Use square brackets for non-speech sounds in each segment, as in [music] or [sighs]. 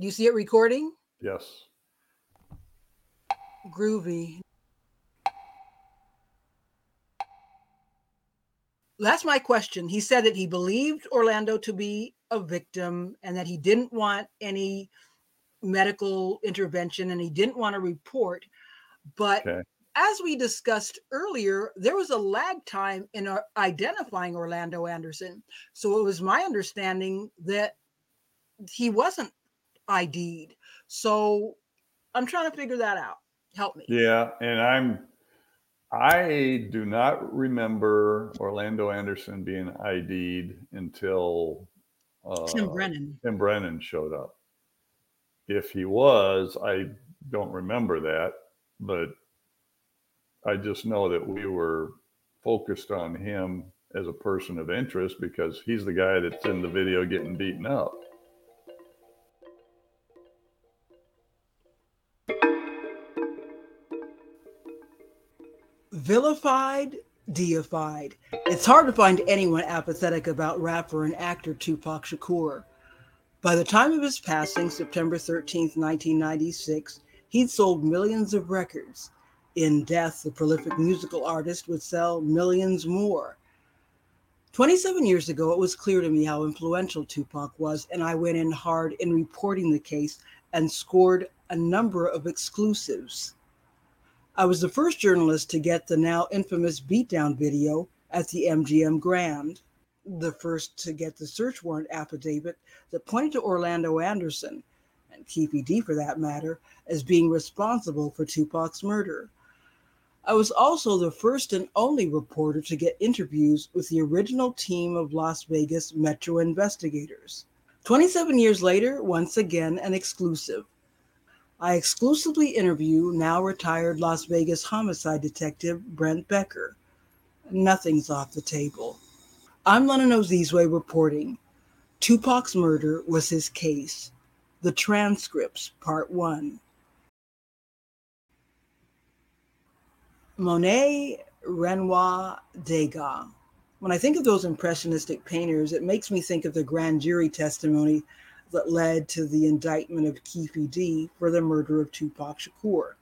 Do you see it recording? Yes. Groovy. That's my question. He said that he believed Orlando to be a victim and that he didn't want any medical intervention and he didn't want to report. But okay. as we discussed earlier, there was a lag time in uh, identifying Orlando Anderson. So it was my understanding that he wasn't ID'd. So I'm trying to figure that out. Help me. Yeah, and I'm I do not remember Orlando Anderson being ID'd until uh, Tim Brennan. Tim Brennan showed up. If he was, I don't remember that, but I just know that we were focused on him as a person of interest because he's the guy that's in the video getting beaten up. Vilified, deified. It's hard to find anyone apathetic about rapper and actor Tupac Shakur. By the time of his passing, September 13, 1996, he'd sold millions of records. In death, the prolific musical artist would sell millions more. 27 years ago, it was clear to me how influential Tupac was, and I went in hard in reporting the case and scored a number of exclusives. I was the first journalist to get the now infamous beatdown video at the MGM Grand, the first to get the search warrant affidavit that pointed to Orlando Anderson, and Keffe D for that matter, as being responsible for Tupac's murder. I was also the first and only reporter to get interviews with the original team of Las Vegas Metro investigators. 27 years later, once again, an exclusive. I exclusively interview now retired Las Vegas homicide detective Brent Becker. Nothing's off the table. I'm Lena Nozizwe reporting. Tupac's murder was his case. The transcripts, part one. Monet, Renoir, Degas. When I think of those impressionistic painters, it makes me think of the grand jury testimony that led to the indictment of Keffe D for the murder of Tupac Shakur.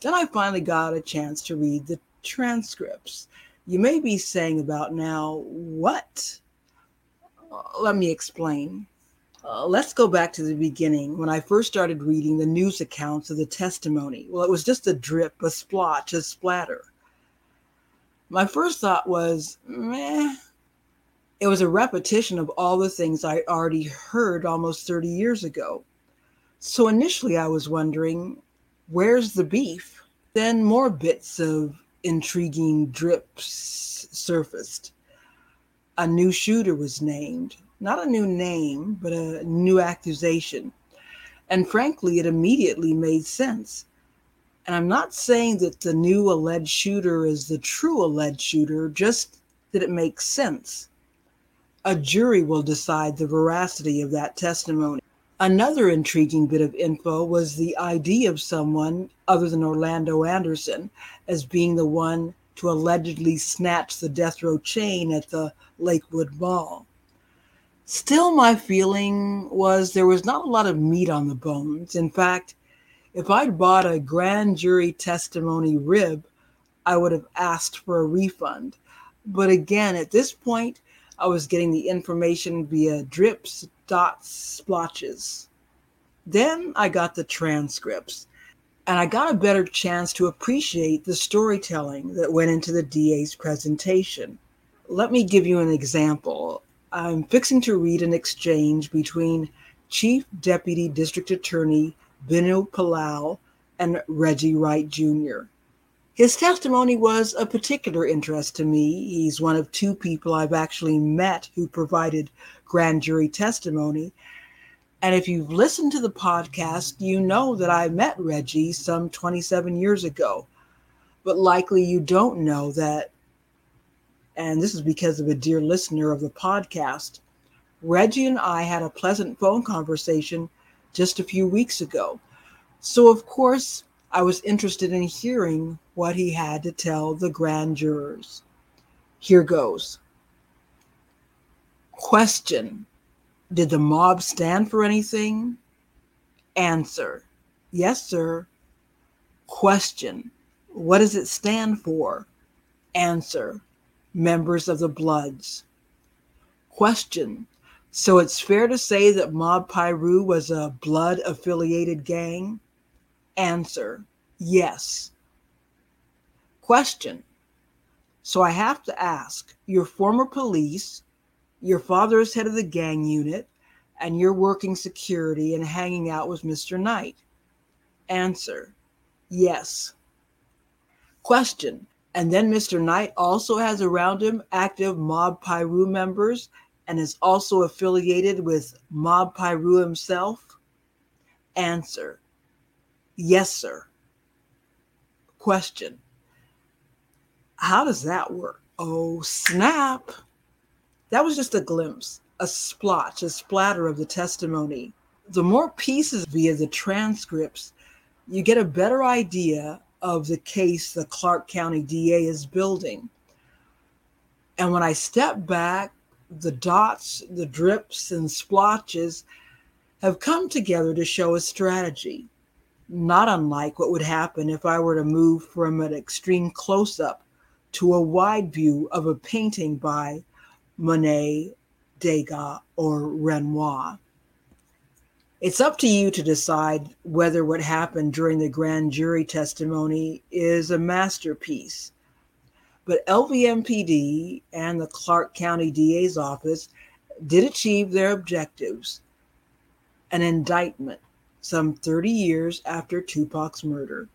Then I finally got a chance to read the transcripts. You may be saying about now, what? Let me explain. Uh, let's go back to the beginning when I first started reading the news accounts of the testimony. Well, it was just a drip, a splotch, a splatter. My first thought was, meh, it was a repetition of all the things I already heard almost 30 years ago. So initially, I was wondering, where's the beef? Then more bits of intriguing drips surfaced. A new shooter was named, not a new name, but a new accusation. And frankly, it immediately made sense. And I'm not saying that the new alleged shooter is the true alleged shooter, just that it makes sense a jury will decide the veracity of that testimony. Another intriguing bit of info was the ID of someone other than Orlando Anderson as being the one to allegedly snatch the death row chain at the Lakewood Mall. Still, my feeling was there was not a lot of meat on the bones. In fact, if I'd bought a grand jury testimony rib, I would have asked for a refund. But again, at this point, I was getting the information via drips, dots, splotches. Then I got the transcripts, and I got a better chance to appreciate the storytelling that went into the DA's presentation. Let me give you an example. I'm fixing to read an exchange between Chief Deputy District Attorney Binu Palal and Reggie Wright Jr. His testimony was of particular interest to me. He's one of two people I've actually met who provided grand jury testimony. And if you've listened to the podcast, you know that I met Reggie some 27 years ago. But likely you don't know that, and this is because of a dear listener of the podcast. Reggie and I had a pleasant phone conversation just a few weeks ago. So, of course, I was interested in hearing what he had to tell the grand jurors. Here goes. Question Did the mob stand for anything? Answer Yes, sir. Question What does it stand for? Answer Members of the Bloods. Question So it's fair to say that Mob Piru was a blood affiliated gang? Answer Yes. Question So I have to ask your former police, your father is head of the gang unit, and you're working security and hanging out with Mr. Knight? Answer Yes. Question And then Mr. Knight also has around him active Mob Piru members and is also affiliated with Mob Piru himself? Answer Yes, sir. Question How does that work? Oh, snap. That was just a glimpse a splotch, a splatter of the testimony. The more pieces via the transcripts, you get a better idea of the case the Clark County DA is building. And when I step back, the dots, the drips, and splotches have come together to show a strategy, not unlike what would happen if I were to move from an extreme close up to a wide view of a painting by Monet Degas, or Renoir. It's up to you to decide whether what happened during the grand jury testimony is a masterpiece. But LVMPD and the Clark County DA's office did achieve their objectives an indictment some 30 years after Tupac's murder.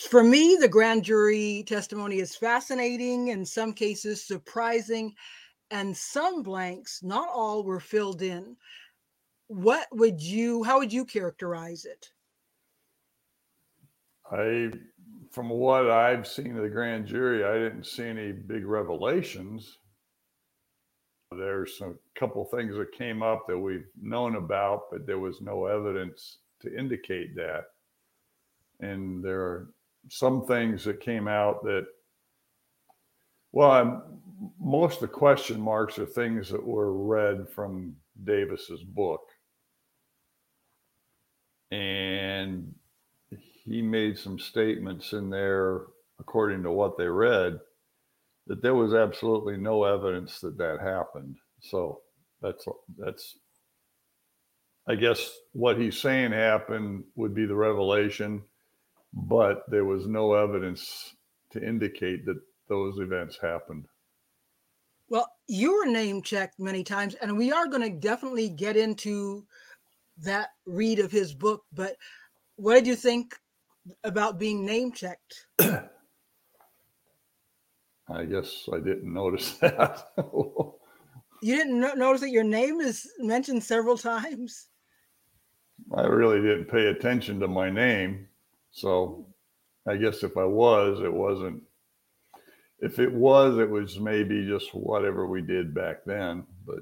For me, the grand jury testimony is fascinating, in some cases surprising, and some blanks, not all, were filled in. What would you, how would you characterize it? I, from what I've seen of the grand jury, I didn't see any big revelations. There's a couple things that came up that we've known about, but there was no evidence to indicate that. And there are some things that came out that, well, I'm, most of the question marks are things that were read from Davis's book. And he made some statements in there, according to what they read, that there was absolutely no evidence that that happened. So that's that's I guess what he's saying happened would be the revelation but there was no evidence to indicate that those events happened. Well, you were name checked many times, and we are going to definitely get into that read of his book. But what did you think about being name checked? [clears throat] I guess I didn't notice [laughs] that. you didn't no- notice that your name is mentioned several times? I really didn't pay attention to my name. So I guess if I was, it wasn't. If it was, it was maybe just whatever we did back then. But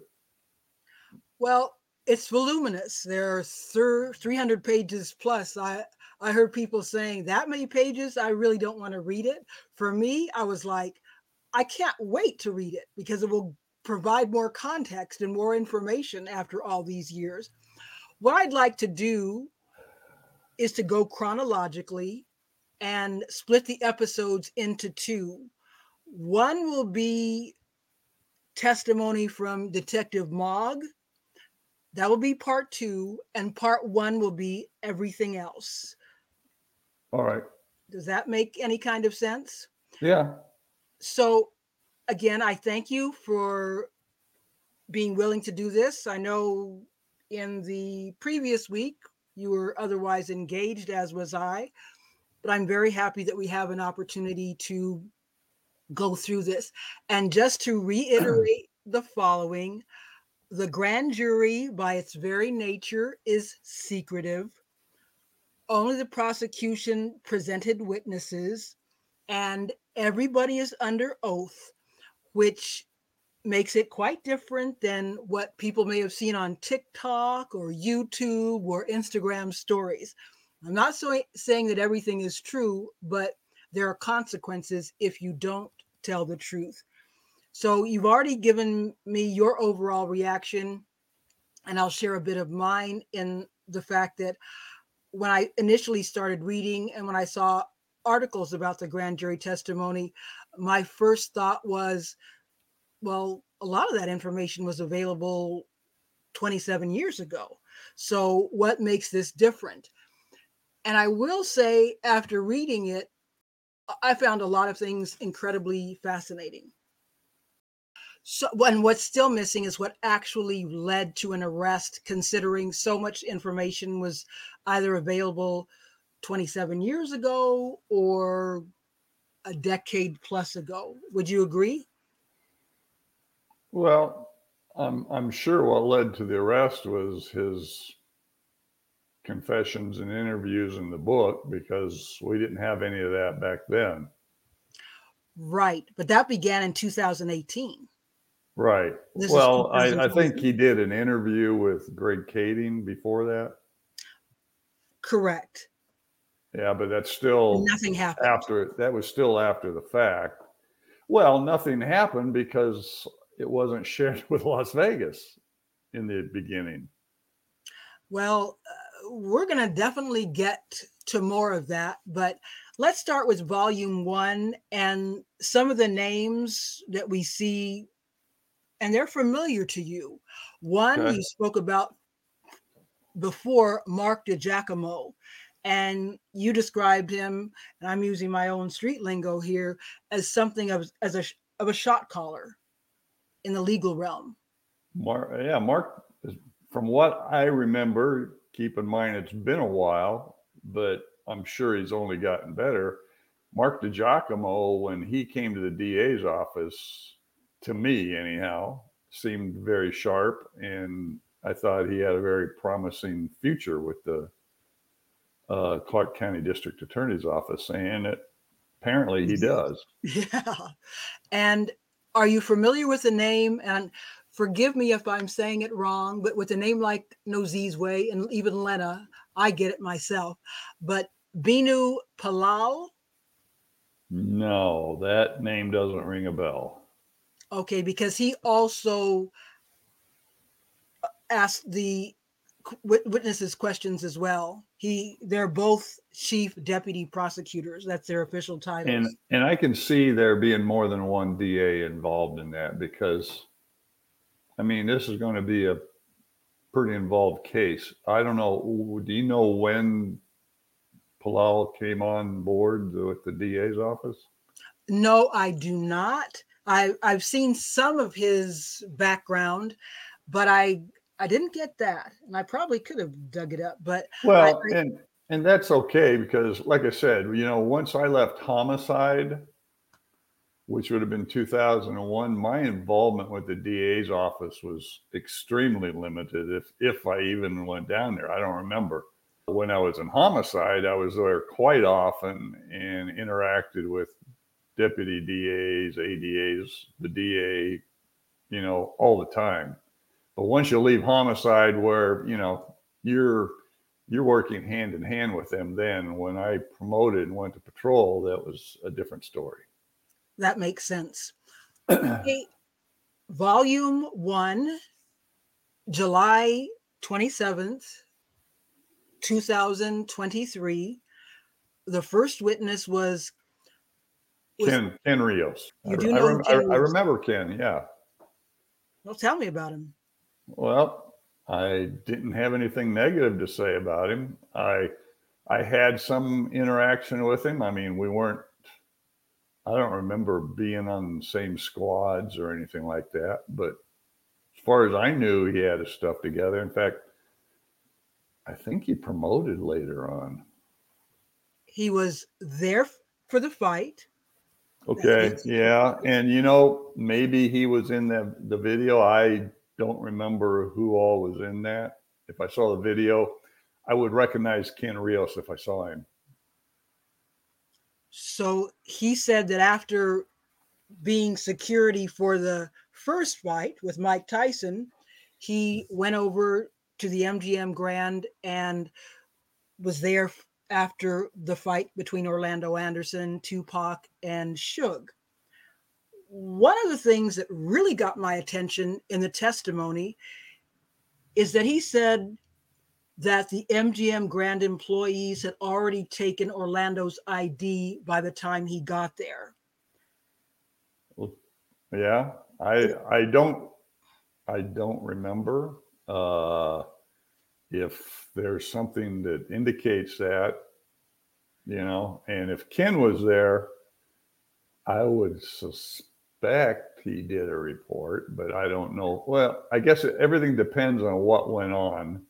well, it's voluminous. There are 300 pages plus. I I heard people saying that many pages. I really don't want to read it. For me, I was like, I can't wait to read it because it will provide more context and more information after all these years. What I'd like to do is to go chronologically and split the episodes into two. One will be testimony from Detective Mogg. That will be part two, and part one will be everything else. All right. Does that make any kind of sense? Yeah. So, again, I thank you for being willing to do this. I know in the previous week you were otherwise engaged, as was I. But I'm very happy that we have an opportunity to go through this. And just to reiterate the following the grand jury, by its very nature, is secretive. Only the prosecution presented witnesses, and everybody is under oath, which makes it quite different than what people may have seen on TikTok or YouTube or Instagram stories. I'm not so, saying that everything is true, but there are consequences if you don't tell the truth. So you've already given me your overall reaction, and I'll share a bit of mine in the fact that when I initially started reading and when I saw articles about the grand jury testimony, my first thought was, well, a lot of that information was available 27 years ago. So, what makes this different? And I will say, after reading it, I found a lot of things incredibly fascinating. So, and what's still missing is what actually led to an arrest, considering so much information was either available 27 years ago or a decade plus ago. Would you agree? Well, I'm, I'm sure what led to the arrest was his confessions and interviews in the book because we didn't have any of that back then. Right. But that began in 2018. Right. This well, I, I think he did an interview with Greg Kading before that. Correct. Yeah, but that's still nothing happened after that was still after the fact. Well, nothing happened because it wasn't shared [laughs] with Las Vegas in the beginning. Well, uh, we're going to definitely get to more of that, but let's start with volume one and some of the names that we see and they're familiar to you. One okay. you spoke about before, Marc DiGiacomo, and you described him, and I'm using my own street lingo here, as something of as a of a shot caller in the legal realm. Marc, yeah, Marc. From what I remember, keep in mind it's been a while, but I'm sure he's only gotten better. Marc DiGiacomo, when he came to the DA's office, to me anyhow, seemed very sharp, and I thought he had a very promising future with the uh, Clark County District Attorney's Office, and it, apparently he does. [laughs] Yeah. And are you familiar with the name? And forgive me if I'm saying it wrong, but with a name like Nozizwe Way and even Lena, I get it myself. But Binu Palal? No, that name doesn't ring a bell. Okay, because he also uh, asked the witnesses questions as well. He they're both chief deputy prosecutors. That's their official title. And and I can see there being more than one DA involved in that because I mean this is going to be a pretty involved case. I don't know. Do you know when Palal came on board with the DA's office? No, I do not. I I've seen some of his background, but I I didn't get that, and I probably could have dug it up. But well, I, and and that's okay because, like I said, you know, once I left homicide, which would have been 2001, my involvement with the DA's office was extremely limited. If if I even went down there, I don't remember. When I was in homicide, I was there quite often and interacted with deputy DAs, ADAs, the DA, you know, all the time. But once you leave homicide, where you know you're you're working hand in hand with them, then when I promoted and went to patrol, that was a different story. That makes sense. [clears throat] okay. Volume one, July 27th, 2023. The first witness was Ken Ken Rios. You do I, know I, rem- Ken I, I remember Ken. Yeah. Well, tell me about him. Well, I didn't have anything negative to say about him. I I had some interaction with him. I mean, we weren't. I don't remember being on the same squads or anything like that. But as far as I knew, he had his stuff together. In fact, I think he promoted later on. He was there for the fight. Okay. Yeah. And you know, maybe he was in the, the video. I don't remember who all was in that. If I saw the video, I would recognize Ken Rios if I saw him. So he said that after being security for the first fight with Mike Tyson, he went over to the MGM Grand and was there after the fight between Orlando Anderson, Tupac, and Suge. One of the things that really got my attention in the testimony is that he said that the MGM Grand employees had already taken Orlando's ID by the time he got there. Yeah, I I don't I don't remember uh, if there's something that indicates that, you know, and if Ken was there, I would suspect he did a report, but I don't know. Well, I guess everything depends on what went on.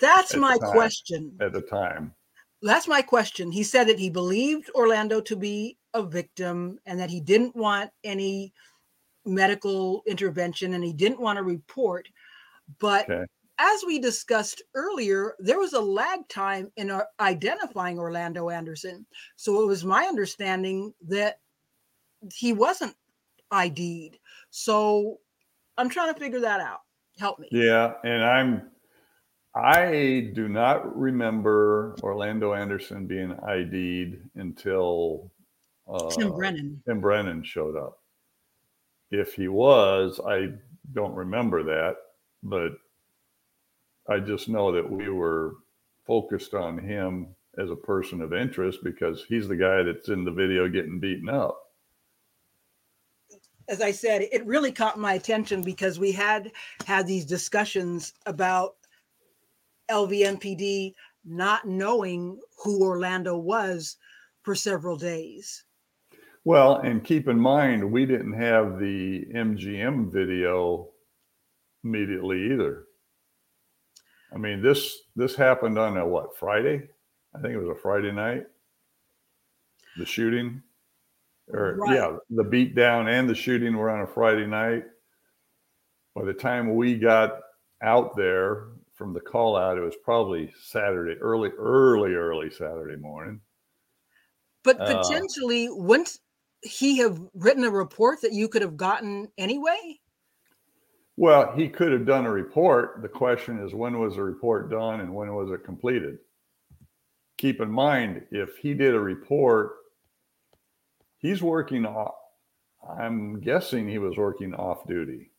That's my time, question. At the time. That's my question. He said that he believed Orlando to be a victim and that he didn't want any medical intervention and he didn't want to report. But okay. as we discussed earlier, there was a lag time in uh, identifying Orlando Anderson. So it was my understanding that he wasn't ID'd. So I'm trying to figure that out. Help me. Yeah, and I'm I do not remember Orlando Anderson being ID'd until uh, Tim Brennan. Tim Brennan showed up. If he was, I don't remember that, but I just know that we were focused on him as a person of interest because he's the guy that's in the video getting beaten up as I said, it really caught my attention because we had had these discussions about LVMPD not knowing who Orlando was for several days. Well, and keep in mind, we didn't have the MGM video immediately either. I mean, this this happened on a what Friday? I think it was a Friday night. The shooting or right. yeah, the beatdown and the shooting were on a Friday night. By the time we got out there from the call out, it was probably Saturday, early, early, early Saturday morning. But uh, potentially, uh, wouldn't he have written a report that you could have gotten anyway? Well, he could have done a report. The question is, when was the report done and when was it completed? Keep in mind, if he did a report he's working off. I'm guessing he was working off duty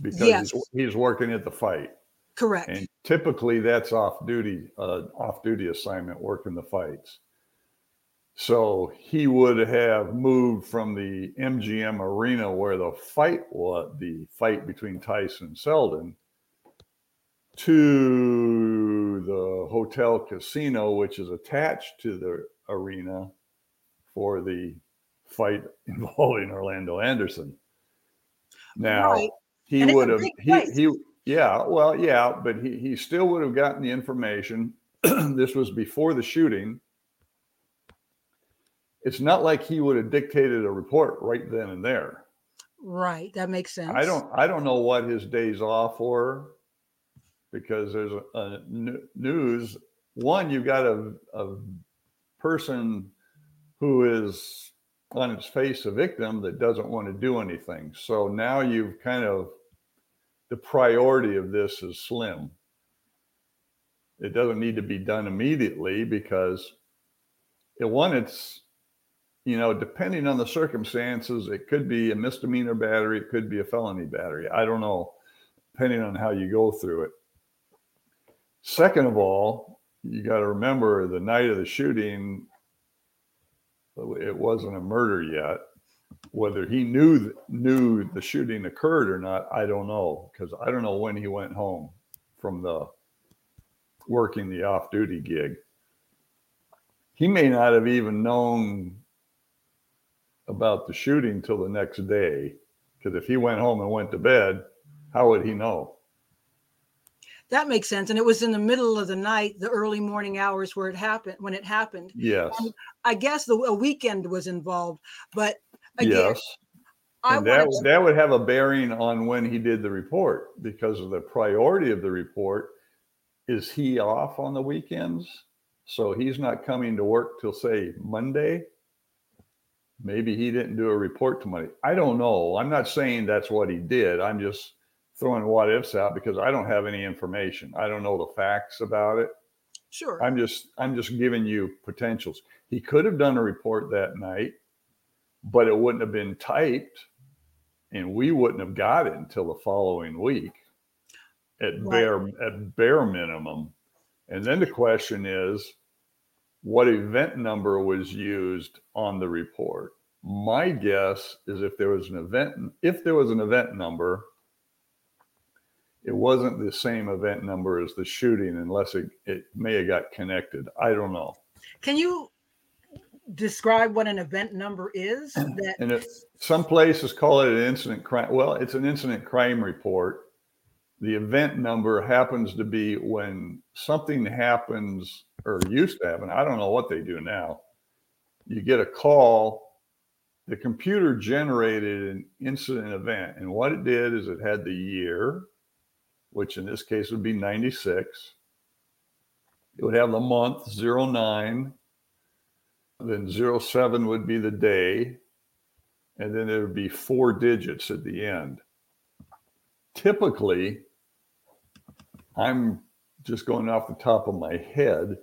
because yes. he's, he's, working at the fight. Correct. And typically that's off duty, uh, off duty assignment, working the fights. So he would have moved from the MGM arena where the fight was, the fight between Tyson and Seldon, to the hotel casino, which is attached to the arena for the fight [laughs] involving Orlando Anderson. Now right. he would have he he yeah well yeah but he he still would have gotten the information. [clears throat] this was before the shooting. It's not like he would have dictated a report right then and there. Right, that makes sense. I don't I don't know what his days off were because there's a, a news one you've got a, a person who is on its face a victim that doesn't want to do anything. So now you've kind of the priority of this is slim. It doesn't need to be done immediately because it one, it's you know, depending on the circumstances, it could be a misdemeanor battery, it could be a felony battery. I don't know, depending on how you go through it. Second of all, you got to remember the night of the shooting, it wasn't a murder yet. Whether he knew knew the shooting occurred or not, I don't know because I don't know when he went home from the working the off duty gig. He may not have even known about the shooting till the next day because if he went home and went to bed, how would he know? That makes sense. And it was in the middle of the night, the early morning hours where it happened when it happened. Yes. And I guess the a weekend was involved, but again, yes. And that to... that would have a bearing on when he did the report because of the priority of the report. Is he off on the weekends? So he's not coming to work till say Monday. Maybe he didn't do a report to Monday. I don't know. I'm not saying that's what he did. I'm just throwing what ifs out because I don't have any information. I don't know the facts about it. Sure. I'm just I'm just giving you potentials. He could have done a report that night but it wouldn't have been typed and we wouldn't have got it until the following week at right. bare at bare minimum. And then the question is what event number was used on the report? My guess is if there was an event if there was an event number it wasn't the same event number as the shooting unless it, it may have got connected. I don't know. Can you describe what an event number is? [clears throat] That and it, some places call it an incident crime. Well, it's an incident crime report. The event number happens to be when something happens or used to happen. I don't know what they do now. You get a call. The computer generated an incident event, and what it did is it had the year, which in this case would be 96. It would have the month 09, then 07 would be the day, and then there would be four digits at the end. Typically, I'm just going off the top of my head.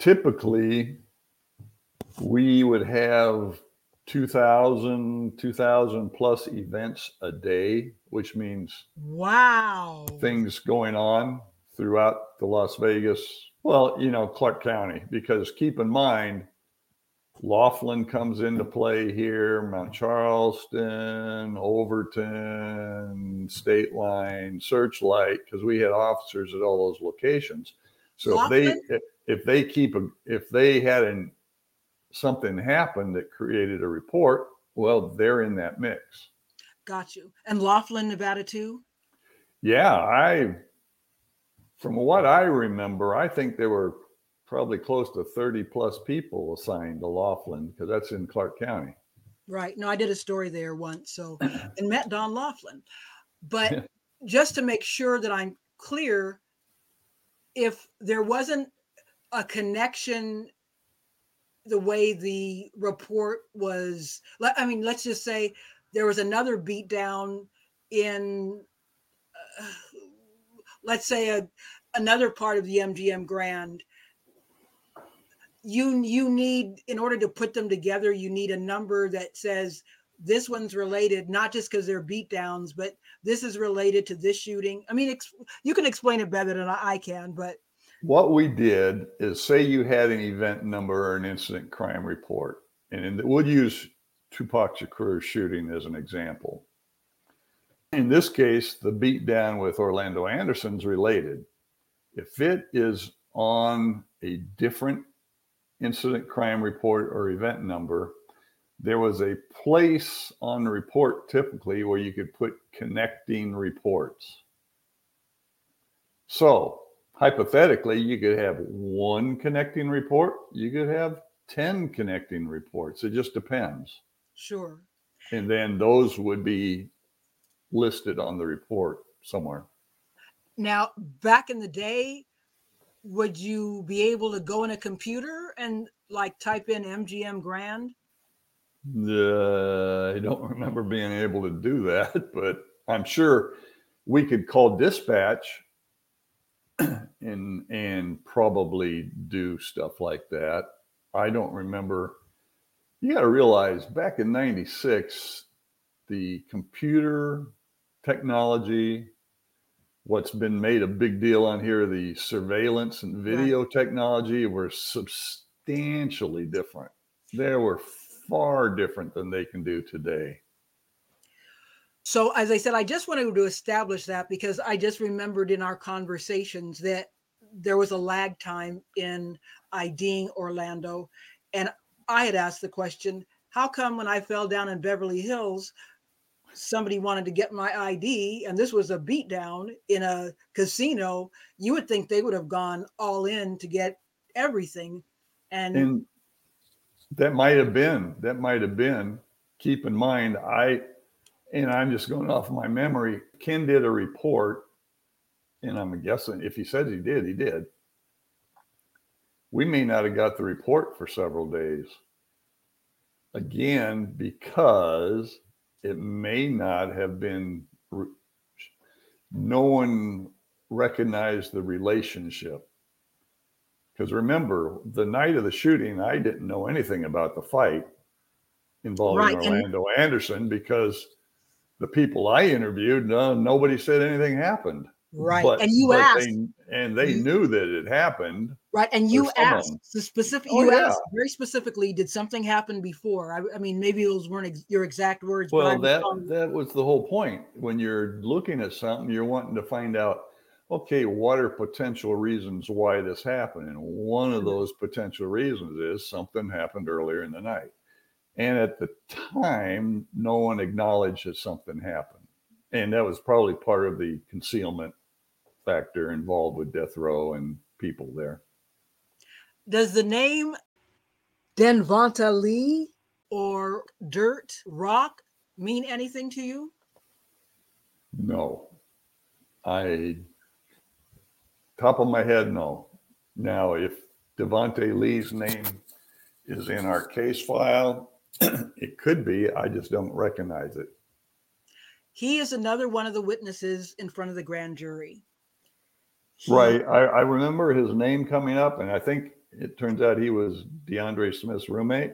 Typically, we would have 2000 2000 plus events a day which means wow things going on throughout the las vegas well you know clark county because keep in mind laughlin comes into play here mount charleston overton state line searchlight because we had officers at all those locations so Laughlin? if they if, if they keep a if they had an something happened that created a report, well, they're in that mix. Got you. And Laughlin, Nevada, too? Yeah, I, from what I remember, I think there were probably close to 30 plus people assigned to Laughlin because that's in Clark County. Right. No, I did a story there once. So, [clears throat] and met Don Laughlin. But just to make sure that I'm clear, if there wasn't a connection the way the report was i mean let's just say there was another beatdown in uh, [sighs] let's say a another part of the mgm grand. You you need in order to put them together you need a number that says this one's related not just because they're beatdowns but this is related to this shooting. I mean ex- you can explain it better than i can but what we did is say you had an event number or an incident crime report, and we'll use Tupac Shakur shooting as an example. In this case, the beatdown with Orlando Anderson's related. If it is on a different incident crime report or event number, there was a place on the report typically where you could put connecting reports. So hypothetically, you could have one connecting report, you could have 10 connecting reports. It just depends. Sure. And then those would be listed on the report somewhere. Now, back in the day, would you be able to go in a computer and like type in MGM Grand? Uh, I don't remember being able to do that, [laughs] but I'm sure we could call dispatch [clears throat] and and probably do stuff like that. I don't remember. You got to realize back in 96 the computer technology what's been made a big deal on here the surveillance and video right. technology were substantially different. They were far different than they can do today. So, as I said, I just wanted to establish that because I just remembered in our conversations that there was a lag time in IDing Orlando. And I had asked the question how come when I fell down in Beverly Hills, somebody wanted to get my ID and this was a beatdown in a casino? You would think they would have gone all in to get everything. And, and that might have been, that might have been. Keep in mind, I and I'm just going off my memory. Ken did a report, and I'm guessing if he says he did, he did. We may not have got the report for several days. Again, because it may not have been, no one recognized the relationship. Because remember, the night of the shooting, I didn't know anything about the fight involving right. Orlando and- Anderson because the people I interviewed, uh, nobody said anything happened. Right. But, and you asked. They, and they knew that it happened. Right. And you asked the specific, oh, you yeah. asked very specifically, did something happen before? I, I mean, maybe those weren't ex- your exact words. Well, that, that was the whole point. When you're looking at something, you're wanting to find out, okay, what are potential reasons why this happened? And one of those potential reasons is something happened earlier in the night. And at the time, no one acknowledged that something happened. And that was probably part of the concealment factor involved with death row and people there. Does the name Denvonta Lee or Dirt Rock mean anything to you? No. I, top of my head, no. Now, if Devonte Lee's name is in our case file, [clears throat] it could be. I just don't recognize it. He is another one of the witnesses in front of the grand jury. He, right. I, I remember his name coming up, and I think it turns out he was DeAndre Smith's roommate.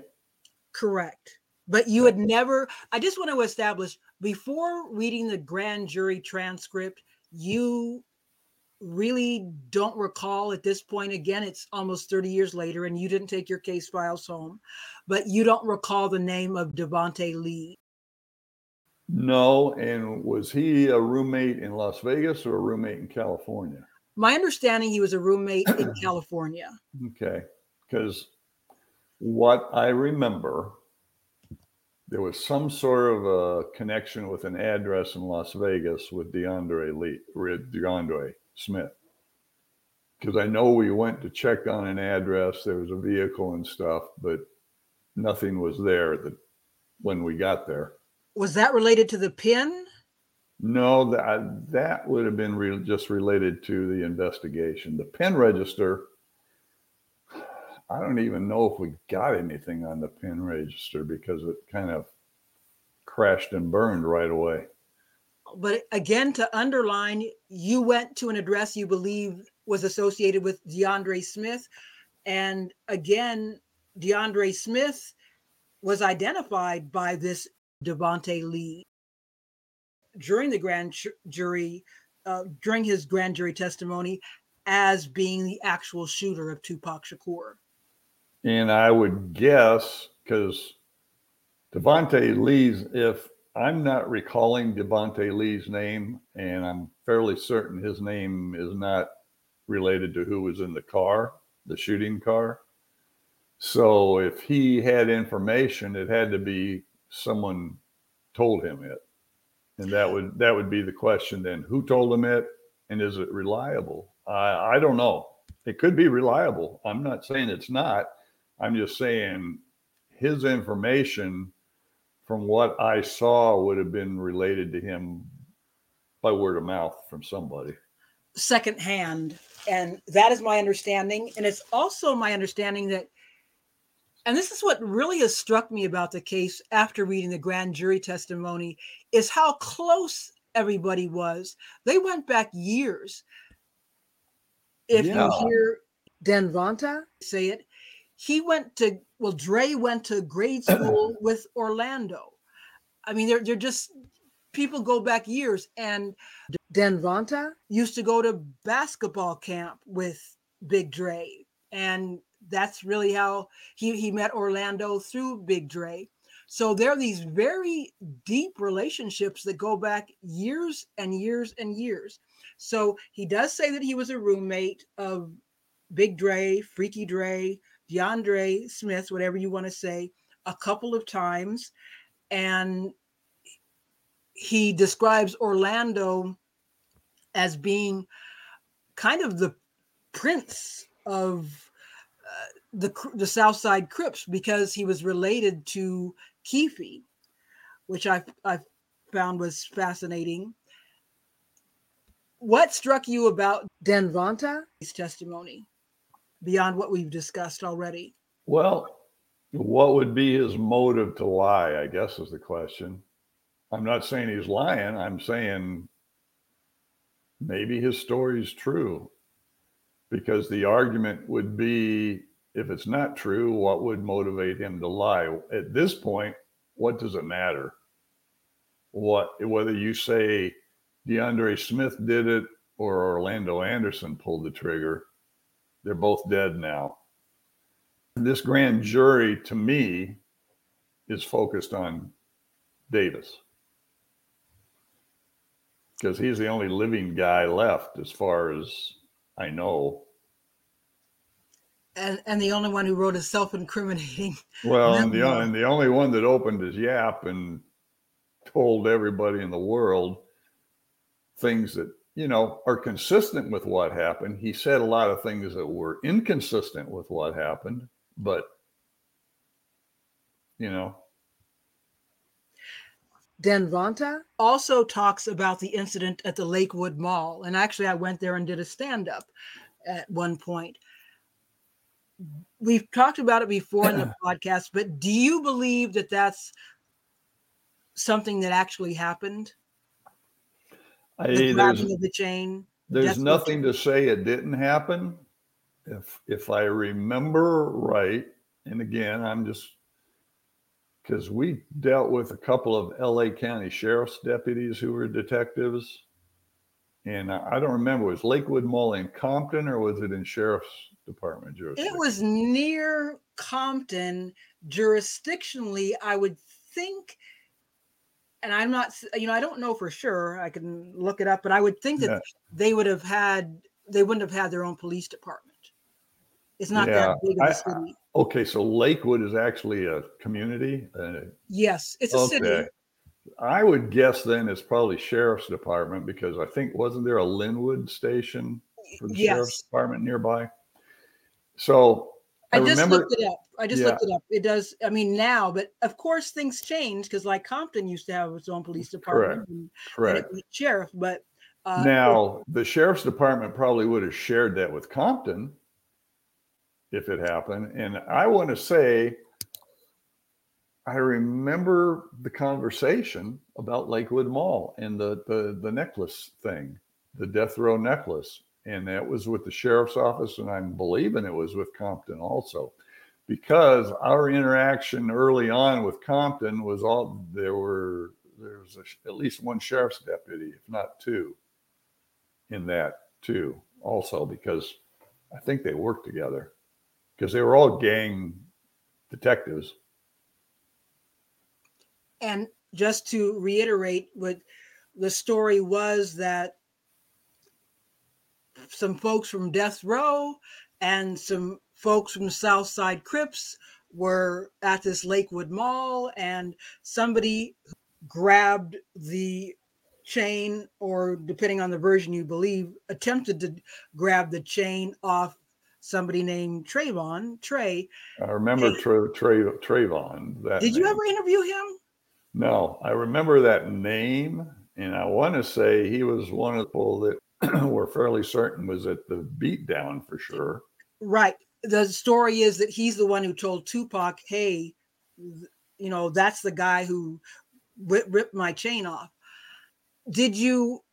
Correct. But you had never, I just want to establish before reading the grand jury transcript, you really don't recall at this point. Again it's almost 30 years later and you didn't take your case files home but you don't recall the name of devonte lee. No and was he a roommate in las vegas or a roommate in california? My understanding he was a roommate in [clears throat] california. Okay because what i remember there was some sort of a connection with an address in las vegas with deandre lee deandre Smith. Because I know we went to check on an address, there was a vehicle and stuff, but nothing was there that when we got there. Was that related to the pin? No, that that would have been re- just related to the investigation. The pin register. I don't even know if we got anything on the pin register because it kind of crashed and burned right away but again, to underline, you went to an address you believe was associated with DeAndre Smith. And again, DeAndre Smith was identified by this Devonte Lee during the grand jury, uh, during his grand jury testimony, as being the actual shooter of Tupac Shakur. And I would guess because Devonte Lee's, if I'm not recalling Devonte Lee's name, and I'm fairly certain his name is not related to who was in the car, the shooting car. So if he had information, it had to be someone told him it. And that would that would be the question then. Who told him it and is it reliable? I I don't know. It could be reliable. I'm not saying it's not. I'm just saying his information from what I saw, would have been related to him by word of mouth from somebody. Secondhand. And that is my understanding. And it's also my understanding that, and this is what really has struck me about the case after reading the grand jury testimony, is how close everybody was. They went back years. If yeah. you hear Denvonta say it, he went to well, Dre went to grade [clears throat] school with Orlando. I mean, they're they're just people go back years. And Denvonta used to go to basketball camp with Big Dre, and that's really how he he met Orlando through Big Dre. So there are these very deep relationships that go back years and years and years. So he does say that he was a roommate of Big Dre, Freaky Dre, DeAndre Smith, whatever you want to say, a couple of times. And he describes Orlando as being kind of the prince of uh, the the South Side Crips because he was related to Keffe, which I I found was fascinating. What struck you about Denvonta's testimony? Beyond what we've discussed already? Well, what would be his motive to lie? I guess is the question. I'm not saying he's lying. I'm saying maybe his story is true because the argument would be if it's not true, what would motivate him to lie? At this point, what does it matter? What whether you say DeAndre Smith did it or Orlando Anderson pulled the trigger, they're both dead now. This grand jury, to me, is focused on Davis because he's the only living guy left, as far as I know. And, and the only one who wrote a self-incriminating. [laughs] Well, and the, and the only one that opened his yap and told everybody in the world things that you know are consistent with what happened. He said a lot of things that were inconsistent with what happened, but you know. Denvonta also talks about the incident at the Lakewood Mall. And actually, I went there and did a stand up at one point. We've talked about it before in the [clears throat] podcast, but do you believe that that's something that actually happened? I, grabbing of the chain. There's nothing to say it didn't happen. If if I remember right, and again, I'm just because we dealt with a couple of LA County sheriff's deputies who were detectives. And I don't remember, was Lakewood Mall in Compton or was it in Sheriff's Department jurisdiction? It was near Compton. Jurisdictionally, I would think, and I'm not, you know, I don't know for sure. I can look it up, but I would think that yeah. they would have had, they wouldn't have had their own police department. It's not yeah, that big of a city. Okay, so Lakewood is actually a community. Uh, yes, it's a okay. city. I would guess then it's probably sheriff's department because I think wasn't there a Lynwood station for the yes. sheriff's department nearby? So I, I just remember, looked it up. I just yeah. looked it up. It does. I mean now, but of course things change because like Compton used to have its own police department, correct, and, correct. And sheriff. But uh, now the sheriff's department probably would have shared that with Compton if it happened. And I want to say, I remember the conversation about Lakewood Mall and the, the, the necklace thing, the death row necklace. And that was with the sheriff's office. And I'm believing it was with Compton also, because our interaction early on with Compton was all there were, there was a, at least one sheriff's deputy, if not two, in that too, also, because I think they worked together because they were all gang detectives. And just to reiterate, what the story was that some folks from Death Row and some folks from Southside Crips were at this Lakewood Mall, and somebody grabbed the chain, or depending on the version you believe, attempted to grab the chain off somebody named Trayvon Trey. I remember Trey, Trey, Trayvon. That did name. you ever interview him? No, I remember that name, and I want to say he was one of the people that [clears throat] we're fairly certain was at the beatdown for sure. Right. The story is that he's the one who told Tupac, "Hey, you know that's the guy who ripped my chain off." Did you?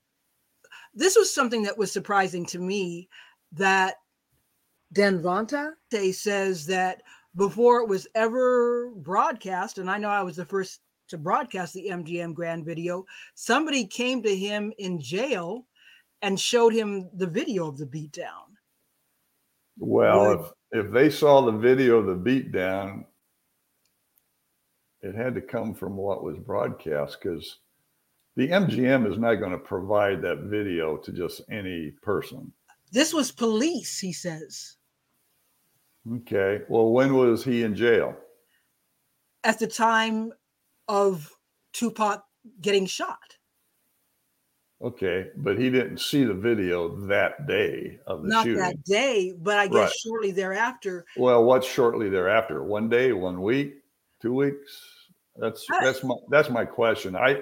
This was something that was surprising to me that Denvonta says that before it was ever broadcast, and I know I was the first to broadcast the MGM Grand video, somebody came to him in jail and showed him the video of the beatdown. Well, if, they saw the video of the beatdown, it had to come from what was broadcast because the MGM is not going to provide that video to just any person. This was police, he says. Okay. Well, when was he in jail? At the time of Tupac getting shot. Okay, but he didn't see the video that day of the shooting. Not shooting. that day, but I guess right. shortly thereafter. Well, what's shortly thereafter? One day, one week, two weeks? That's I, that's my that's my question. I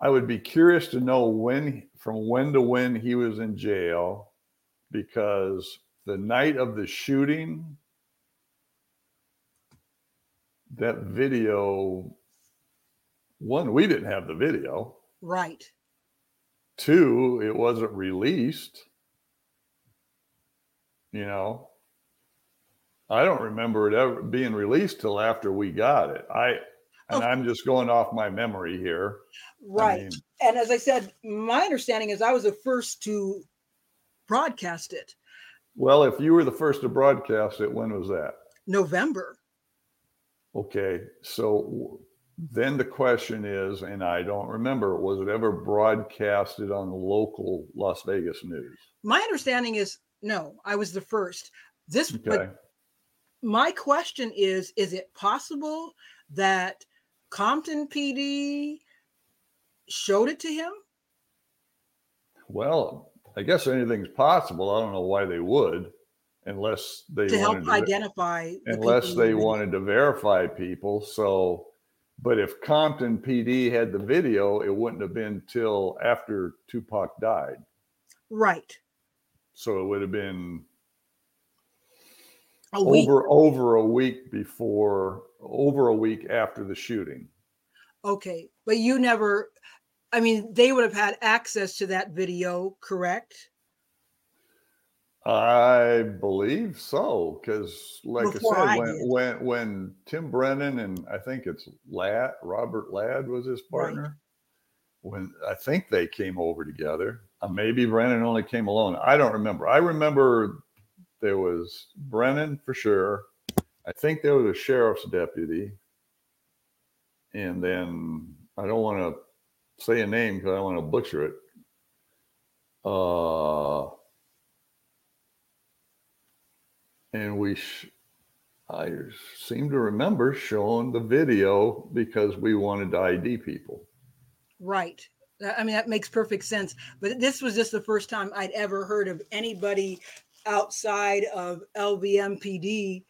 I would be curious to know when from when to when he was in jail because the night of the shooting, that video, one, we didn't have the video. Right. Two, it wasn't released. You know, I don't remember it ever being released till after we got it. I and oh. I'm just going off my memory here. Right. I mean, and as I said, my understanding is I was the first to broadcast it. Well, if you were the first to broadcast it, when was that? November. Okay. So then the question is, and I don't remember, was it ever broadcasted on the local Las Vegas news? My understanding is no, I was the first. This, okay. but my question is is it possible that Compton PD showed it to him? Well, I guess anything's possible. I don't know why they would, unless they to help to, identify. The unless they wanted to verify people. So, but if Compton PD had the video, it wouldn't have been till after Tupac died. Right. So it would have been a over over a week before over a week after the shooting okay but you never i mean they would have had access to that video correct i believe so because like before i said I when, when when tim brennan and i think it's ladd robert ladd was his partner right. when i think they came over together uh, maybe brennan only came alone i don't remember i remember there was Brennan for sure. I think there was a sheriff's deputy. And then I don't want to say a name because I want to butcher it. Uh, and we, sh- I seem to remember showing the video because we wanted to ID people. Right. I mean, that makes perfect sense. But this was just the first time I'd ever heard of anybody outside of LVMPD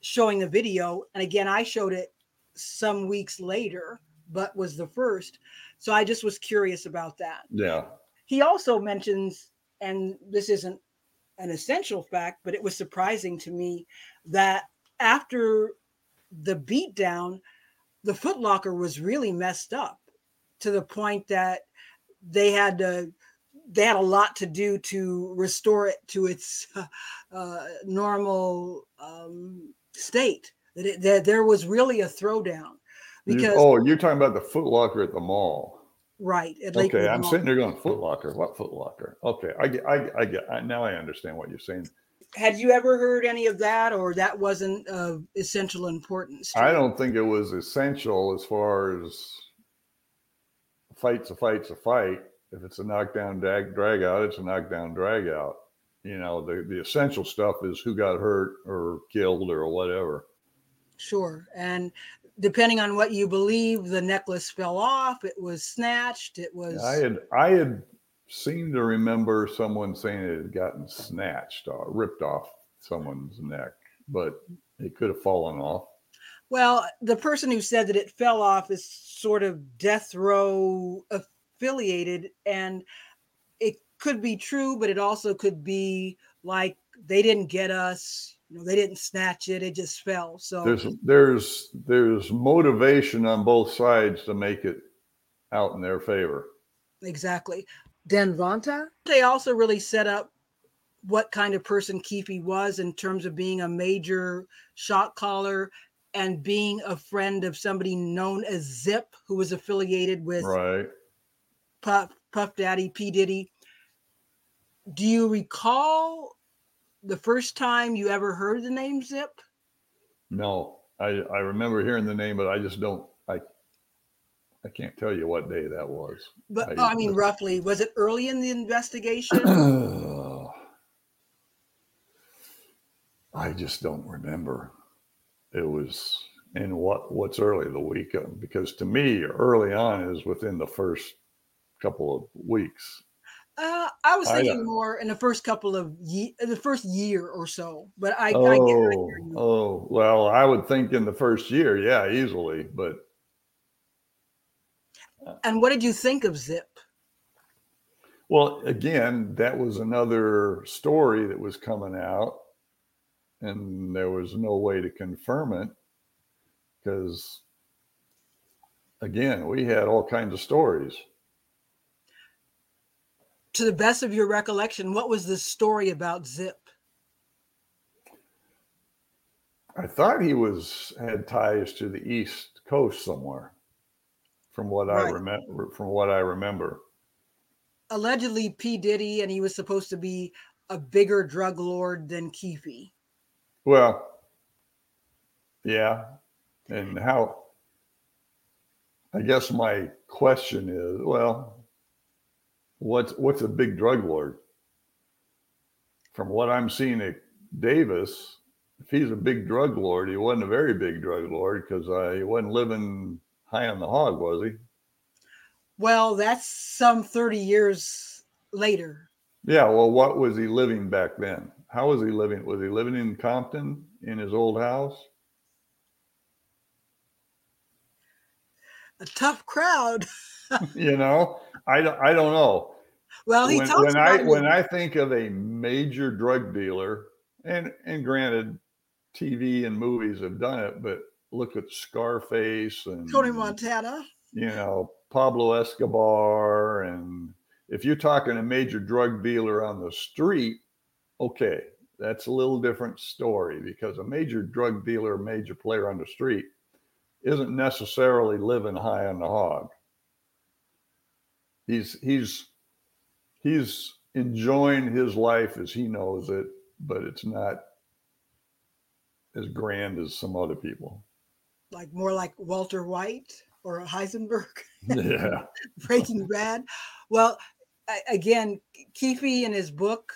showing the video. And again, I showed it some weeks later, but was the first. So I just was curious about that. Yeah. He also mentions, and this isn't an essential fact, but it was surprising to me that after the beatdown, the Footlocker was really messed up to the point that they had to they had a lot to do to restore it to its [laughs] uh, normal um, state. That, it, that there was really a throwdown. Because you, oh, you're talking about the Footlocker at the mall, right? okay, I'm mall. sitting there going Footlocker. What Footlocker? Okay, I get, I, I get. I, now I understand what you're saying. Had you ever heard any of that, or that wasn't of essential importance? I don't think it was essential as far as fight's a fight's a fight if it's a knockdown drag, drag out, it's a knockdown drag out. You know, the, the essential stuff is who got hurt or killed or whatever. Sure. And depending on what you believe, the necklace fell off, it was snatched, it was I had I had seemed to remember someone saying it had gotten snatched or ripped off someone's neck, but it could have fallen off. Well, the person who said that it fell off is sort of death row affiliated and it could be true but it also could be like they didn't get us you know they didn't snatch it it just fell so there's there's there's motivation on both sides to make it out in their favor exactly Denvonta they also really set up what kind of person Keffe was in terms of being a major shot caller and being a friend of somebody known as Zip, who was affiliated with right. Puff, Puff Daddy, P. Diddy. Do you recall the first time you ever heard the name Zip? No, I, I remember hearing the name, but I just don't, I, I can't tell you what day that was. But I, I mean, roughly, was it early in the investigation? [clears throat] I just don't remember. It was in what what's early the week because to me early on is within the first couple of weeks? Uh, I was thinking I, more in the first couple of ye- the first year or so, but I, oh, I, get, I oh, well, I would think in the first year, yeah, easily, but. Uh and what did you think of Zip? Well, again, that was another story that was coming out, and there was no way to confirm it because, again, we had all kinds of stories to the best of your recollection, what was the story about Zip? I thought he was had ties to the East Coast somewhere, from what right. I remember. From what I remember, allegedly P Diddy, and he was supposed to be a bigger drug lord than Keffe. Well, yeah, and how? I guess my question is, well, what's what's a big drug lord? From what I'm seeing at Davis, if he's a big drug lord, he wasn't a very big drug lord because uh, he wasn't living high on the hog, was he? Well, that's some 30 years later. Yeah. Well, what was he living back then? How was he living? Was he living in Compton in his old house? A tough crowd. [laughs] [laughs] you know, I don't, I don't know. Well, he when, talks when I when I think of a major drug dealer, and and granted, TV and movies have done it, but look at Scarface and Tony Montana. You know, Pablo Escobar. And if you're talking a major drug dealer on the street, okay, that's a little different story because a major drug dealer, major player on the street, isn't necessarily living high on the hog. He's he's he's enjoying his life as he knows it, but it's not as grand as some other people. Like more like Walter White or Heisenberg. [laughs] Yeah. Breaking Bad. Well, again, Keffe in his book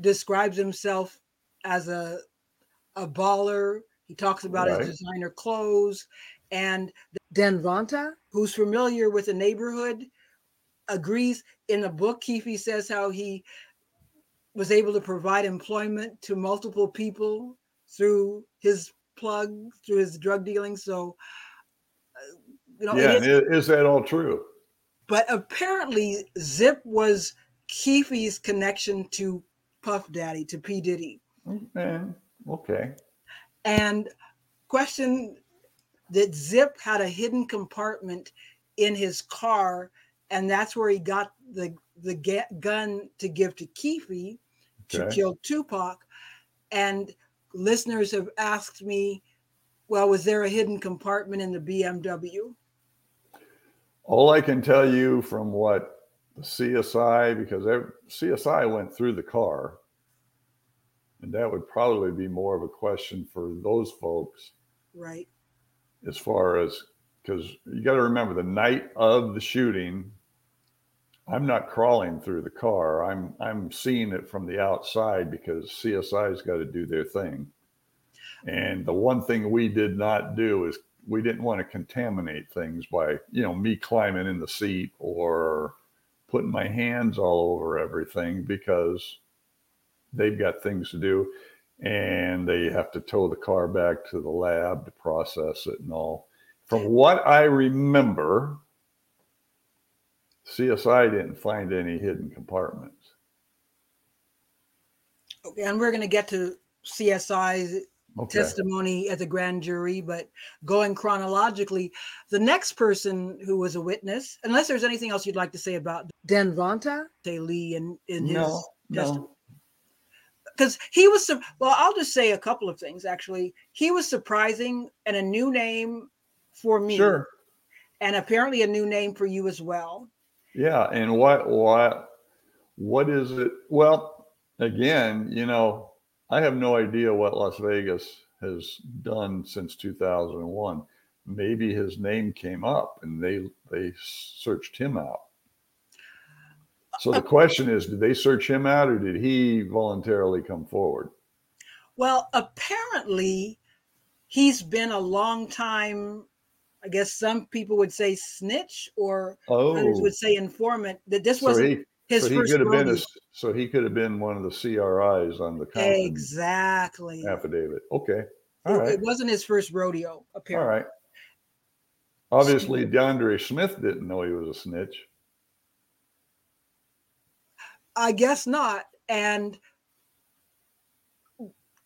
describes himself as a a baller. He talks about right. his designer clothes. And Denvonta, who's familiar with the neighborhood, agrees in the book. Keffe says how he was able to provide employment to multiple people through his plug, through his drug dealing. So uh, you know, yeah, is, is that all true? But apparently, Zip was Keffe's connection to Puff Daddy, to P. Diddy. Okay. Okay. And question that Zip had a hidden compartment in his car, and that's where he got the the ga- gun to give to Keffe okay. to kill Tupac. And listeners have asked me, well, was there a hidden compartment in the BMW? All I can tell you from what the CSI, because CSI went through the car, and that would probably be more of a question for those folks. Right. As far as, because you got to remember the night of the shooting, I'm not crawling through the car. I'm I'm seeing it from the outside because CSI's got to do their thing. And the one thing we did not do is we didn't want to contaminate things by you know me climbing in the seat or putting my hands all over everything because they've got things to do and they have to tow the car back to the lab to process it and all from what i remember csi didn't find any hidden compartments okay and we're going to get to csi's okay. testimony at the grand jury, but going chronologically, the next person who was a witness, unless there's anything else you'd like to say about Denvonta, say Lee in, in his no, testimony. Because he was, well, I'll just say a couple of things actually. He was surprising and a new name for me. Sure. And apparently a new name for you as well. Yeah. And what, what, what is it? Well, again, you know, I have no idea what Las Vegas has done since 2001. Maybe his name came up and they they searched him out. So the question is, did they search him out or did he voluntarily come forward? Well, apparently he's been a long time I guess some people would say snitch or oh. others would say informant that this so wasn't he, his so he first could have been a, so he could have been one of the CRIs on the exactly affidavit. Okay, all it, right. It wasn't his first rodeo. Apparently, all right. Obviously, DeAndre Smith didn't know he was a snitch. I guess not. And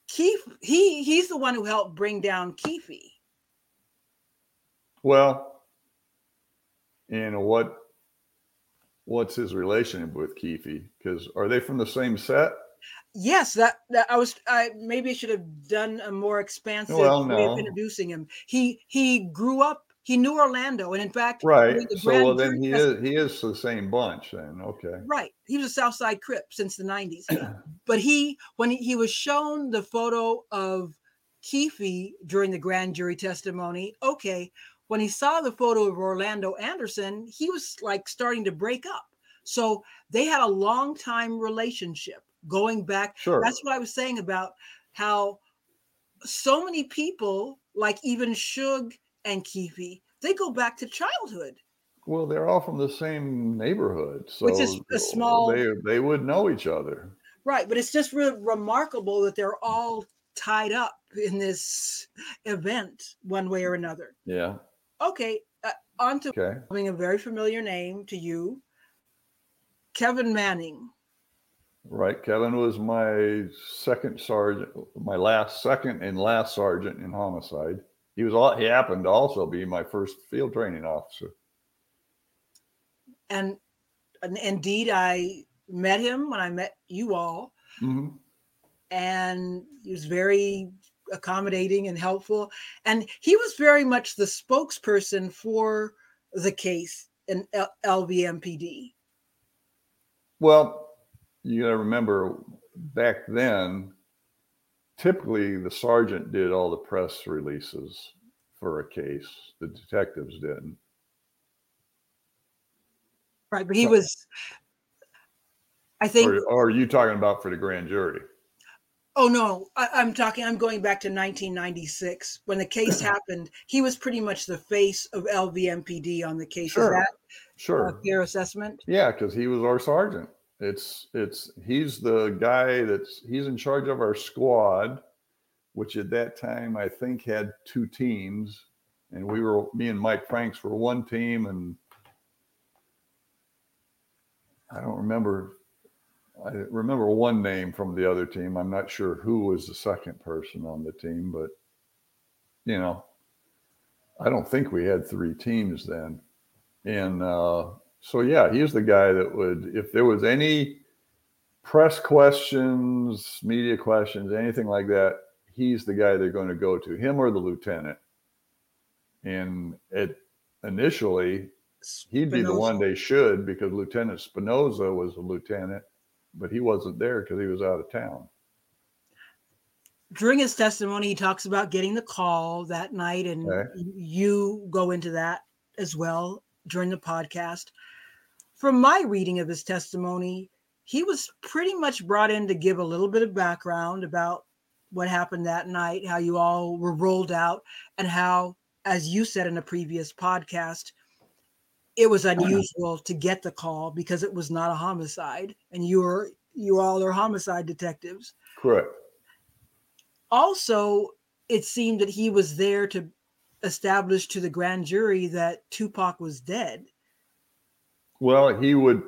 Keffe, he he's the one who helped bring down Keffe. Well, you know what what's his relationship with Keffe? Because are they from the same set? Yes, that, that I was. I maybe I should have done a more expansive Well, way of introducing him. He he grew up. He knew Orlando, and in fact, Right. the So well, then he is he is the same bunch then. Okay. Right. He was a Southside Crip since the 90s. [clears throat] but he, when he, he was shown the photo of Keffe during the grand jury testimony, okay, when he saw the photo of Orlando Anderson, he was like starting to break up. So they had a long time relationship going back. Sure. That's what I was saying about how so many people, like even Suge and Keffe, they go back to childhood. Well, they're all from the same neighborhood, so Which is a small- They they would know each other. Right, but it's just really remarkable that they're all tied up in this event one way or another. Yeah. Okay, uh, on to Okay. a very familiar name to you, Kevin Manning. Right. Kevin was my second sergeant, my last second and last sergeant in homicide. He was all he happened to also be my first field training officer. And, and indeed, I met him when I met you all, hmm and he was very accommodating and helpful. And he was very much the spokesperson for the case in L- LVMPD. Well, you got to remember back then, typically the sergeant did all the press releases for a case. The detectives didn't. Right, but he was. I think. Or, or are you talking about for the grand jury? Oh no, I, I'm talking. I'm going back to 1996 when the case [clears throat] happened. He was pretty much the face of LVMPD on the case. Sure. That Sure. a fair assessment? Yeah, because he was our sergeant. It's it's he's the guy that's he's in charge of our squad, which at that time I think had two teams, and we were me and Mike Franks were one team, and I don't remember. I remember one name from the other team. I'm not sure who was the second person on the team, but you know, I don't think we had three teams then. And uh, so, yeah, he's the guy that would, if there was any press questions, media questions, anything like that, he's the guy they're going to go to, him or the lieutenant. And it initially, he'd be the one they should because Lieutenant Spinoza was a lieutenant, but he wasn't there because he was out of town. During his testimony, he talks about getting the call that night, and Okay. you go into that as well during the podcast. From my reading of his testimony, he was pretty much brought in to give a little bit of background about what happened that night, how you all were rolled out, and how, as you said in a previous podcast, it was uh-huh. unusual to get the call because it was not a homicide, and you were you all are homicide detectives. Correct. Also, it seemed that he was there to establish to the grand jury that Tupac was dead. Well, he would.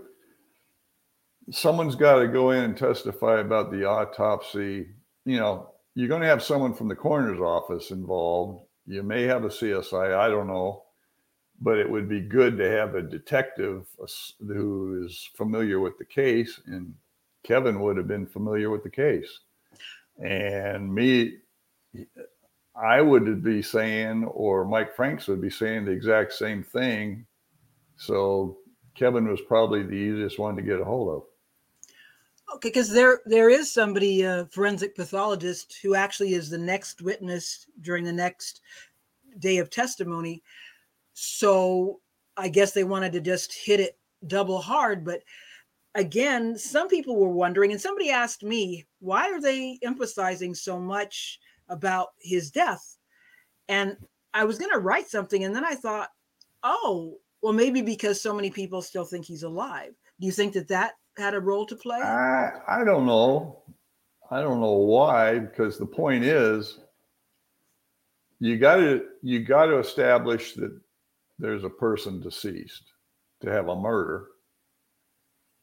Someone's got to go in and testify about the autopsy. You know, you're going to have someone from the coroner's office involved. You may have a CSI. I don't know, but it would be good to have a detective who is familiar with the case. And Kevin would have been familiar with the case. And me, I would be saying, or Mike Franks would be saying the exact same thing. So Kevin was probably the easiest one to get a hold of. Okay, because there there is somebody, a forensic pathologist, who actually is the next witness during the next day of testimony. So I guess they wanted to just hit it double hard. But again, some people were wondering, and somebody asked me, why are they emphasizing so much about his death? And I was going to write something, and then I thought, oh, well, maybe because so many people still think he's alive. Do you think that that had a role to play? I I don't know. I don't know why, because the point is you got to you got to establish that there's a person deceased to have a murder.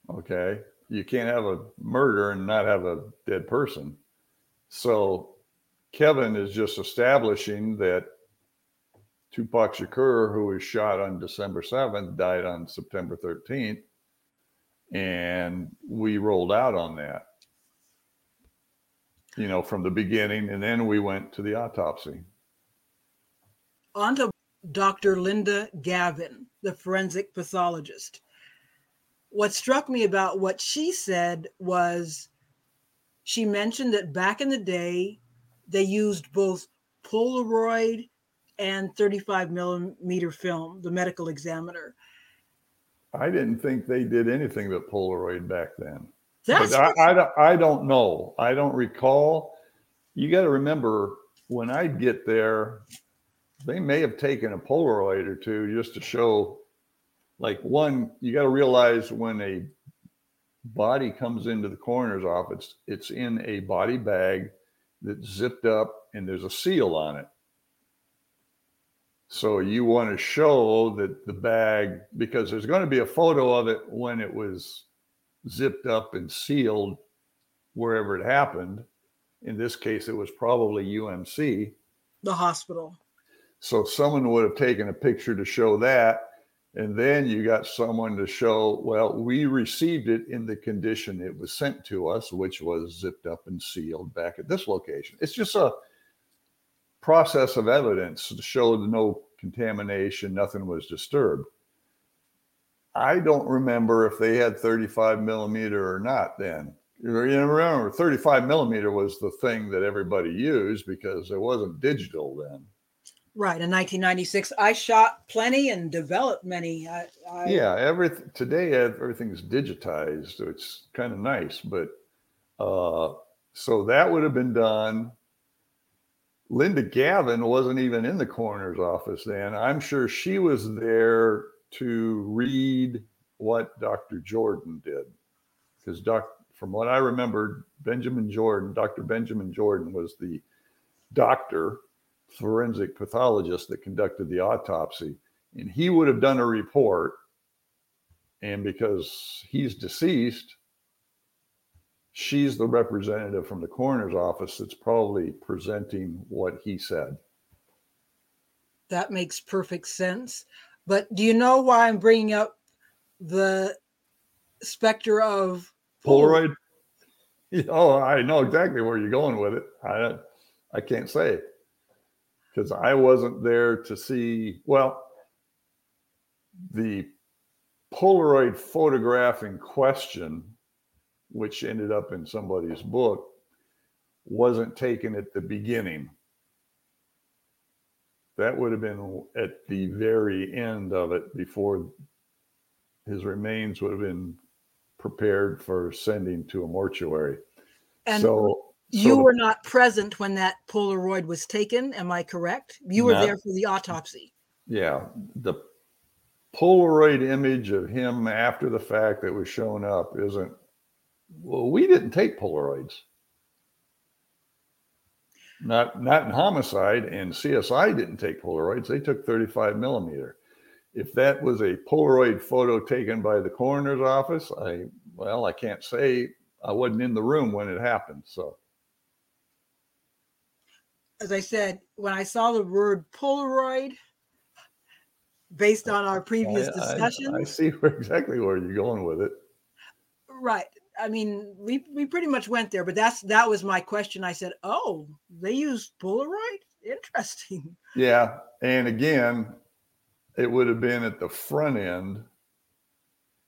Okay, you can't have a murder and not have a dead person. So Kevin is just establishing that Tupac Shakur, who was shot on December 7th, died on September 13th and we rolled out on that. you know, from the beginning, and then we went to the autopsy. On to Dr. Linda Gavin, the forensic pathologist. What struck me about what she said was she mentioned that back in the day, they used both Polaroid and 35 millimeter film, the medical examiner. I didn't think they did anything but Polaroid back then. That's I, I, I don't know. I don't recall. You got to remember when I'd get there, they may have taken a Polaroid or two just to show. Like one, you got to realize when a body comes into the coroner's office, it's in a body bag that's zipped up and there's a seal on it. So you want to show that the bag, because there's going to be a photo of it when it was zipped up and sealed wherever it happened. In this case, it was probably UMC. The hospital. So someone would have taken a picture to show that. And then you got someone to show, well, we received it in the condition it was sent to us, which was zipped up and sealed back at this location. It's just a process of evidence to show no contamination, nothing was disturbed. I don't remember if they had 35 millimeter or not then. You remember 35 millimeter was the thing that everybody used because it wasn't digital then. Right. In 1996, I shot plenty and developed many. I, I... Yeah. Everything today, everything's digitized. So it's kind of nice. But uh, so that would have been done. Linda Gavin wasn't even in the coroner's office then. I'm sure she was there to read what Dr. Jordan did. Because doc, from what I remember, Benjamin Jordan, Dr. Benjamin Jordan was the doctor, forensic pathologist that conducted the autopsy. And he would have done a report. And because he's deceased, she's the representative from the coroner's office that's probably presenting what he said. That makes perfect sense. But do you know why I'm bringing up the specter of Polaroid? [laughs] Oh, I know exactly where you're going with it. I I can't say because I wasn't there to see. Well, the Polaroid photograph in question, which ended up in somebody's book, wasn't taken at the beginning that would have been at the very end of it before his remains would have been prepared for sending to a mortuary. And so you were not present when that Polaroid was taken. Am I correct? You were not, there for the autopsy. Yeah. The Polaroid image of him after the fact that was shown up isn't, well, we didn't take Polaroids not not in homicide and csi didn't take polaroids they took 35 millimeter if that was a polaroid photo taken by the coroner's office i well i can't say i wasn't in the room when it happened so as i said when i saw the word polaroid based on our previous discussion I, I see [laughs] where, exactly where you're going with it right I mean, we we pretty much went there, but that's that was my question. I said, "Oh, they use Polaroid? Interesting." Yeah, and again, it would have been at the front end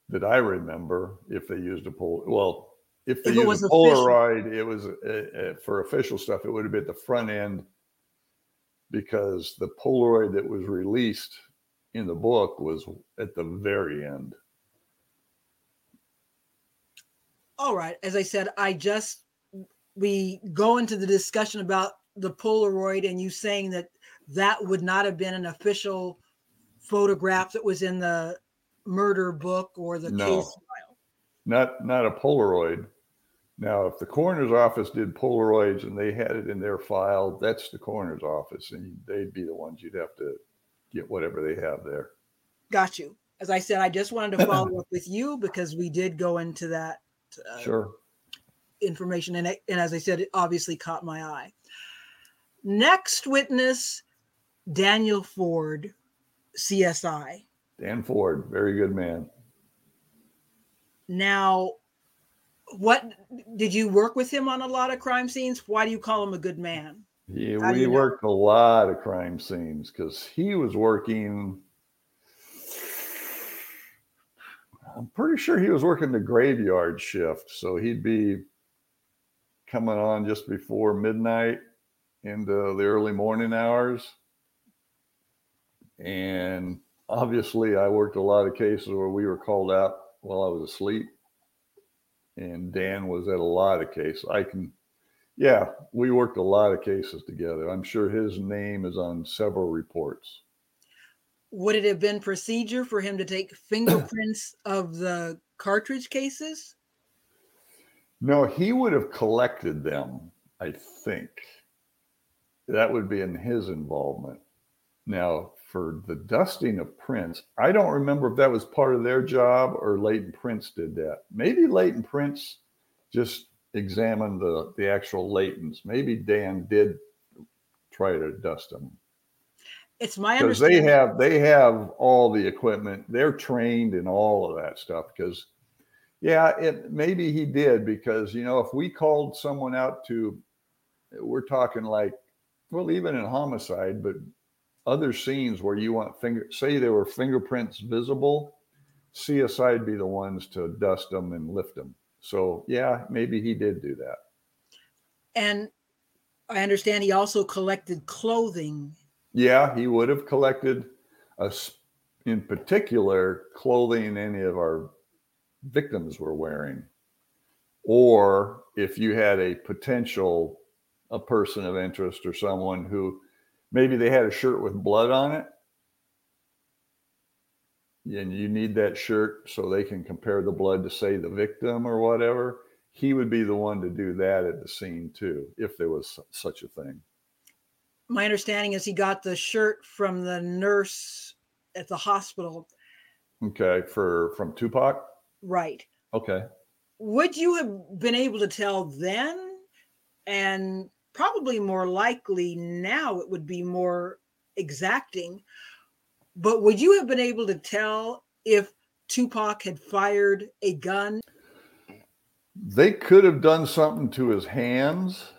that I remember if they used a pol. Well, if they if used a Polaroid, official. it was uh, uh, for official stuff. It would have been at the front end because the Polaroid that was released in the book was at the very end. all right as i said i just we go into the discussion about the polaroid and you saying that that would not have been an official photograph that was in the murder book or the no, case file not not a polaroid now if the coroner's office did polaroids and they had it in their file that's the coroner's office and they'd be the ones you'd have to get whatever they have there. Got you. As i said i just wanted to follow [coughs] up with you because we did go into that uh, sure. information and, it, and as i said it obviously caught my eye. Next witness daniel ford csi dan ford very good man. Now What did you work with him on a lot of crime scenes? Why do you call him a good man? Yeah, we worked know? a lot of crime scenes because he was working. I'm pretty sure he was working the graveyard shift, so he'd be coming on just before midnight into the early morning hours. And obviously, I worked a lot of cases where we were called out while I was asleep. And Dan was at a lot of cases. I can, yeah, we worked a lot of cases together. I'm sure his name is on several reports. Would it have been procedure for him to take [coughs] fingerprints of the cartridge cases? No, he would have collected them, I think. That would be in his involvement. Now, for the dusting of prints, I don't remember if that was part of their job or latent prints did that. Maybe latent prints just examined the, the actual latents. Maybe Dan did try to dust them. It's my because they have they have all the equipment. They're trained in all of that stuff because yeah, it maybe he did because you know if we called someone out to, we're talking like, well, even in homicide, but other scenes where you want finger, say there were fingerprints visible, CSI'd be the ones to dust them and lift them. So yeah, maybe he did do that. And I understand he also collected clothing. Yeah, he would have collected us in particular clothing any of our victims were wearing. Or if you had a potential a person of interest or someone who maybe they had a shirt with blood on it and you need that shirt so they can compare the blood to say the victim or whatever he would be the one to do that at the scene too if there was such a thing my understanding is he got the shirt from the nurse at the hospital okay for from tupac Right. Okay. Would you have been able to tell then? And probably more likely now it would be more exacting. But would you have been able to tell if Tupac had fired a gun? They could have done something to his hands.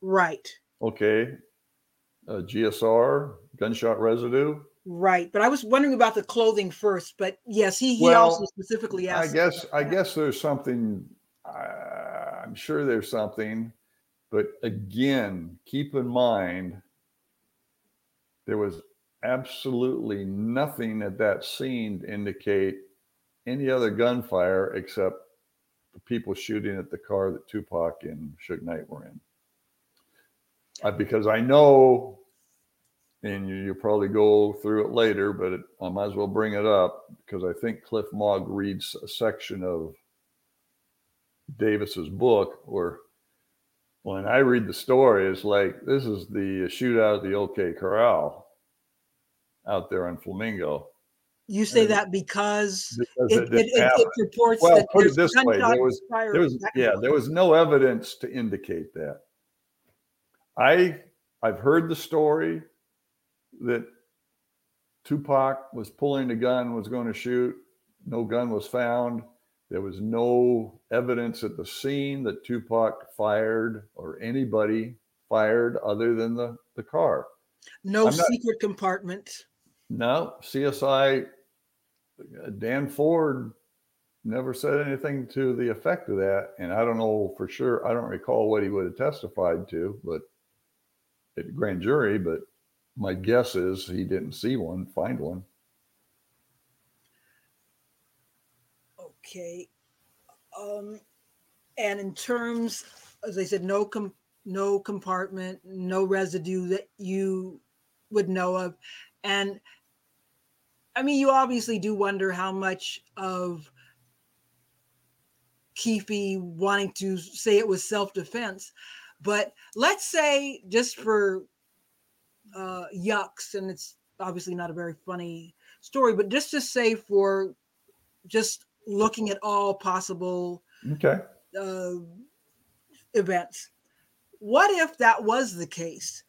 Right. Okay. A GSR, gunshot residue. Right, but I was wondering about the clothing first. But yes, he he well, also specifically asked. I guess I guess there's something. Uh, I'm sure there's something, but again, keep in mind there was absolutely nothing at that scene to indicate any other gunfire except the people shooting at the car that Tupac and Suge Knight were in. Uh, because I know and you, will probably go through it later, but it, I might as well bring it up because I think Cliff Mogg reads a section of Davis's book where when I read the story, it's like this is the shootout at the OK Corral out there on Flamingo. You say and that because, because it, it, it, it, reports well, that put it this way: there was, there was yeah, there was no evidence to indicate that. I I've heard the story that Tupac was pulling a gun, was going to shoot. No gun was found. There was no evidence at the scene that Tupac fired or anybody fired other than the, the car. No not, secret compartment. No, CSI Dan Ford never said anything to the effect of that. And I don't know for sure. I don't recall what he would have testified to, but at grand jury, but my guess is he didn't see one, find one. Okay. Um, and in terms, as I said, no com- no compartment, no residue that you would know of, and I mean, you obviously do wonder how much of Keffe wanting to say it was self defense, but let's say just for uh, yucks, and it's obviously not a very funny story, but just to say for just looking at all possible okay uh, events. What if that was the case?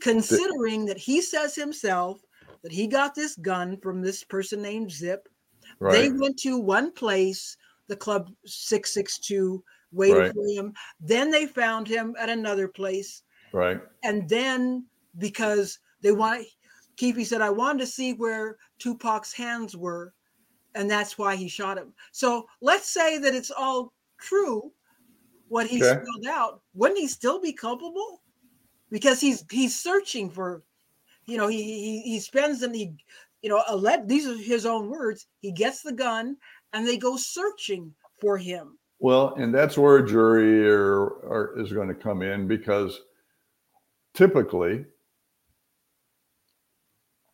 Considering that he says himself that he got this gun from this person named Zip. Right. They went to one place. the club 662 waiting Right. for him. Then they found him at another place. Right. And then because they want, Keffe said, I wanted to see where Tupac's hands were. And that's why he shot him. So let's say that it's all true, what he Okay. spelled out. Wouldn't he still be culpable? Because he's he's searching for, you know, he he, he spends and he, you know, a let these are his own words. He gets the gun and they go searching for him. Well, and that's where a jury or, or is going to come in because typically,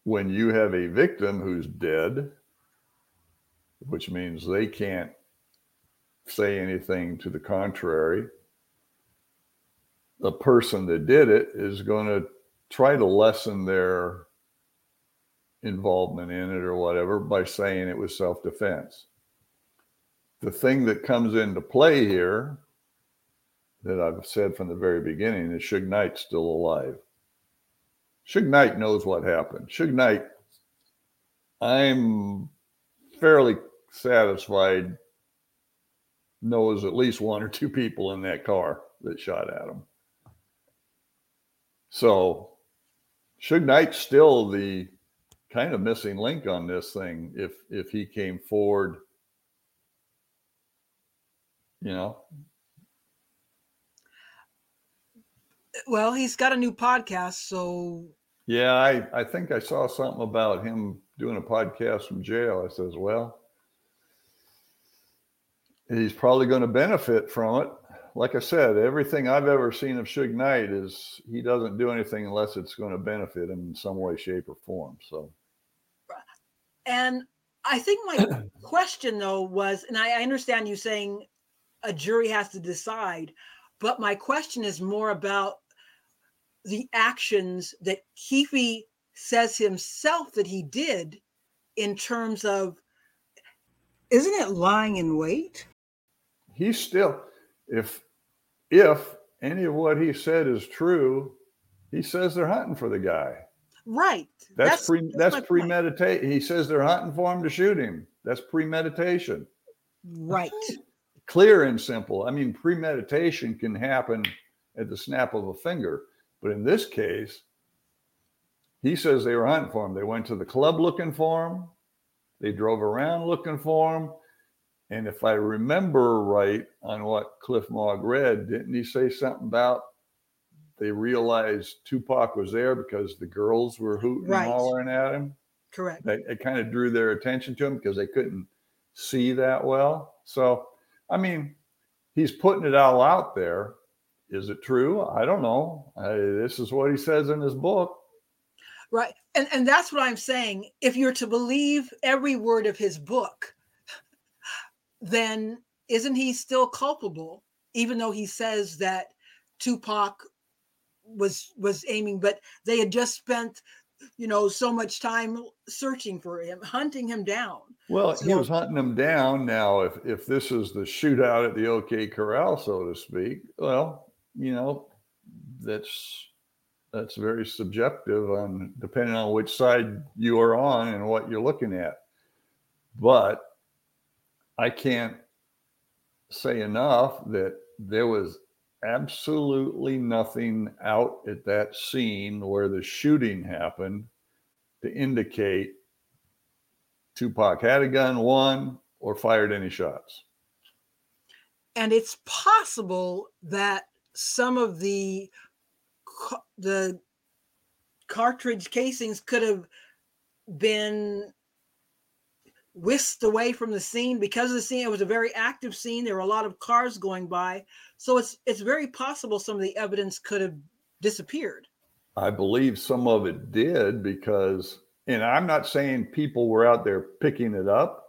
when you have a victim who's dead, which means they can't say anything to the contrary, the person that did it is going to try to lessen their involvement in it or whatever by saying it was self defense the thing that comes into play here that I've said from the very beginning is Suge Knight's still alive. Suge Knight knows what happened. Suge Knight, I'm fairly satisfied, knows at least one or two people in that car that shot at him. So Suge Knight's still the kind of missing link on this thing if if he came forward you know? Well, he's got a new podcast, so. Yeah i i think i saw something about him doing a podcast from jail. I says well he's probably going to benefit from it. Like i said everything i've ever seen of Suge Knight is he doesn't do anything unless it's going to benefit him in some way shape or form so. And I think my [clears throat] question though was, and I I understand you saying a jury has to decide, but my question is more about the actions that Keffe says himself that he did in terms of isn't it lying in wait? He's still if if any of what he said is true he says they're hunting for the guy Right. That's, pre my that's point. premeditate. He says they're hunting for him to shoot him. That's premeditation. Right. Clear and simple. I mean, premeditation can happen at the snap of a finger, but in this case, he says they were hunting for him. They went to the club looking for him. They drove around looking for him. And if I remember right on what Cliff Mogg read, didn't he say something about they realized Tupac was there because the girls were hooting Right. and hollering at him? Correct. That it kind of drew their attention to him because they couldn't see that well. So, I mean, he's putting it all out there. Is it true? I don't know. I, this is what he says in his book. Right. And and that's what I'm saying. If you're to believe every word of his book, then isn't he still culpable, even though he says that Tupac was was aiming, but they had just spent, you know, so much time searching for him, hunting him down. Well, he was hunting him down. Now, if if this is the shootout at the OK Corral, so to speak, well, you know, that's that's very subjective on depending on which side you are on and what you're looking at. But I can't say enough that there was absolutely nothing out at that scene where the shooting happened to indicate Tupac had a gun, one, or fired any shots. And it's possible that some of the the cartridge casings could have been whisked away from the scene because of the scene it was a very active scene there were a lot of cars going by so it's it's very possible some of the evidence could have disappeared I believe some of it did because, and I'm not saying people were out there picking it up.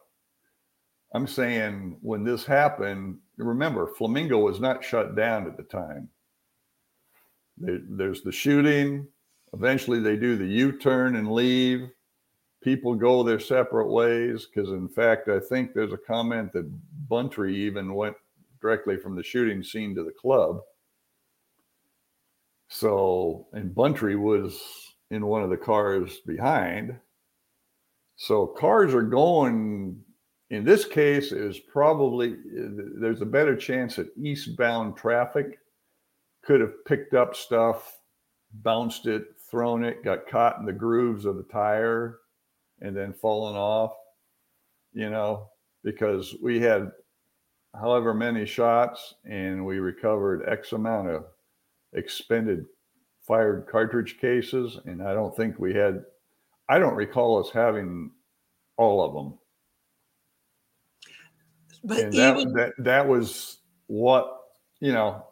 I'm saying when this happened, remember, Flamingo was not shut down at the time. There, there's the shooting. Eventually, they do the U turn and leave. People go their separate ways because, in fact, I think there's a comment that Buntry even went directly from the shooting scene to the club. So, and Buntry was in one of the cars behind. So cars are going in this case, is probably there's a better chance that eastbound traffic could have picked up stuff, bounced it, thrown it, got caught in the grooves of the tire, and then falling off. You know, because we had however many shots and we recovered X amount of expended fired cartridge cases. And I don't think we had, I don't recall us having all of them. But and even, that, that, that was what, you know,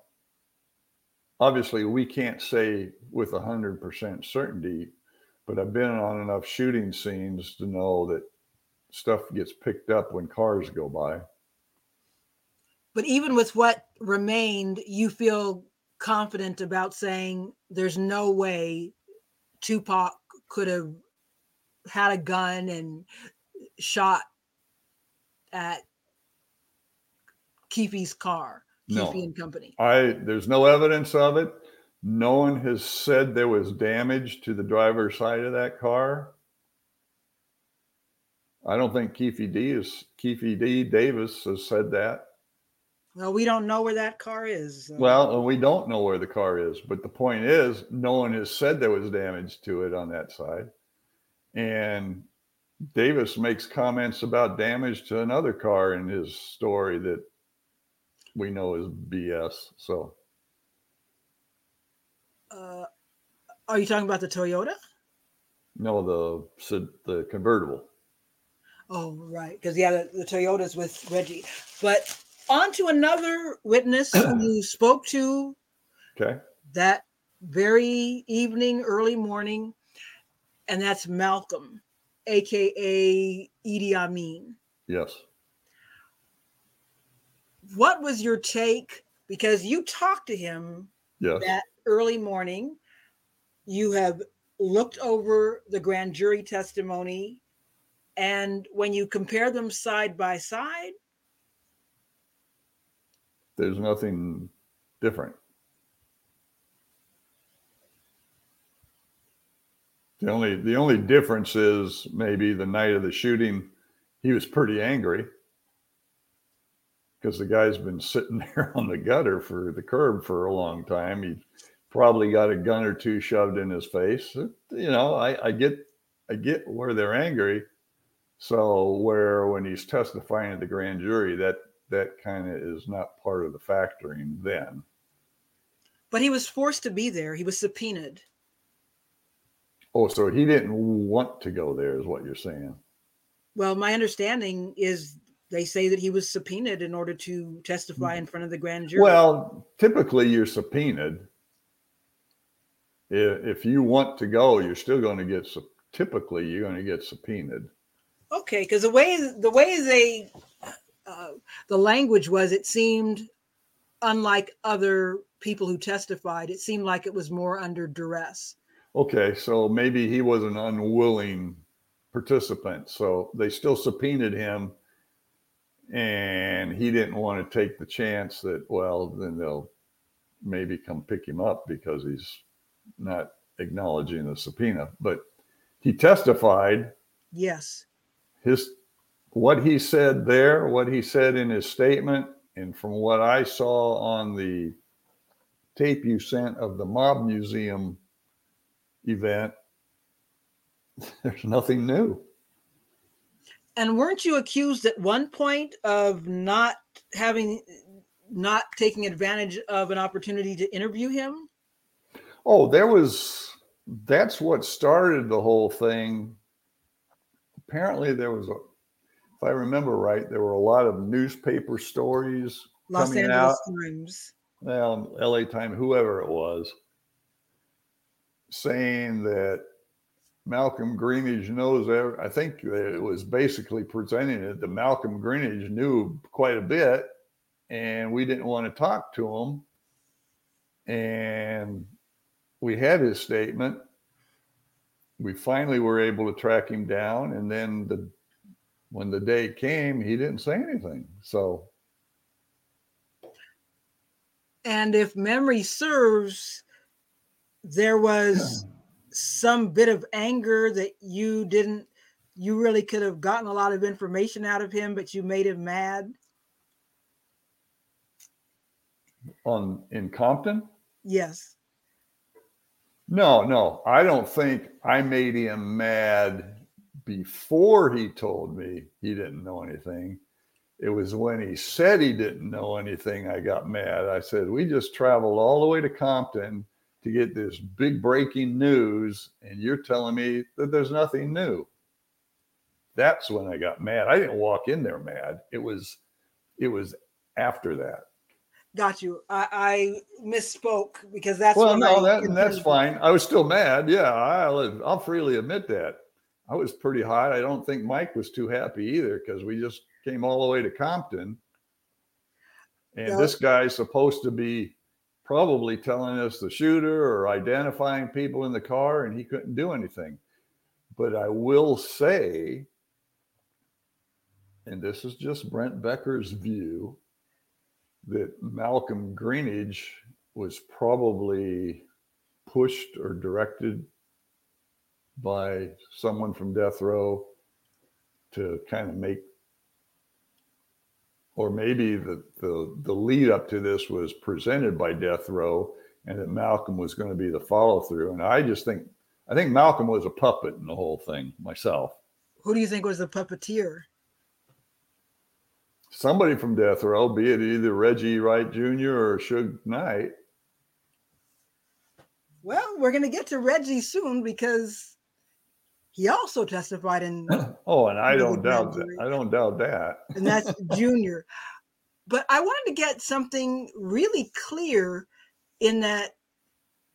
obviously we can't say with 100% certainty, but I've been on enough shooting scenes to know that stuff gets picked up when cars go by. But even with what remained, you feel confident about saying there's no way Tupac could have had a gun and shot at Keffe's car, Keffe no. and Company. I there's no evidence of it. No one has said there was damage to the driver's side of that car. I don't think Keffe D is Keffe D Davis has said that. Well, we don't know where that car is. So. Well, uh, we don't know where the car is, but the point is, no one has said there was damage to it on that side. And Davis makes comments about damage to another car in his story that we know is BS. So, uh, are you talking about the Toyota? No, the the convertible. Oh, right. Because yeah, the, the Toyota's with Reggie. But on to another witness who [clears throat] spoke to okay. that very evening, early morning, and that's Malcolm, aka Idi Amin. Yes. What was your take? Because you talked to him yes. that early morning. You have looked over the grand jury testimony. And when you compare them side by side, there's nothing different. The only the only difference is maybe the night of the shooting, he was pretty angry because the guy's been sitting [laughs] there on the gutter for the curb for a long time. He probably got a gun or two shoved in his face. You know, I, I get I get where they're angry. So where when he's testifying at the grand jury, that that kind of is not part of the factoring then. But he was forced to be there. He was subpoenaed. Oh, so he didn't want to go there, is what you're saying? Well, my understanding is they say that he was subpoenaed in order to testify hmm. in front of the grand jury. Well, typically you're subpoenaed. If you want to go, you're still going to get typically you're going to get subpoenaed. Okay, because the way the way they uh, the language was it seemed unlike other people who testified it seemed like it was more under duress okay so maybe he was an unwilling participant so they still subpoenaed him and he didn't want to take the chance that well then they'll maybe come pick him up because he's not acknowledging the subpoena but he testified yes his what he said there, what he said in his statement, and from what I saw on the tape you sent of the Mob Museum event, [laughs] there's nothing new. And weren't you accused at one point of not having, not taking advantage of an opportunity to interview him? Oh, there was, that's what started the whole thing. Apparently, there was a if I remember right, there were a lot of newspaper stories Los coming Angeles out. Times. Well, LA Times, whoever it was, saying that Malcolm Greenidge knows. Every, I think it was basically presenting it that Malcolm Greenidge knew quite a bit, and we didn't want to talk to him. And we had his statement. We finally were able to track him down, and then the when the day came, he didn't say anything. So, and if memory serves, there was some bit of anger that you didn't you really could have gotten a lot of information out of him, but you made him mad? On in Compton? Yes. No, no. I don't think I made him mad before he told me he didn't know anything. It was when he said he didn't know anything I got mad. I said, We just traveled all the way to Compton to get this big breaking news, and you're telling me that there's nothing new. That's when I got mad. I didn't walk in there mad. It was it was after that. Got you. I, I misspoke because that's well, no, that, that's fine. I was still mad. Yeah, I'll, I'll freely admit that. I was pretty hot. I don't think Mike was too happy either because we just came all the way to Compton. And yeah. this guy's supposed to be probably telling us the shooter or identifying people in the car, and he couldn't do anything. But I will say, and this is just Brent Becker's view, that Malcolm Greenidge was probably pushed or directed by someone from death row to kind of make or maybe the, the the lead up to this was presented by death row and that malcolm was going to be the follow through and i just think i think malcolm was a puppet in the whole thing myself. Who do you think was the puppeteer somebody from death row, be it either Reggie Wright Jr. or Suge Knight. Well, we're going to get to Reggie soon because he also testified in. [laughs] oh, and I don't doubt that. I don't doubt that. and that's [laughs] Junior. But I wanted to get something really clear in that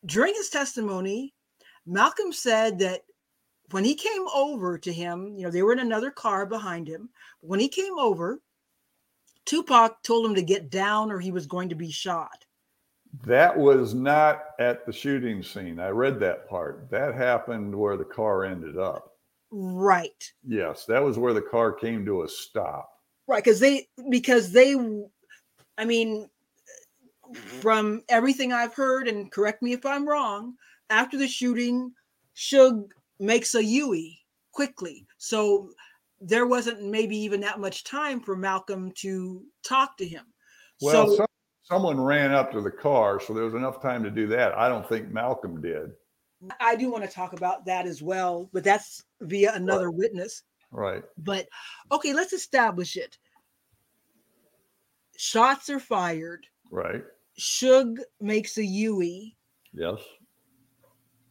during his testimony, Malcolm said that when he came over to him, you know, they were in another car behind him. When he came over, Tupac told him to get down or he was going to be shot. That was not at the shooting scene. I read that part. That happened where the car ended up. Right. Yes, that was where the car came to a stop. Right, because they because they I mean from everything I've heard, and correct me if I'm wrong, after the shooting, Suge makes a Yui quickly. So there wasn't maybe even that much time for Malcolm to talk to him. Well, so, some, someone ran up to the car, so there was enough time to do that. I don't think Malcolm did. I do want to talk about that as well, but that's via another right. witness. Right. But okay, let's establish it. Shots are fired. Right. Suge makes a Yui. Yes.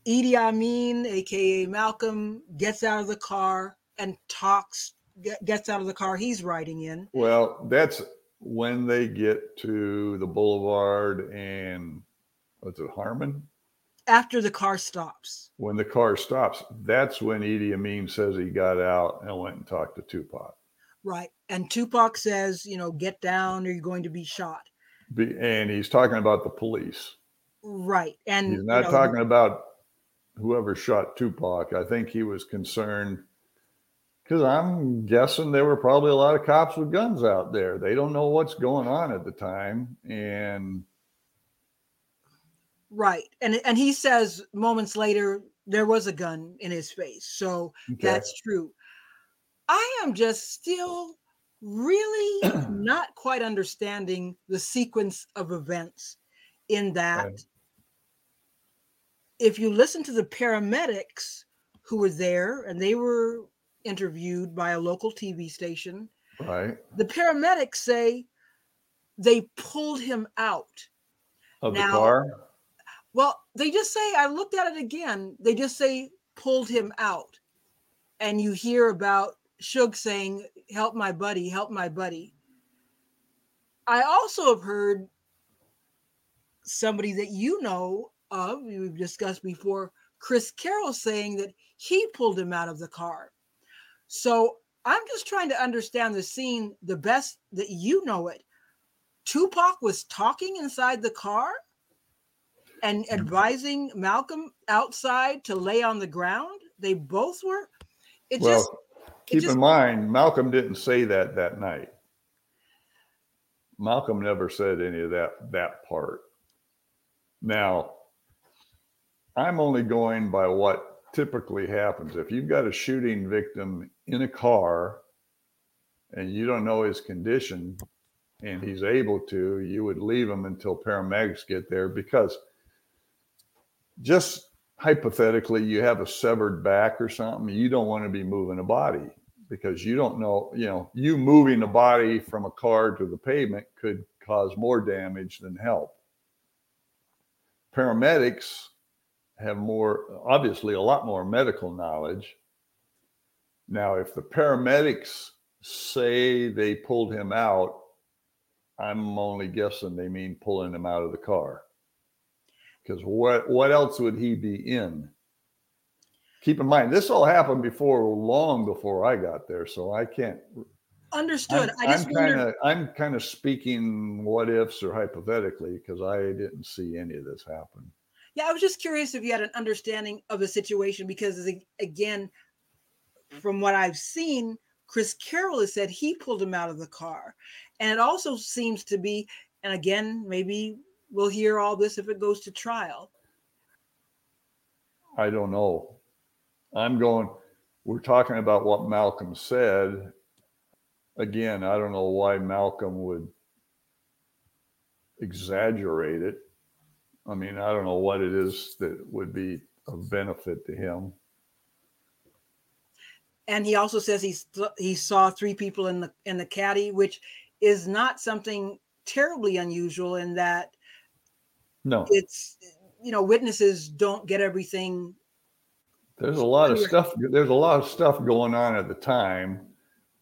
Idi Amin, aka Malcolm, gets out of the car and talks, gets out of the car he's riding in. Well, that's when they get to the boulevard and what's it, Harmon? After the car stops. When the car stops, that's when Idi Amin says he got out and went and talked to Tupac. Right. And Tupac says, you know, get down or you're going to be shot. Be, and he's talking about the police. Right. And he's not you know, talking about whoever shot Tupac. I think he was concerned because I'm guessing there were probably a lot of cops with guns out there. They don't know what's going on at the time, and right, and and he says moments later there was a gun in his face, so okay. that's true. I am just still really [clears throat] not quite understanding the sequence of events in that. Okay. If you listen to the paramedics who were there and they were interviewed by a local TV station. Right. The paramedics say they pulled him out of now, the car. Well, they just say I looked at it again. They just say pulled him out, and you hear about Suge saying, "Help my buddy, help my buddy." I also have heard somebody that you know of, we've discussed before, Chris Carroll saying that he pulled him out of the car. So I'm just trying to understand the scene the best that you know it. Tupac was talking inside the car and mm. advising Malcolm outside to lay on the ground. They both were. It well, just keep just, in mind, Malcolm didn't say that that night. Malcolm never said any of that that part. Now, I'm only going by what typically happens. If you've got a shooting victim in a car and you don't know his condition and he's able to, you would leave him until paramedics get there because just hypothetically, you have a severed back or something, you don't want to be moving a body because you don't know, you know, you moving a body from a car to the pavement could cause more damage than help. Paramedics have more, obviously, a lot more medical knowledge. Now, if the paramedics say they pulled him out, I'm only guessing they mean pulling him out of the car. Because what what else would he be in? Keep in mind, this all happened before, long before I got there, so I can't. Understood. I'm, I just am kind of I'm kind of speaking what ifs or hypothetically because I didn't see any of this happen. Yeah, I was just curious if you had an understanding of the situation because, again, from what I've seen, Chris Carroll has said he pulled him out of the car. And it also seems to be, and again, maybe we'll hear all this if it goes to trial. I don't know. I'm going, we're talking about what Malcolm said. Again, I don't know why Malcolm would exaggerate it I mean, I don't know what it is that would be of benefit to him. And he also says he he saw three people in the in the caddy, which is not something terribly unusual in that. No, it's you know witnesses don't get everything. There's a lot of stuff. There's a lot of stuff going on at the time,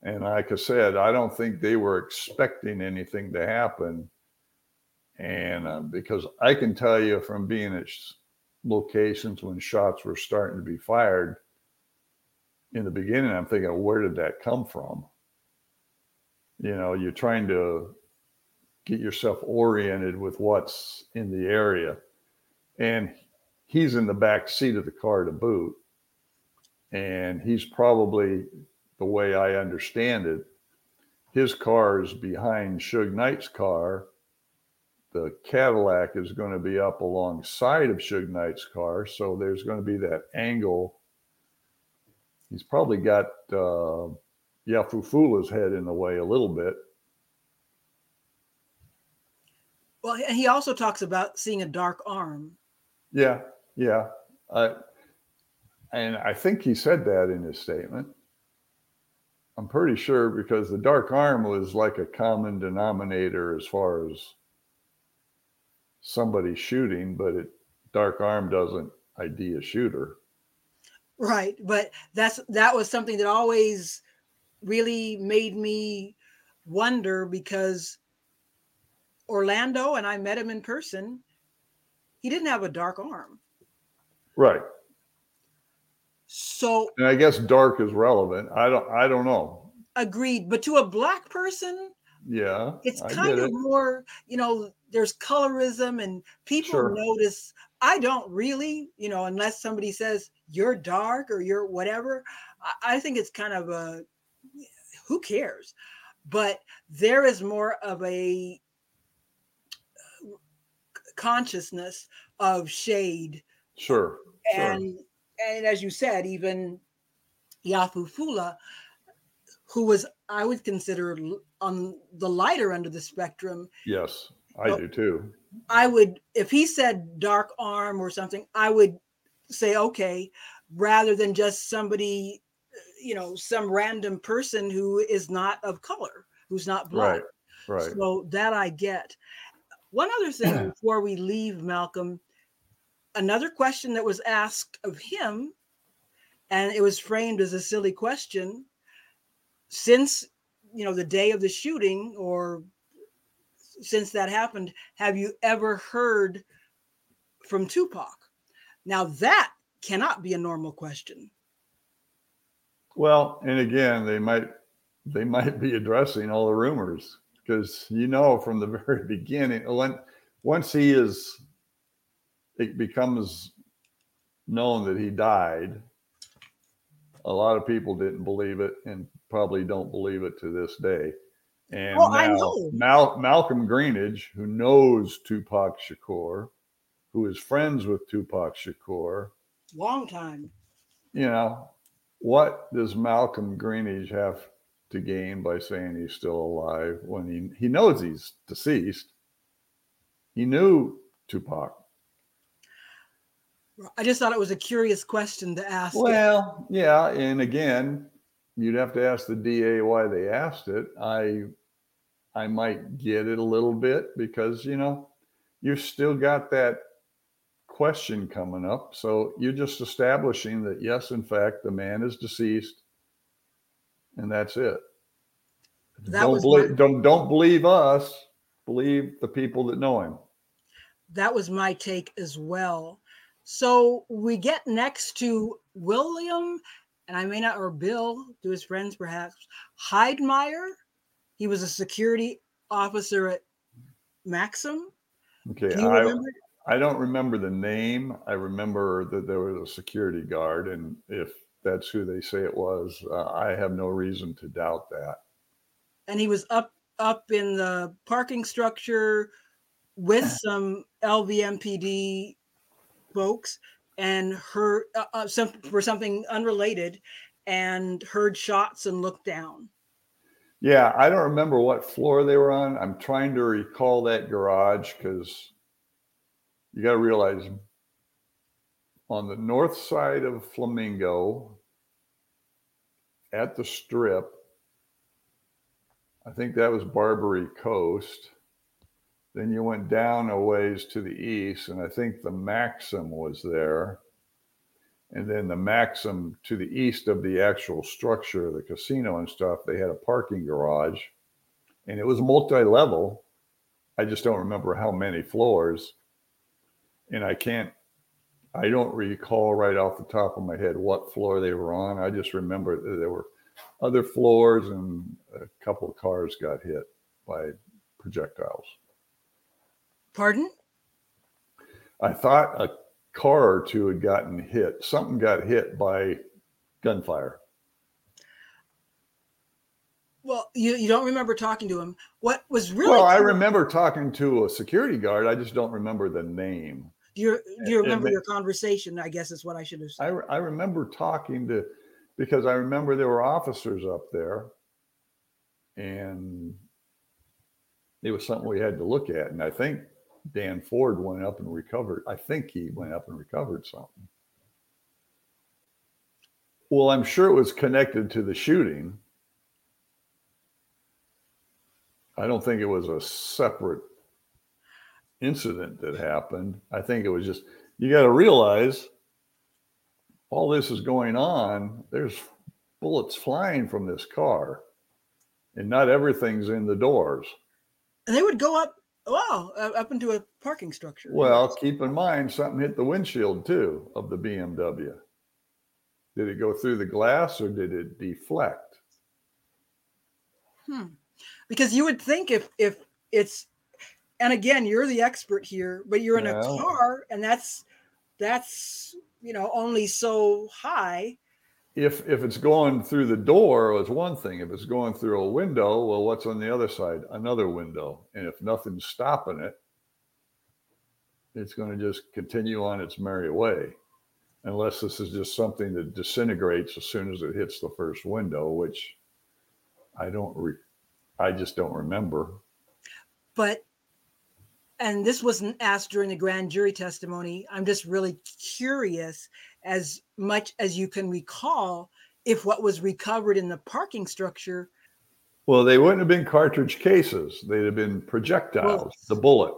and like I said, I don't think they were expecting anything to happen and uh, because I can tell you from being at locations when shots were starting to be fired in the beginning, I'm thinking, where did that come from? You know, you're trying to get yourself oriented with what's in the area. And he's in the back seat of the car to boot. And he's probably, the way I understand it, his car is behind Suge Knight's car the Cadillac is going to be up alongside of Suge Knight's car. So there's going to be that angle. He's probably got uh, Yafeu Fula's head in the way a little bit. Well, he also talks about seeing a dark arm. Yeah, yeah. I, and I think he said that in his statement. I'm pretty sure because the dark arm was like a common denominator as far as somebody shooting, but it dark arm doesn't ID a shooter. Right, but that's that was something that always really made me wonder because Orlando and I met him in person. He didn't have a dark arm. Right. So and I guess dark is relevant. I don't I don't know. Agreed, but to a black person, yeah. It's kind of it. more, you know, there's colorism and people sure. notice. I don't really, you know, unless somebody says you're dark or you're whatever. I, I think it's kind of a who cares? But there is more of a consciousness of shade. Sure. And sure. and as you said, even Yafeu Fula, who was I would consider on the lighter end of the spectrum. Yes, I do too. I would, if he said dark arm or something, I would say okay, rather than just somebody, you know, some random person who is not of color, who's not black. Right. Right. So that I get. One other thing [clears throat] before we leave, Malcolm, another question that was asked of him, and it was framed as a silly question. Since you know the day of the shooting or since that happened have you ever heard from tupac? Now that cannot be a normal question. Well and again they might they might be addressing all the rumors because you know from the [laughs] very beginning when once he is it becomes known that he died a lot of people didn't believe it and probably don't believe it to this day. And well, now Mal- Malcolm Greenidge, who knows Tupac Shakur, who is friends with Tupac Shakur, long time. you know, what does Malcolm Greenidge have to gain by saying he's still alive when he, he knows he's deceased? He knew Tupac. I just thought it was a curious question to ask. Well, yeah, and again, you'd have to ask the DA why they asked it. I I might get it a little bit because, you know, you've still got that question coming up. So you're just establishing that yes, in fact, the man is deceased, and that's it. That don't believe my, don't don't believe us. Believe the people that know him. That was my take as well. So we get next to William, and I may not, or Bill, to his friends perhaps, Heidmeyer. He was a security officer at Maxim. Okay, I, I don't remember the name. I remember that there was a security guard, and if that's who they say it was, uh, I have no reason to doubt that. And he was up up in the parking structure with [laughs] some LVMPD folks and heard uh, uh, some, for something unrelated and heard shots and looked down. Yeah, I don't remember what floor they were on. I'm trying to recall that garage because you got to realize on the north side of Flamingo at the strip, I think that was Barbary Coast. Then you went down a ways to the east, and I think the Maxim was there. And then the Maxim to the east of the actual structure, the casino and stuff, they had a parking garage, and it was multi level. I just don't remember how many floors. And I can't, I don't recall right off the top of my head what floor they were on. I just remember there were other floors and a couple of cars got hit by projectiles. Pardon? I thought a car or two had gotten hit. Something got hit by gunfire. Well, you, you don't remember talking to him. What was really well? I remember talking to a security guard. I just don't remember the name. Do you do you remember your conversation? I guess is what I should have said. I, I remember talking to because I remember there were officers up there, and it was something we had to look at. And I think Dan Ford went up and recovered. I think he went up and recovered something. Well, I'm sure it was connected to the shooting. I don't think it was a separate incident that happened. I think it was just, you got to realize all this is going on. There's bullets flying from this car, and not everything's in the doors. And they would go up Wow, uh, up into a parking structure. Well, keep in mind something hit the windshield too of the BMW. Did it go through the glass or did it deflect? Hmm. Because you would think if if it's and again, you're the expert here, but you're in yeah. a car and that's that's you know only so high if if it's going through the door it's one thing. If it's going through a window well what's on the other side? Another window. And if nothing's stopping it it's going to just continue on its merry way unless this is just something that disintegrates as soon as it hits the first window which i don't re- i just don't remember. But and this wasn't asked during the grand jury testimony. I'm just really curious as much as you can recall if what was recovered in the parking structure well they wouldn't have been cartridge cases. They'd have been projectiles bullets. the bullet.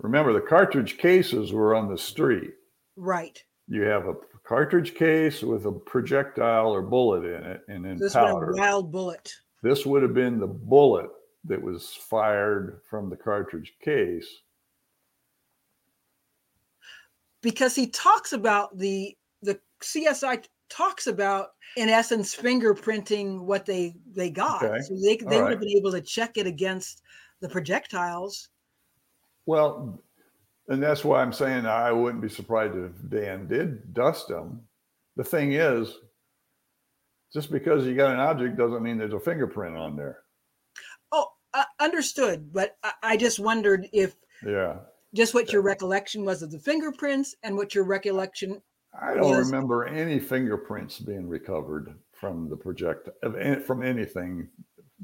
Remember the cartridge cases were on the street. Right. You have a cartridge case with a projectile or bullet in it and then this powder. wild bullet. This would have been the bullet that was fired from the cartridge case because he talks about the the CSI talks about in essence fingerprinting what they they got. Okay. So they, they would right. have been able to check it against the projectiles. Well, and that's why I'm saying I wouldn't be surprised if Dan did dust them. The thing is, just because you got an object doesn't mean there's a fingerprint on there. Oh, uh, understood. But I, I just wondered if yeah Just what your recollection was of the fingerprints and what your recollection. I don't was- remember any fingerprints being recovered from the projectile from anything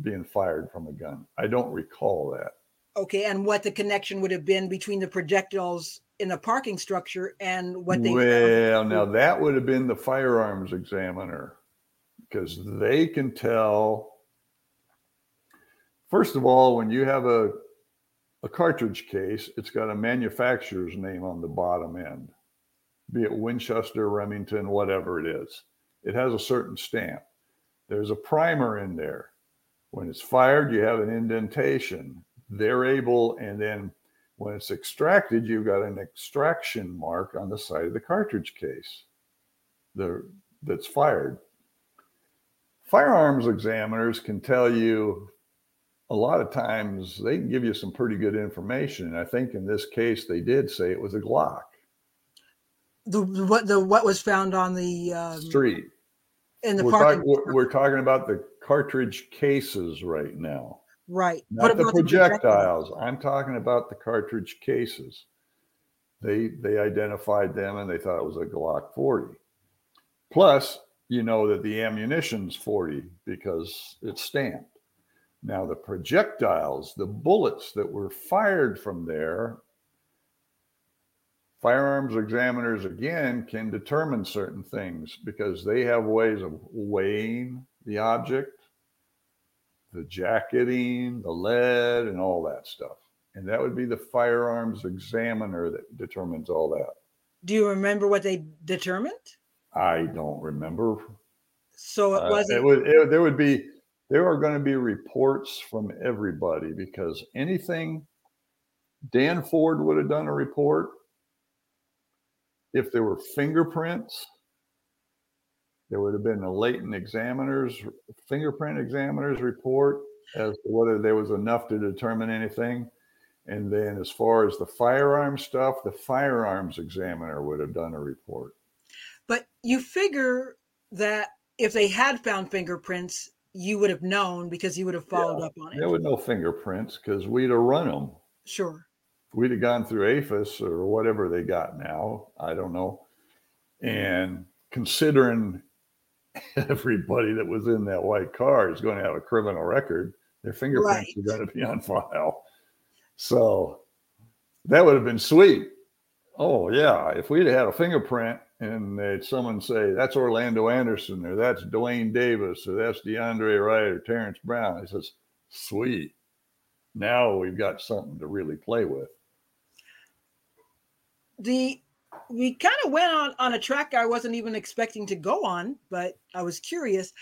being fired from a gun. I don't recall that. Okay, and what the connection would have been between the projectiles in the parking structure and what they. well, now that would have been the firearms examiner because they can tell. First of all, when you have a a cartridge case, it's got a manufacturer's name on the bottom end, be it Winchester, Remington, whatever it is. It has a certain stamp. There's a primer in there. When it's fired, you have an indentation. They're able, and then when it's extracted, you've got an extraction mark on the side of the cartridge case the, that's fired. Firearms examiners can tell you a lot of times they can give you some pretty good information. And I think in this case, they did say it was a Glock The what the what was found on the um, street. in the We're, talk- we're, we're talking about the cartridge cases right now. right. not the projectiles. I'm talking about the cartridge cases. They they identified them and they thought it was a Glock 40. Plus, you know that the ammunition's 40 because it's stamped. Now the projectiles, the bullets that were fired from there, firearms examiners again can determine certain things because they have ways of weighing the object the jacketing, the lead, and all that stuff. And that would be the firearms examiner that determines all that. Do you remember what they determined? I don't remember. So it Uh, wasn't. it would. It, there would be. There are going to be reports from everybody because anything. Dan Ford would have done a report. If there were fingerprints, there would have been a latent examiner's fingerprint examiner's report as to whether there was enough to determine anything. And then, as far as the firearm stuff, the firearms examiner would have done a report. But you figure that if they had found fingerprints, you would have known because you would have followed Yeah, up on it. There were no fingerprints because we'd have run them. Sure. We'd have gone through AFIS or whatever they got now. I don't know. And considering [laughs] everybody that was in that white car is going to have a criminal record, their fingerprints Right. are going to be on file. So that would have been sweet. Oh, yeah. If we'd had a fingerprint and someone say, that's Orlando Anderson, or that's Dwayne Davis, or that's DeAndre Wright, or Terrence Brown, he says, sweet. Now we've got something to really play with. The we kind of went on on a track I wasn't even expecting to go on, but I was curious.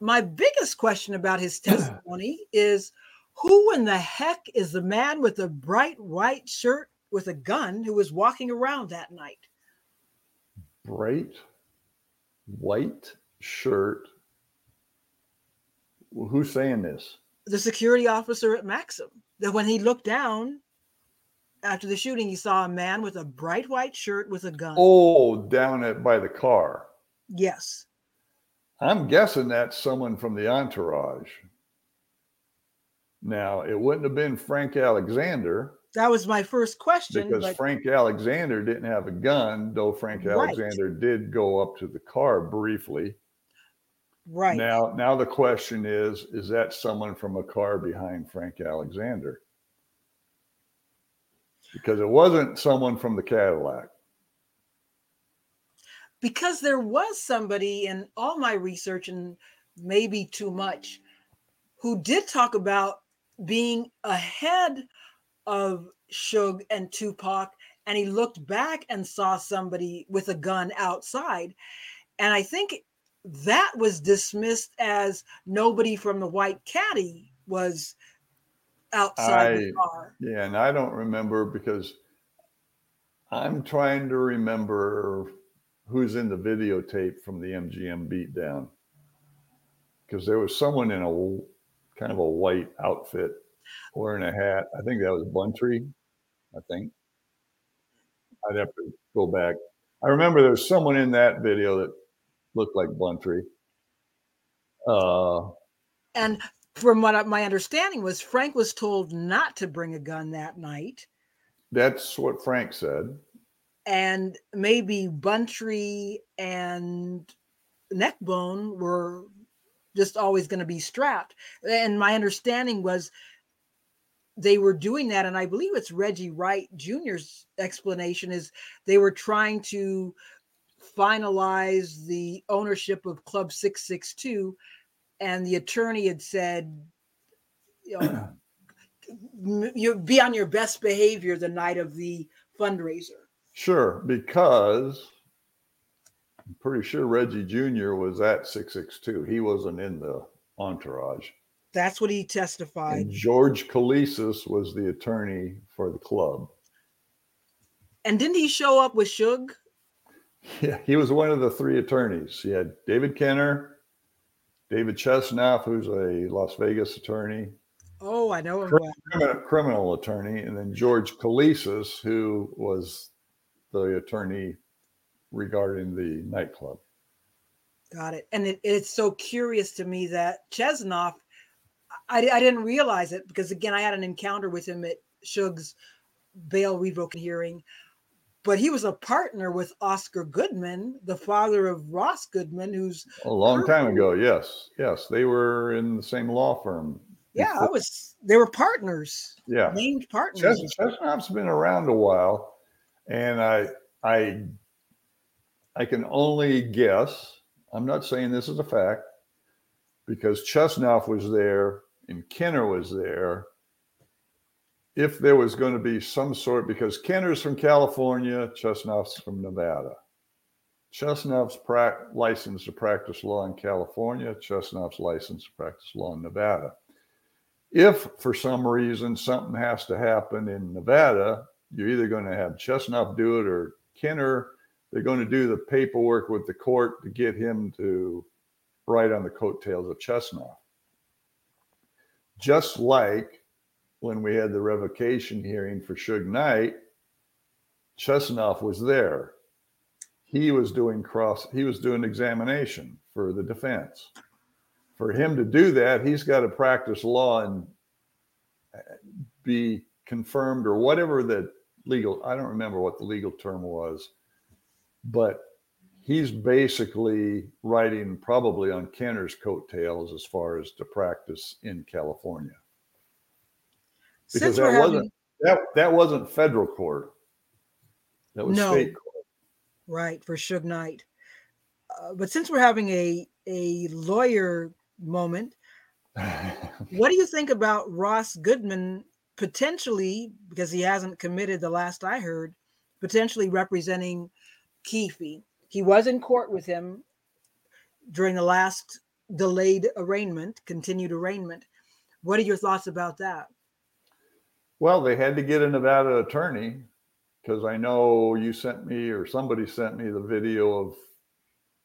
My biggest question about his [clears throat] testimony is who in the heck is the man with the bright white shirt with a gun who was walking around that night? Bright white shirt. Who's saying this? the security officer at Maxim that when he looked down after the shooting, he saw a man with a bright white shirt with a gun. Oh, down at by the car. Yes. I'm guessing that's someone from the entourage. Now, it wouldn't have been Frank Alexander That was my first question. because but Frank Alexander didn't have a gun, though Frank Right. Alexander did go up to the car briefly. right. Now, now the question is, is that someone from a car behind Frank Alexander? Because it wasn't someone from the Cadillac. because there was somebody in all my research and maybe too much who did talk about being ahead of Suge and Tupac and he looked back and saw somebody with a gun outside and I think that was dismissed as nobody from the white caddy was outside the car. Yeah, and I don't remember because I'm trying to remember who's in the videotape from the MGM beatdown. Because there was someone in a kind of a white outfit wearing a hat. I think that was Buntry. I think. I'd have to go back. I remember there was someone in that video that looked like Buntry. Uh, And from what my understanding was, Frank was told not to bring a gun that night That's what Frank said. And maybe Buntry and Neckbone were just always going to be strapped. And my understanding was they were doing that. And I believe it's Reggie Wright Jr.'s explanation is they were trying to finalize the ownership of Club 662. And the attorney had said, you know, [clears throat] you be on your best behavior the night of the fundraiser. Sure, because I'm pretty sure Reggie Jr. was at 662. He wasn't in the entourage. That's what he testified. And George Kalisis was the attorney for the club. And didn't he show up with Suge? Yeah, he was one of the three attorneys. He had David Kenner, David Chesnoff, who's a Las Vegas attorney. Oh, I know him. Criminal, criminal attorney, and then George Kalisis, who was the attorney regarding the nightclub. Got it. And it, it's so curious to me that Chesnoff, I, I didn't realize it because, again, I had an encounter with him at Suge's bail revoking hearing, but he was a partner with Oscar Goodman, the father of Ross Goodman, who's a long time ago. Yes. Yes. They were in the same law firm. Yeah, I was, they were partners. Yeah. Named partners. Chesnoff's been around a while. And I, I I can only guess. I'm not saying this is a fact because Chesnoff was there and Kenner was there. If there was going to be some sort, because Kenner's from California, Chesnoff's from Nevada. Chesnoff's pra- licensed to practice law in California, Chesnoff's licensed to practice law in Nevada. If for some reason something has to happen in Nevada, you're either going to have Chesnoff do it or Kenner they're going to do the paperwork with the court to get him to write on the coattails of Chesnoff. Just like when we had the revocation hearing for Suge Knight, Chesnoff was there. He was doing cross, he was doing examination for the defense. For him to do that, he's got to practice law and uh, be confirmed or whatever the legal, I don't remember what the legal term was but he's basically riding probably on Kenner's coattails as far as to practice in California. Because that wasn't having... that that wasn't federal court. That was no. state court. Right, for Suge Knight. Uh, but since we're having a a lawyer moment, [laughs] what do you think about Ross Goodman potentially, because he hasn't committed the last I heard, potentially representing Keffe. He was in court with him during the last delayed arraignment, continued arraignment. What are your thoughts about that? Well, they had to get a Nevada attorney because I know you sent me or somebody sent me the video of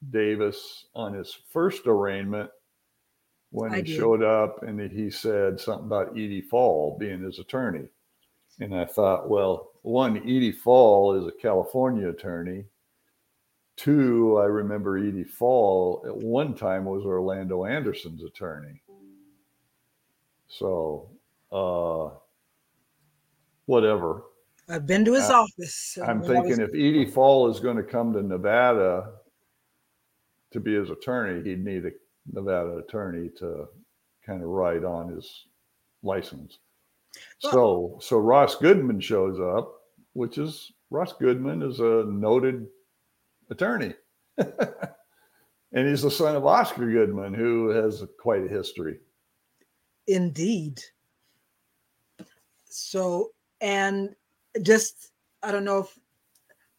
Davis on his first arraignment when I he did. showed up and he said something about Edi Faal being his attorney. And I thought, well, one, Edi Faal is a California attorney. Two, I remember Edi Faal at one time was Orlando Anderson's attorney. So, uh, whatever. I've been to his uh, office. I'm thinking if Edi Faal is going to come to Nevada to be his attorney, he'd need a Nevada attorney to kind of write on his license. Well, so, so Ross Goodman shows up, which is Ross Goodman is a noted attorney. [laughs] and he's the son of Oscar Goodman, who has quite a history. Indeed. So, and just, I don't know if,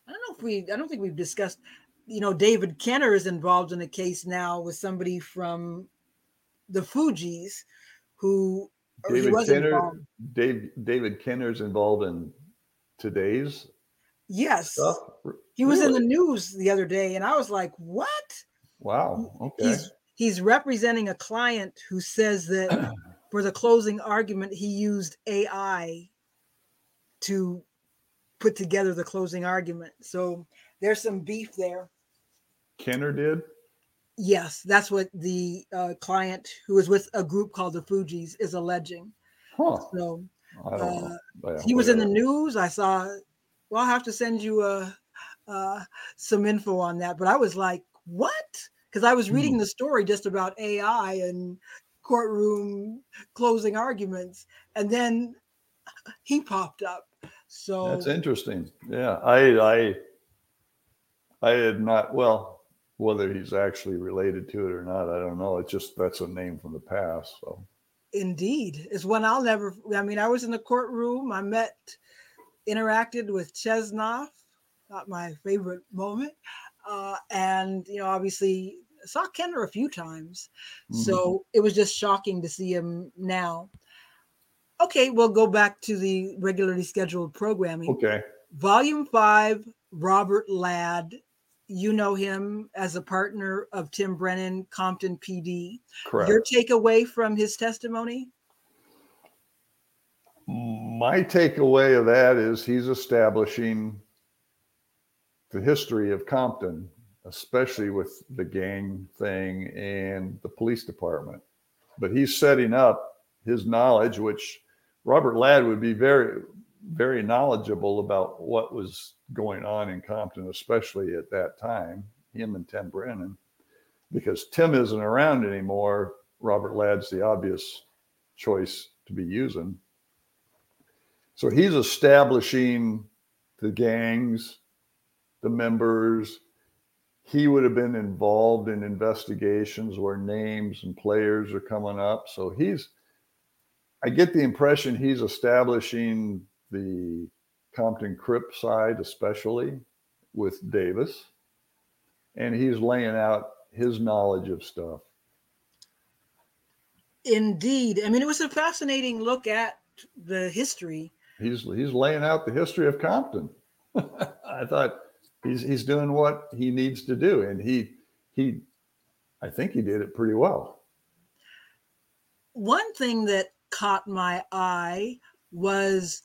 I don't know if we, I don't think we've discussed, you know, David Kenner is involved in a case now with somebody from the Fugees who David Kenner, Dave, David Kenner's involved in today's Yes. Stuff? He was really? in the news the other day, and I was like, "What?" Wow. Okay. He's he's representing a client who says that [clears throat] for the closing argument, he used AI to put together the closing argument. So there's some beef there. Kenner did. Yes, that's what the uh, client who is with a group called the Fugees is alleging. Huh. So Uh, he was in the news. I saw. Well, I'll have to send you a, uh, some info on that. But I was like, what? Because I was reading hmm. the story just about AI and courtroom closing arguments, and then he popped up. So that's interesting. Yeah, I I I had not well whether he's actually related to it or not, I don't know. It's just that's a name from the past. So indeed, it's one I'll never. I mean, I was in the courtroom. I met, interacted with Chesnoff. Not my favorite moment, uh, and you know, obviously saw Kenner a few times. Mm-hmm. So it was just shocking to see him now. Okay, we'll go back to the regularly scheduled programming. Okay. Volume five, Robert Ladd you know him as a partner of Tim Brennan, Compton PD. Correct. Your takeaway from his testimony? My takeaway of that is he's establishing the history of Compton, especially with the gang thing and the police department. But he's setting up his knowledge, which Robert Ladd would be very, very knowledgeable about what was going on in Compton, especially at that time, him and Tim Brennan, because Tim isn't around anymore. Robert Ladd's the obvious choice to be using. So he's establishing the gangs, the members. He would have been involved in investigations where names and players are coming up. So he's, I get the impression he's establishing the Compton Crip side, especially with Davis. And he's laying out his knowledge of stuff. Indeed. I mean, it was a fascinating look at the history. He's he's laying out the history of Compton. [laughs] I thought he's he's doing what he needs to do. And he he I think he did it pretty well. One thing that caught my eye was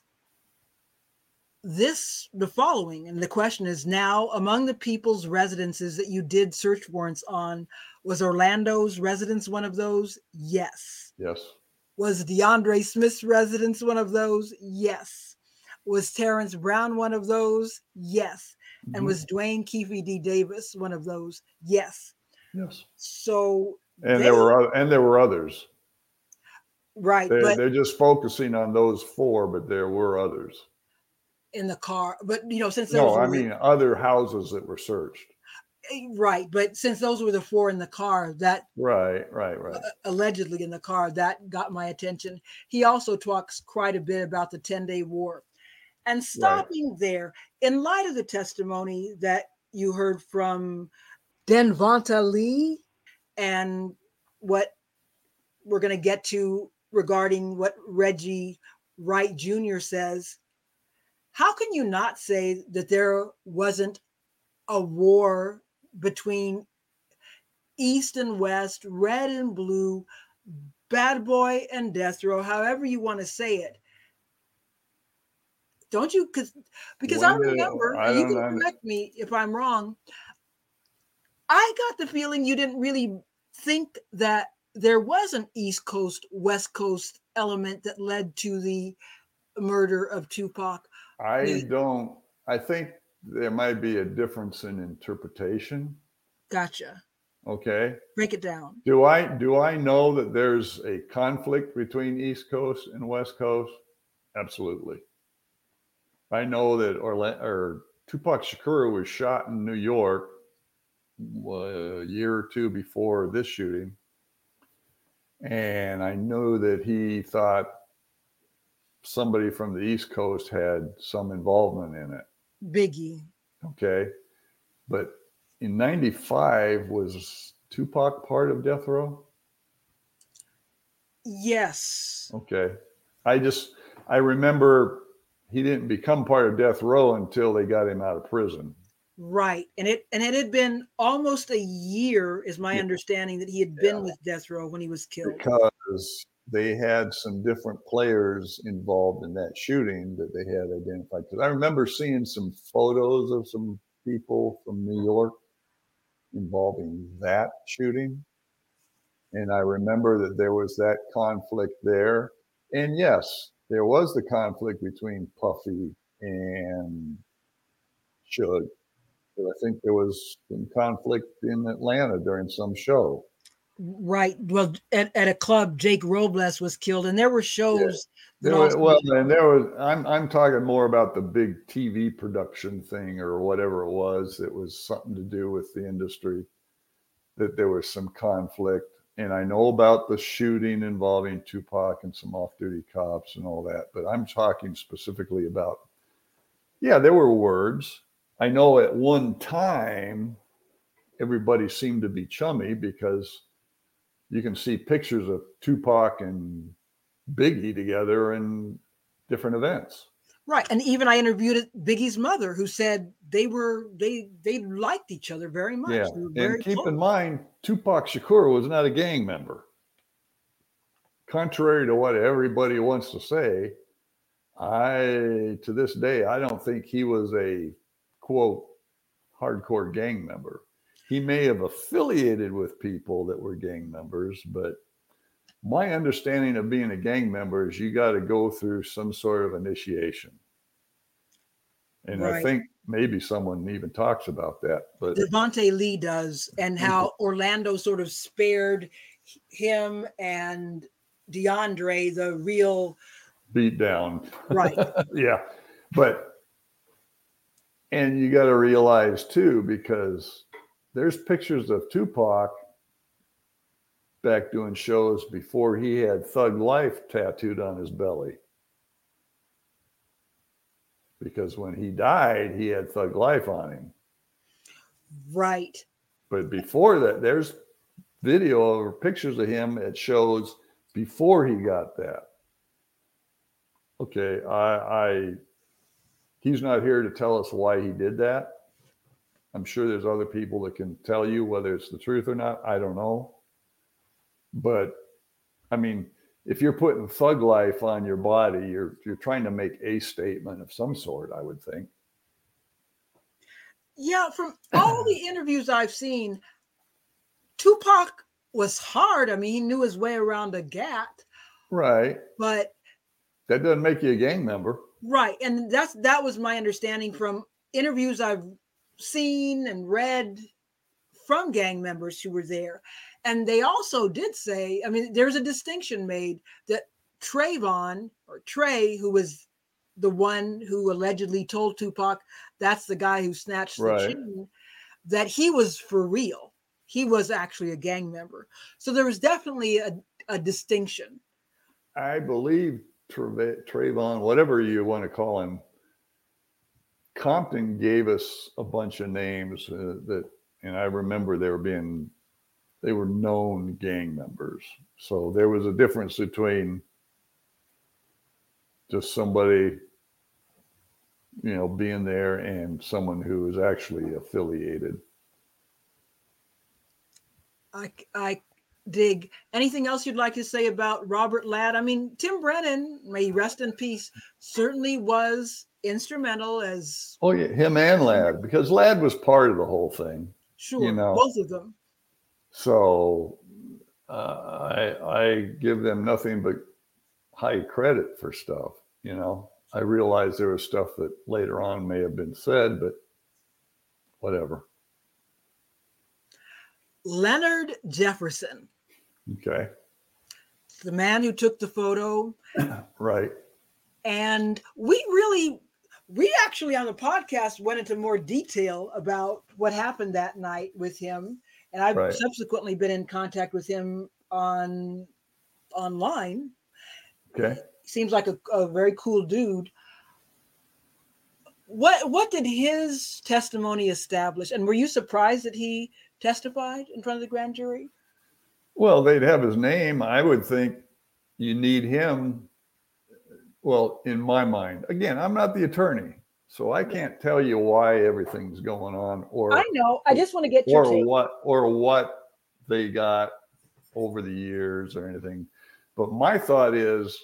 this the following and the question is now among the people's residences that you did search warrants on was orlando's residence one of those yes yes was deandre smith's residence one of those? Yes. Was terrence brown one of those? Yes. Mm-hmm. and was dwayne keffe d davis one of those? Yes. Yes. So and they, there were and there were others. Right they, but, they're just focusing on those four but there were others. In the car. But you know, since no, I mean other houses that were searched. Eh, right, but since those were the four in the car, that right, right, right, uh, allegedly in the car, that got my attention. He also talks quite a bit about the Ten Day War, and stopping right. there in light of the testimony that you heard from Denvonta Lee and what we're going to get to regarding what Reggie Wright Jr. says how can you not say that there wasn't a war between East and West, red and blue, bad boy and death row, however you want to say it? Don't you? Because because when I remember, I you can correct me if I'm wrong. I got the feeling you didn't really think that there was an East Coast West Coast element that led to the murder of Tupac. I don't. I think there might be a difference in interpretation. Gotcha. Okay. Break it down. Do I do I know that there's a conflict between East Coast and West Coast? Absolutely. I know that Orla- or Tupac Shakur was shot in New York a year or two before this shooting. And I know that he thought somebody from the East Coast had some involvement in it. Biggie. Okay. But in 95, was Tupac part of Death Row? Yes. Okay. I just, I remember he didn't become part of Death Row until they got him out of prison. Right. And it and it had been almost a year, is my yeah. understanding, that he had been yeah. with Death Row when he was killed. Because they had some different players involved in that shooting that they had identified. Because I remember seeing some photos of some people from New York involving that shooting. And I remember that there was that conflict there. And yes, there was the conflict between Puffy and Suge. I think there was some conflict in Atlanta during some show. Right. Well, at, at a club, Jake Robles was killed, and there were shows. There was, well, and there was. I'm I'm talking more about the big TV production thing or whatever it was. It was something to do with the industry. That there was some conflict, and I know about the shooting involving Tupac and some off-duty cops and all that. But I'm talking specifically about. Yeah, there were words. I know at one time, everybody seemed to be chummy because you can see pictures of Tupac and Biggie together in different events. Right, and even I interviewed Biggie's mother, who said they were they they liked each other very much. Yeah, and keep close. in mind, Tupac Shakur was not a gang member. Contrary to what everybody wants to say, I to this day I don't think he was a quote hardcore gang member he may have affiliated with people that were gang members, but my understanding of being a gang member is you got to go through some sort of initiation. And right. I think maybe someone even talks about that. But Denvonta Lee does, and how Orlando sort of spared him and DeAndre the real beat down. Right. [laughs] yeah. But and you got to realize too, because there's pictures of Tupac back doing shows before he had Thug Life tattooed on his belly. Because when he died, he had Thug Life on him. Right. But before that, there's video or pictures of him at shows before he got that. Okay, I, I he's not here to tell us why he did that. I'm sure there's other people that can tell you whether it's the truth or not. I don't know. But I mean, if you're putting thug life on your body, you're you're trying to make a statement of some sort, I would think. Yeah, from all the [clears throat] interviews I've seen, Tupac was hard. I mean, he knew his way around a gat. Right. But that doesn't make you a gang member. Right. And that's that was my understanding from interviews I've seen and read from gang members who were there. And they also did say, I mean, there's a distinction made that Trayvon or Trey, who was the one who allegedly told Tupac that's the guy who snatched right. the chain, that he was for real. He was actually a gang member. So there was definitely a, a distinction. I believe Trayvon, whatever you want to call him, Compton gave us a bunch of names uh, that, and I remember they were being, they were known gang members. So there was a difference between just somebody, you know, being there and someone who was actually affiliated. I, I dig. Anything else you'd like to say about Robert Ladd? I mean, Tim Brennan, may rest in peace, certainly was instrumental as oh yeah him and Ladd because Ladd was part of the whole thing sure you know. both of them. So uh, I I give them nothing but high credit for stuff you know. I realize there was stuff that later on may have been said but whatever. Leonard Jefferson. Okay. The man who took the photo. [clears throat] Right. And we really we actually on the podcast went into more detail about what happened that night with him and i've right. subsequently been in contact with him on online. Okay. Seems like a, a very cool dude. What what did his testimony establish and were you surprised that he testified in front of the grand jury? Well they'd have his name. I would think you need him well, in my mind, again, I'm not the attorney, so I can't tell you why everything's going on, or I know. I just want to get your or take. what or what they got over the years or anything. But my thought is,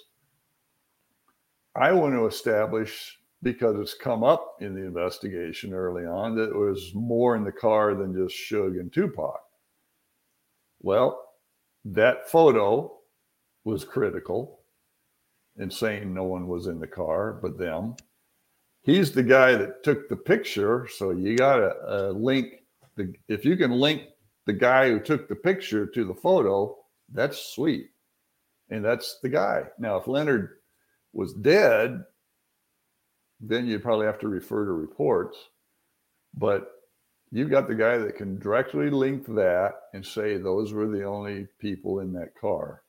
I want to establish because it's come up in the investigation early on that it was more in the car than just Suge and Tupac. Well, that photo was critical and saying no one was in the car but them. He's the guy that took the picture. So you got to uh, link the, if you can link the guy who took the picture to the photo, that's sweet. And that's the guy. Now, if Leonard was dead, then you'd probably have to refer to reports. But you've got the guy that can directly link that and say those were the only people in that car.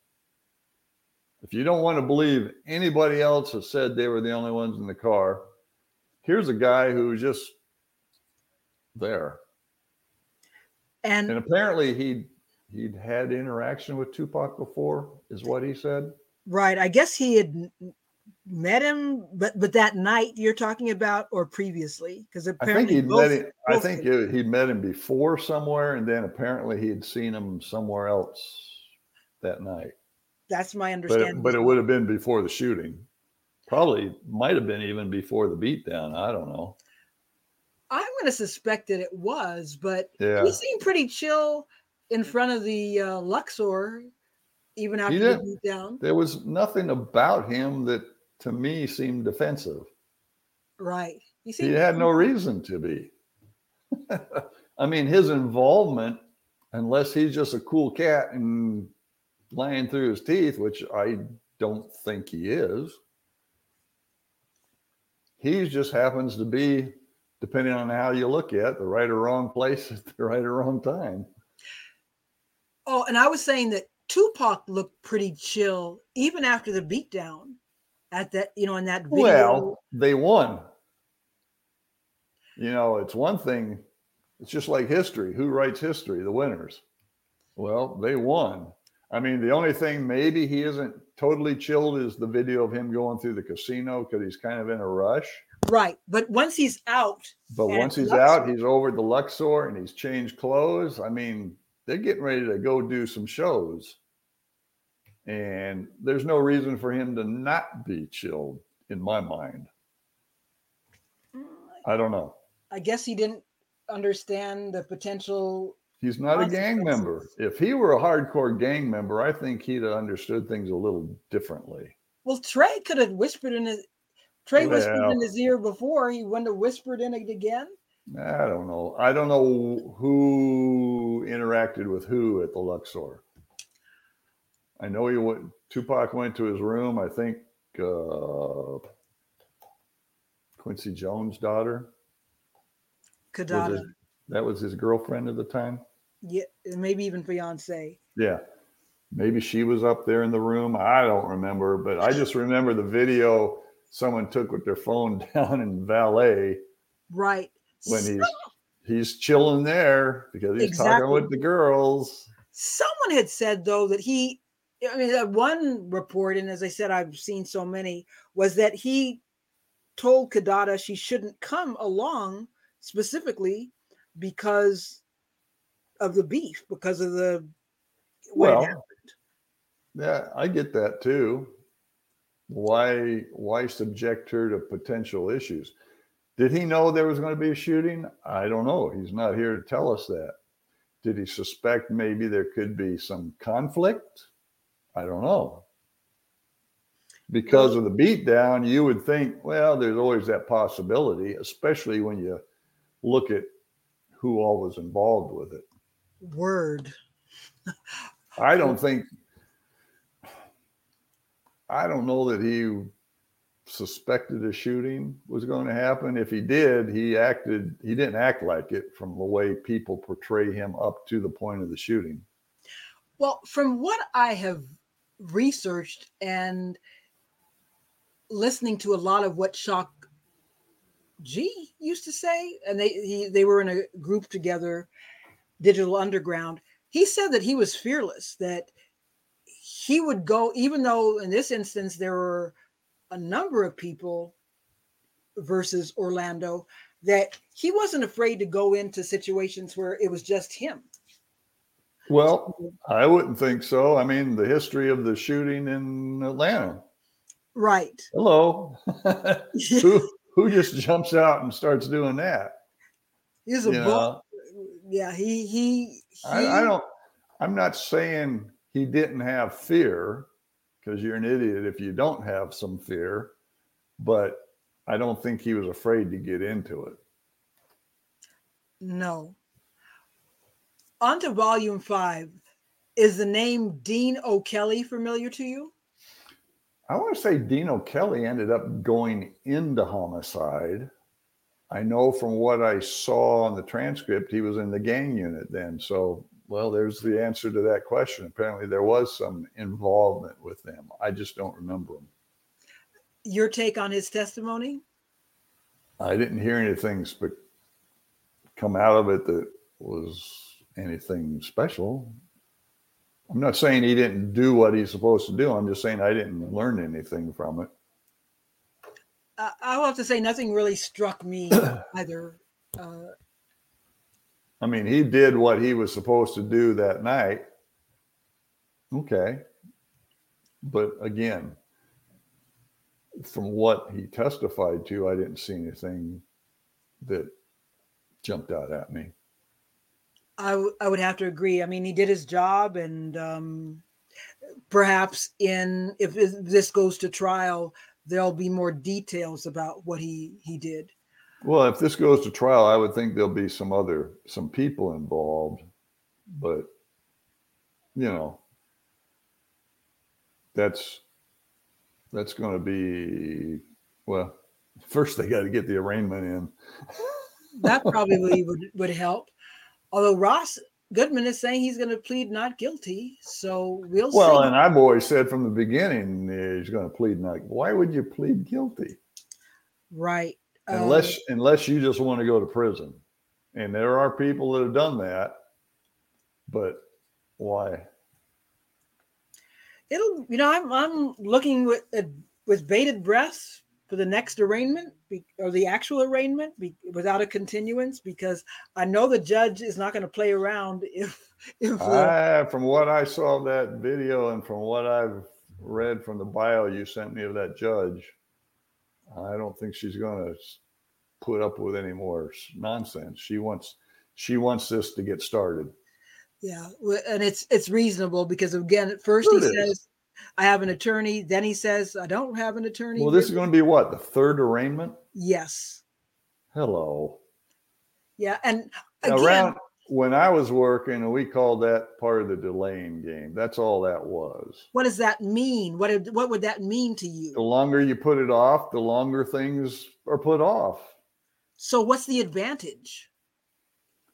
If you don't want to believe anybody else has said they were the only ones in the car, here's a guy who was just there. And, and apparently he he'd had interaction with Tupac before, is what he said. Right. I guess he had met him, but but that night you're talking about, or previously, because apparently I think he'd met him. I think he'd met him before somewhere, and then apparently he had seen him somewhere else that night. That's my understanding. But, but it would have been before the shooting. Probably might have been even before the beatdown. I don't know. I'm going to suspect that it was, but yeah. he seemed pretty chill in front of the uh, Luxor, even after the beatdown. There was nothing about him that to me seemed defensive. Right. He, he had no reason to be. [laughs] I mean, his involvement, unless he's just a cool cat and lying through his teeth, which I don't think he is, he just happens to be, depending on how you look at the right or wrong place at the right or wrong time. Oh, and I was saying that Tupac looked pretty chill even after the beatdown at that, you know, in that video. Well, they won. You know, it's one thing, it's just like history. Who writes history? The winners. Well, they won. I mean, the only thing maybe he isn't totally chilled is the video of him going through the casino because he's kind of in a rush. Right. But once he's out. But once he's Luxor, out, he's over the Luxor and he's changed clothes. I mean, they're getting ready to go do some shows. And there's no reason for him to not be chilled in my mind. Mm, I don't know. I guess he didn't understand the potential. He's not a gang member. If he were a hardcore gang member, I think he'd have understood things a little differently. Well, Trey could have whispered in his Trey well, whispered in his ear before. He wouldn't have whispered in it again. I don't know. I don't know who interacted with who at the Luxor. I know he went. Tupac went to his room. I think uh, Quincy Jones' daughter. Kidada. Was that was his girlfriend at the time. Yeah, maybe even fiance. Yeah, maybe she was up there in the room. I don't remember, but I just remember the video someone took with their phone [laughs] down in valet. Right. When he's he's chilling there because he's exactly. talking with the girls. Someone had said though that he I mean, that one report, and as I said, I've seen so many, was that he told Kidada she shouldn't come along specifically because of the beef, because of the well, yeah, I get that too. Why why subject her to potential issues? Did he know there was going to be a shooting? I don't know. He's not here to tell us that. Did he suspect maybe there could be some conflict? I don't know. Because of the beatdown, you would think, well, there's always that possibility, especially when you look at who all was involved with it. Word. I don't think, I don't know that he suspected a shooting was going to happen. If he did, he acted, he didn't act like it from the way people portray him up to the point of the shooting. Well, from what I have researched and listening to a lot of what Shock G used to say, and they he, they were in a group together, Digital Underground. He said that he was fearless, that he would go, even though in this instance there were a number of people versus Orlando, that he wasn't afraid to go into situations where it was just him. Well, I wouldn't think so. I mean, the history of the shooting in Atlanta. Right. Hello. [laughs] who who just jumps out and starts doing that? He's a book. Yeah, he he. he I, I don't. I'm not saying he didn't have fear. because you're an idiot if you don't have some fear. But I don't think he was afraid to get into it. No. On to volume five. Is the name Dean O'Kelly familiar to you? I want to say Dean O'Kelly ended up going into homicide. I know from what I saw on the transcript, he was in the gang unit then. So, well, there's the answer to that question. Apparently, there was some involvement with them. I just don't remember them. Your take on his testimony? I didn't hear anything but come out of it that was anything special. I'm not saying he didn't do what he's supposed to do. I'm just saying I didn't learn anything from it. Uh, I'll have to say nothing really struck me [coughs] either. Uh, I mean, he did what he was supposed to do that night. Okay. But again, from what he testified to, I didn't see anything that jumped out at me. I, w- I would have to agree. I mean, he did his job, and um, perhaps in if this goes to trial, there'll be more details about what he he did. Well, if this goes to trial, I would think there'll be some other some people involved, but you know, that's that's going to be well. First, they got to get the arraignment in. that probably would would help. Although Ross Goodman is saying he's going to plead not guilty, so we'll, see. well, see. and I've always said from the beginning he's going to plead not. Why would you plead guilty? Right. Unless um, unless you just want to go to prison, and there are people that have done that, but why? It'll you know I'm I'm looking with uh, with bated breath for the next arraignment be, or the actual arraignment be, without a continuance because I know the judge is not going to play around [laughs] if if I, from what I saw that video and from what I've read from the bio you sent me of that judge, I don't think she's going to put up with any more nonsense. She wants she wants this to get started. Yeah, and it's it's reasonable because again, at first sure he says. I have an attorney. Then he says, I don't have an attorney. Well, this is going to be what? The third arraignment? Yes. Hello. Yeah. And again, around when I was working, we called that part of the delaying game. That's all that was. What does that mean? What, what would that mean to you? The longer you put it off, the longer things are put off. So, what's the advantage?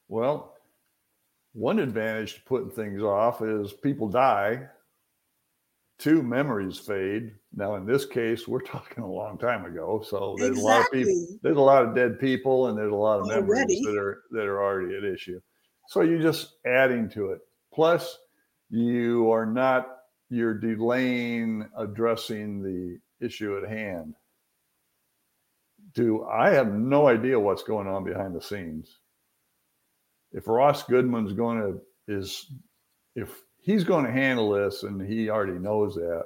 Well, one advantage to putting things off is people die two memories fade. Now, in this case, we're talking a long time ago, so there's exactly. a lot of people. There's a lot of dead people, and there's a lot of memories that are that are already at issue. So you're just adding to it. Plus, you are not you're delaying addressing the issue at hand. Do I have no idea what's going on behind the scenes? If Ross Goodman's going to is if he's going to handle this and he already knows that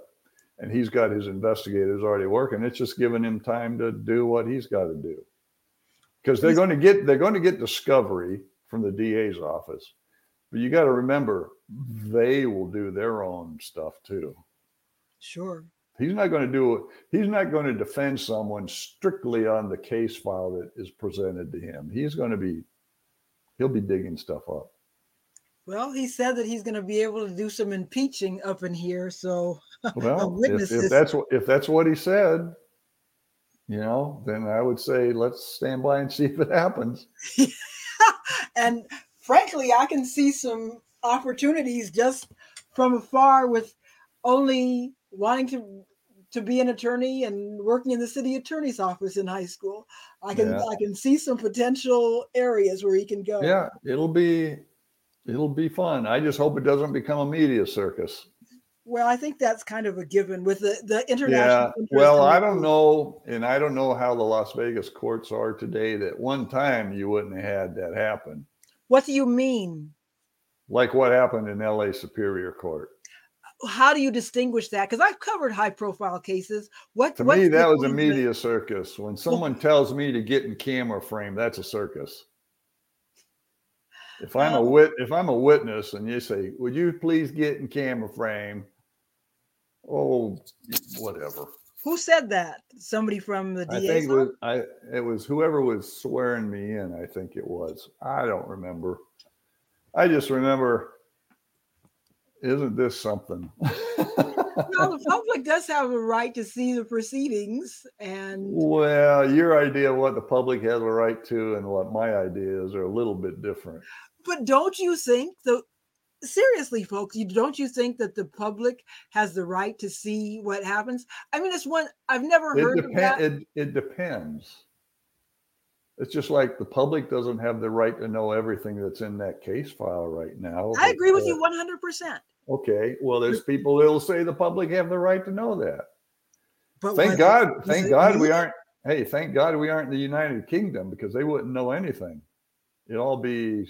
and he's got his investigators already working. It's just giving him time to do what he's got to do. Because they're going to get they're going to get discovery from the DA's office but you got to remember they will do their own stuff too. Sure. He's not going to do it he's not going to defend someone strictly on the case file that is presented to him. He's going to be he'll be digging stuff up well, he said that he's going to be able to do some impeaching up in here. So, [laughs] well, if, if that's what if that's what he said, you know, then I would say let's stand by and [laughs] see if it happens. [laughs] and frankly, I can see some opportunities just from afar with only wanting to to be an attorney and working in the city attorney's office in high school. I can yeah. I can see some potential areas where he can go. Yeah, it'll be It'll be fun. I just hope it doesn't become a media circus. Well, I think that's kind of a given with the, the international. Yeah. Well, I don't know, and I don't know how the Las Vegas courts are today. That one time you wouldn't have had that happen. What do you mean? Like what happened in LA Superior Court. How do you distinguish that? Because I've covered high profile cases. What to me that was a media circus. When someone tells me to get in camera frame, that's a circus. If I'm a oh. wit, if I'm a witness, and you say, "Would you please get in camera frame?" Oh, whatever. Who said that? Somebody from the I DA's think it was? I it was whoever was swearing me in, I think it was. I don't remember. I just remember isn't this something? [laughs] Well, the public does have a right to see the proceedings, and well, your idea of what the public has a right to and what my idea is are a little bit different. But don't you think the seriously, folks, you don't you think that the public has the right to see what happens? I mean, it's one I've never It heard of that. It, it depends. It's just like the public doesn't have the right to know everything that's in that case file right now. I agree with uh, you one hundred percent. Okay, well, there's people that'll say the public have the right to know that. But Thank was it- God, thank God we aren't. Hey, thank God we aren't in the United Kingdom because they wouldn't know anything. It'd all be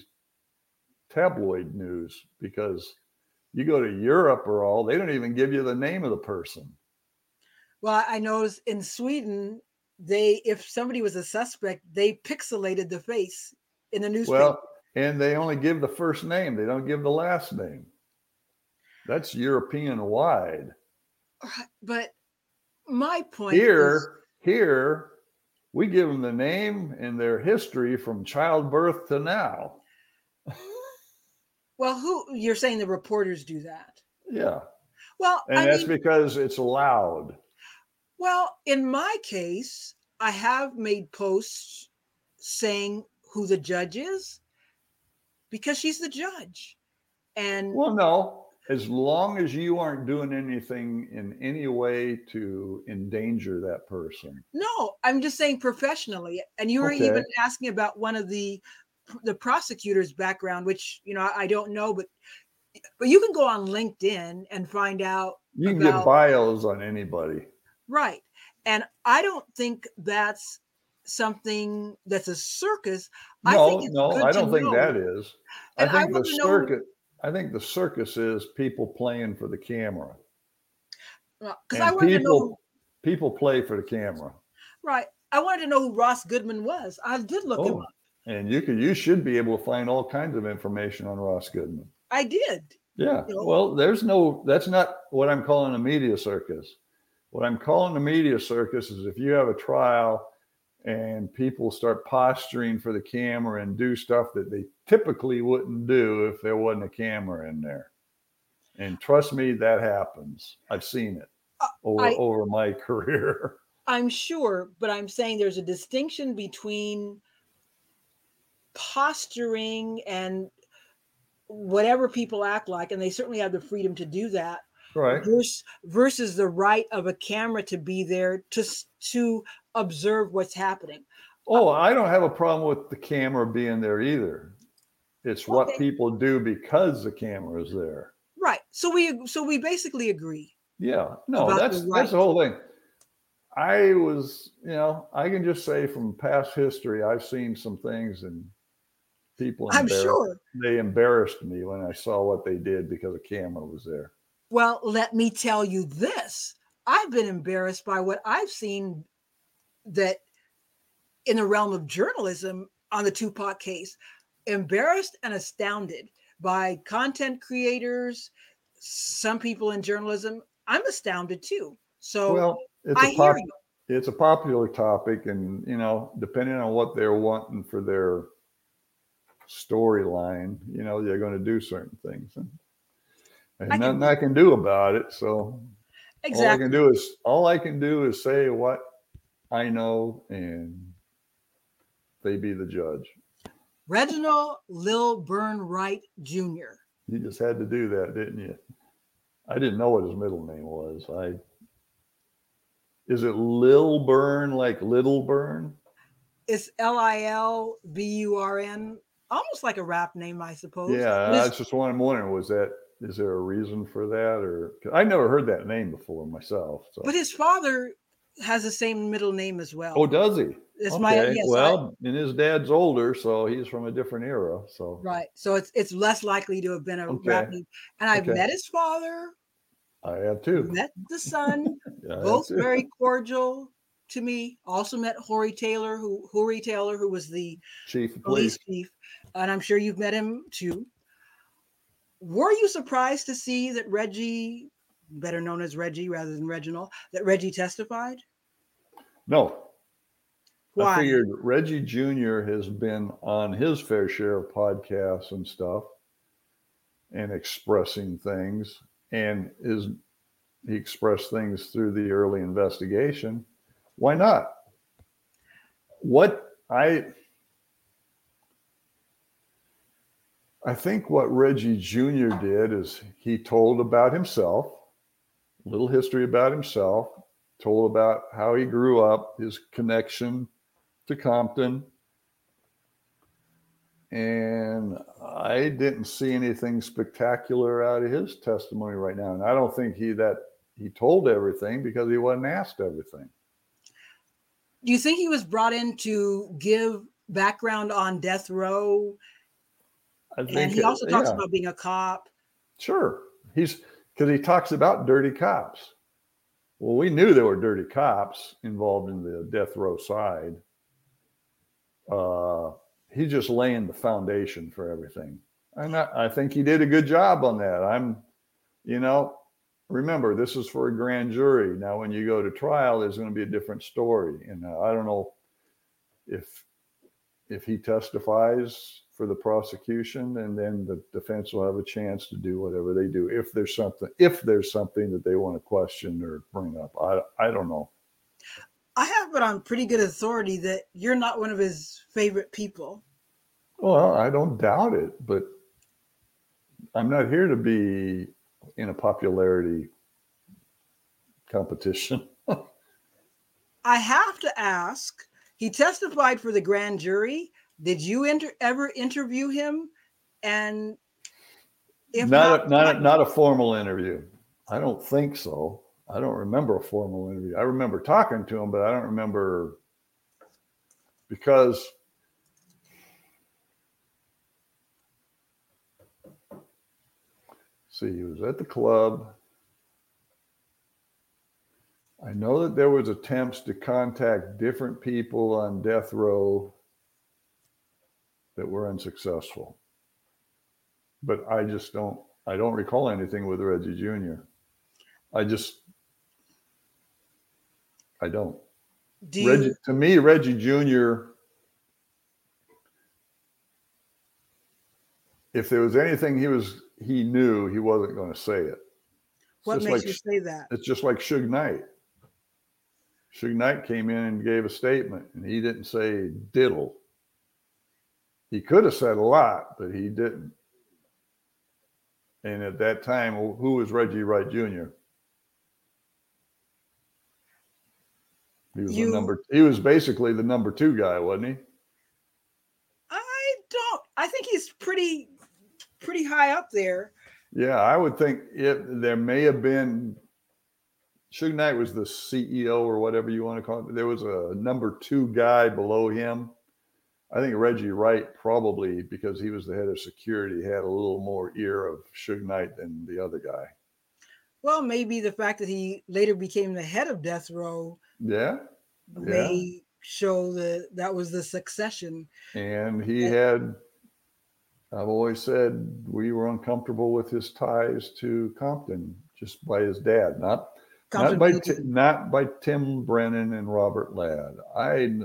tabloid news because you go to Europe or all, they don't even give you the name of the person. Well, I noticed in Sweden, they if somebody was a suspect, they pixelated the face in the newspaper. Well, and they only give the first name, they don't give the last name. That's European wide. [sighs] but my point is, Here, here, we give them the name and their history from childbirth to now. [laughs] well, who you're saying the reporters do that? Yeah. Well, And I that's mean, because it's allowed. well, in my case, I have made posts saying who the judge is because she's the judge, and Well, no, as long as you aren't doing anything in any way to endanger that person. No, I'm just saying professionally. And you were Okay. even asking about one of the the prosecutor's background, which you know I don't know, but but you can go on LinkedIn and find out You can About- get bios on anybody. right. And I don't think that's something that's a circus. I No, think it's no, I don't think know. that is. I And I think the want to know- circus. I think the circus is people playing for the camera. because I wanted to know. people people play for the camera. Right. I wanted to know who Ross Goodman was. I did look him Oh, up. And you could you should be able to find all kinds of information on Ross Goodman. I did. Yeah. You know? Well, there's no, that's not what I'm calling a media circus. What I'm calling a media circus is if you have a trial and people start posturing for the camera and do stuff that they typically wouldn't do if there wasn't a camera in there. And trust me, that happens. I've seen it Uh, over, I- over my [laughs] career. I'm sure, but I'm saying there's a distinction between posturing and whatever people act like, and they certainly have the freedom to do that, Right. versus, versus the right of a camera to be there to to observe what's happening. Uh, oh, I don't have a problem with the camera being there either. It's what people do because the camera is there. Right. So we so we basically agree. Yeah, no, about the that's that's the whole thing. I was, you know, I can just say from past history, I've seen some things and people I'm sure. they embarrassed me when I saw what they did because a camera was there. Well, let me tell you this. I've been embarrassed by what I've seen that in the realm of journalism on the Tupac case, embarrassed and astounded by content creators, some people in journalism. I'm astounded too. So well, it's I a hear you. it's a popular topic, and you know, depending on what they're wanting for their storyline, you know, they're going to do certain things. And there's I can- nothing I can do about it. So all I can do is all I can do is say what I know, and they be the judge. Reginald Lil Burn Wright Jr. You just had to do that, didn't you? I didn't know what his middle name was. I is it Lil Burn like Little Burn? It's L I L B U R N, almost like a rap name, I suppose. Yeah, that's just what I'm wondering. Was that is there a reason for that, or I never heard that name before myself? So. But his father has the same middle name as well. oh, does he? it's my Okay, yes, I- well, and his dad's older, so he's from a different era. So right. So it's it's less likely to have been a Okay, rap name. And I've okay. met his father, I have too. met the son, [laughs] Yeah, I both very cordial to me. Also met Hourie Taylor, who Hourie Taylor, who was the chief of police police. chief, and I'm sure you've met him too. Were you surprised to see that Reggie better known as Reggie rather than Reginald, that Reggie testified? No. Why? I figured Reggie Jr. has been on his fair share of podcasts and stuff and expressing things and is he expressed things through the early investigation. Why not? What I I think what Reggie Jr. did is he told about himself, little history about himself, told about how he grew up, his connection to Compton. And I didn't see anything spectacular out of his testimony right now. And I don't think he that he told everything because he wasn't asked everything. Do you think he was brought in to give background on death row? I And he also talks yeah. about being a cop. Sure. He's because he talks about dirty cops. Well, we knew there were dirty cops involved in the death row side. Uh, he's just laying the foundation for everything. And I, I think he did a good job on that. I'm, you know, remember, this is for a grand jury. Now, when you go to trial, there's going to be a different story. And uh, I don't know if if he testifies for the prosecution and then the defense will have a chance to do whatever they do if there's something if there's something that they want to question or bring up i i don't know I have it on pretty good authority that you're not one of his favorite people. well i don't doubt it but i'm not here to be in a popularity competition [laughs] I have to ask. He testified for the grand jury. Did you inter- ever interview him? And if not not, a, not a, not a formal interview. I don't think so. I don't remember a formal interview. I remember talking to him but i don't remember because see he was at the club. I know that there was attempts to contact different people on death row that were unsuccessful but I just don't I don't recall anything with Reggie Jr. I just I don't. do you, Reggie to me, Reggie Jr. If there was anything he was he knew he wasn't going to say it. It's what makes like you say that? it's just like Suge Knight. Suge Knight came in and gave a statement, and he didn't say diddle. He could have said a lot, but he didn't. And at that time, who was Reggie Wright Jr.? He was You- the number. He was basically the number two guy, wasn't he? I don't. I think he's pretty, pretty high up there. Yeah, I would think it. There may have been. Suge Knight was the CEO or whatever you want to call it. There was a number two guy below him. I think Reggie Wright probably because he was the head of security had a little more ear of Suge Knight than the other guy. Well, maybe the fact that he later became the head of death row Yeah, may show that that was the succession. and he had. I've always said we were uncomfortable with his ties to Compton just by his dad, not not by Compton- Ti- not by Tim Brennan and Robert Ladd. I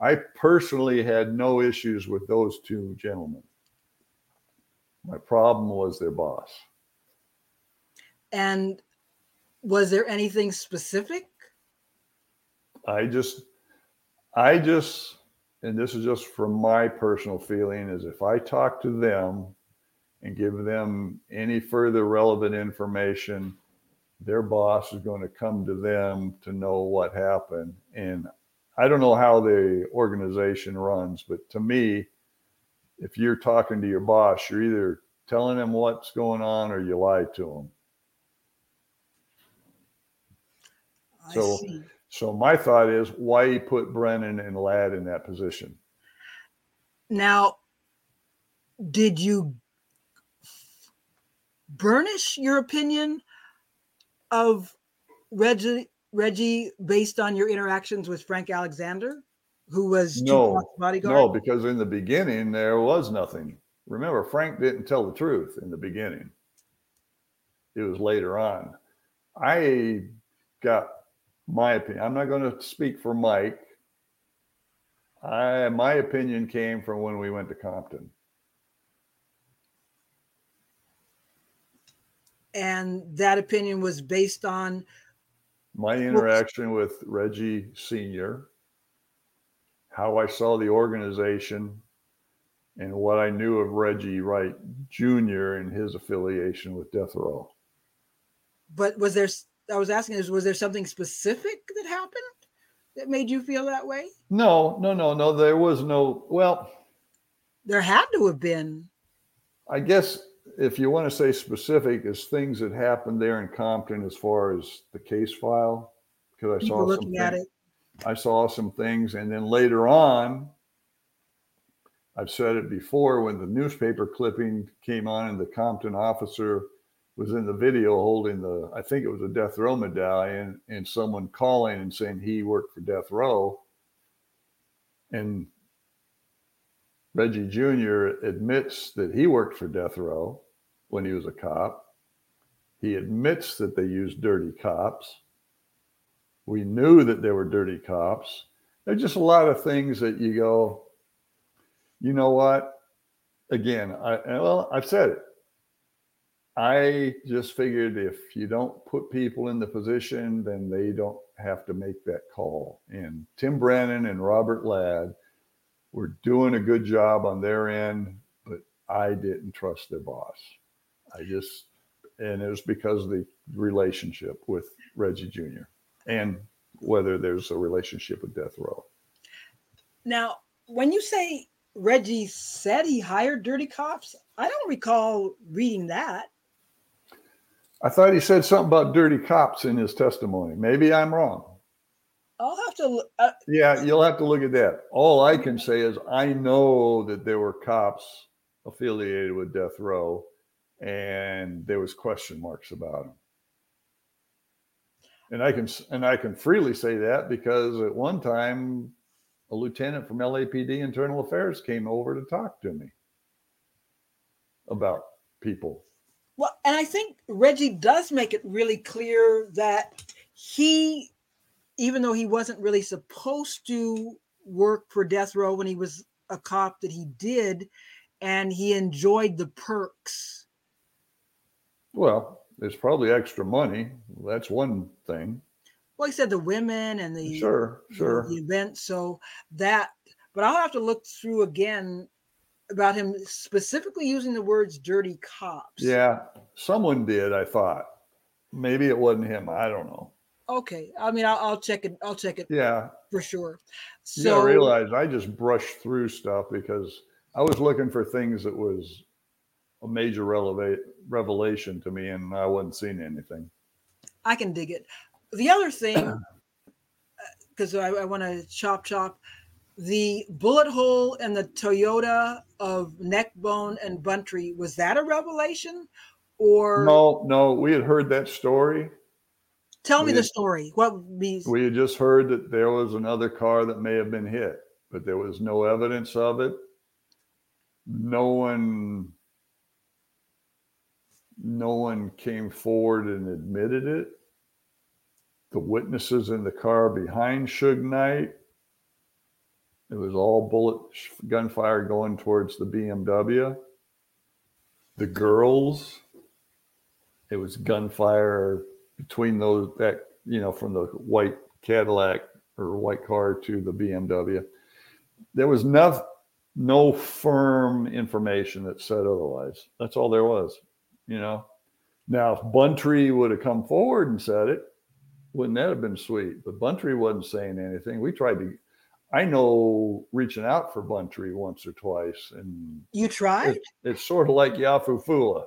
I personally had no issues with those two gentlemen. My problem was their boss. And was there anything specific? I just I just and this is just from my personal feeling is if I talk to them and give them any further relevant information, their boss is going to come to them to know what happened. And I don't know how the organization runs, but to me, if you're talking to your boss, you're either telling him what's going on or you lie to him. I So- see. So my thought is why he put Brennan and Ladd in that position. Now, did you burnish your opinion of Reggie Reggie based on your interactions with Frank Alexander, who was No, bodyguard? No, because in the beginning there was nothing. Remember, Frank didn't tell the truth in the beginning. It was later on. I got my opinion. I'm not going to speak for Mike. I my opinion came from when we went to Compton. And that opinion was based on my interaction with Reggie Sr., how I saw the organization, and what I knew of Reggie Wright Jr. and his affiliation with Death Row. But was there, I was asking, was there something specific that happened that made you feel that way? No, no, no, no. There was no, well, there had to have been. I guess if you want to say specific, is things that happened there in Compton as far as the case file, because I People saw looking some at things, it. I saw some things, and then later on, I've said it before when the newspaper clipping came on and the Compton officer was in the video holding the, I think it was a death row medallion, and someone calling and saying he worked for death row. And Reggie Jr. admits that he worked for death row when he was a cop. He admits that they used dirty cops. We knew that they were dirty cops. There's just a lot of things that you go, you know what? Again, I well, I've said it. I just figured if you don't put people in the position, then they don't have to make that call. And Tim Brennan and Robert Ladd were doing a good job on their end, but I didn't trust their boss. I just, and it was because of the relationship with Reggie Jr. and whether there's a relationship with Death Row. Now, when you say Reggie said he hired dirty cops. I don't recall reading that. I thought he said something about dirty cops in his testimony. Maybe I'm wrong. I'll have to. Uh, yeah, you'll have to look at that. All I can say is I know that there were cops affiliated with Death Row, and there was question marks about him. And I can and I can freely say that because at one time a lieutenant from LAPD Internal Affairs came over to talk to me about people. Well, and I think Reggie does make it really clear that he, even though he wasn't really supposed to work for death row when he was a cop, that he did, and he enjoyed the perks. Well, there's probably extra money. That's one thing well, he said the women and the sure, sure the, the event. So that, but I'll have to look through again about him specifically using the words "dirty cops." Yeah, someone did. I thought maybe it wasn't him. I don't know. Okay, I mean, I'll, I'll check it. I'll check it. Yeah, for sure. So I realize I just brushed through stuff because I was looking for things that was a major releva- revelation to me, and I wasn't seeing anything. I can dig it the other thing, uh, because I, I want to chop chop, the bullet hole in the Toyota of Neckbone and Buntry was that a revelation, or no? No, we had heard that story. Tell me the story. What means we had just heard that there was another car that may have been hit, but there was no evidence of it. No one, no one came forward and admitted it the witnesses in the car behind Suge Knight. It was all bullet gunfire going towards the BMW. The girls, it was gunfire between those that you know from the white Cadillac or white car to the BMW. There was no no firm information that said otherwise. That's all there was, you know. Now, if Buntry would have come forward and said it, wouldn't that have been sweet? But Buntry wasn't saying anything. We tried to. I know reaching out for Buntry once or twice, and you tried. It, it's sort of like Yafeu Fula.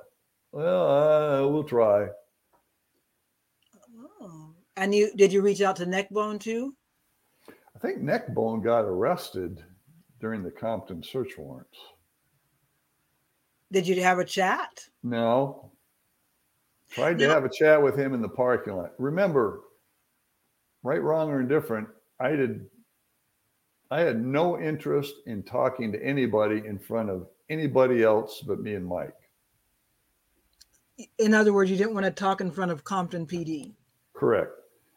Well, uh, we'll try. Oh. And you did you reach out to Neckbone too? I think Neckbone got arrested during the Compton search warrants. Did you have a chat? No. Tried to have a chat with him in the parking lot. Remember, right, wrong, or indifferent, I did. I had no interest in talking to anybody in front of anybody else but me and Mike. In other words, you didn't want to talk in front of Compton PD. Correct.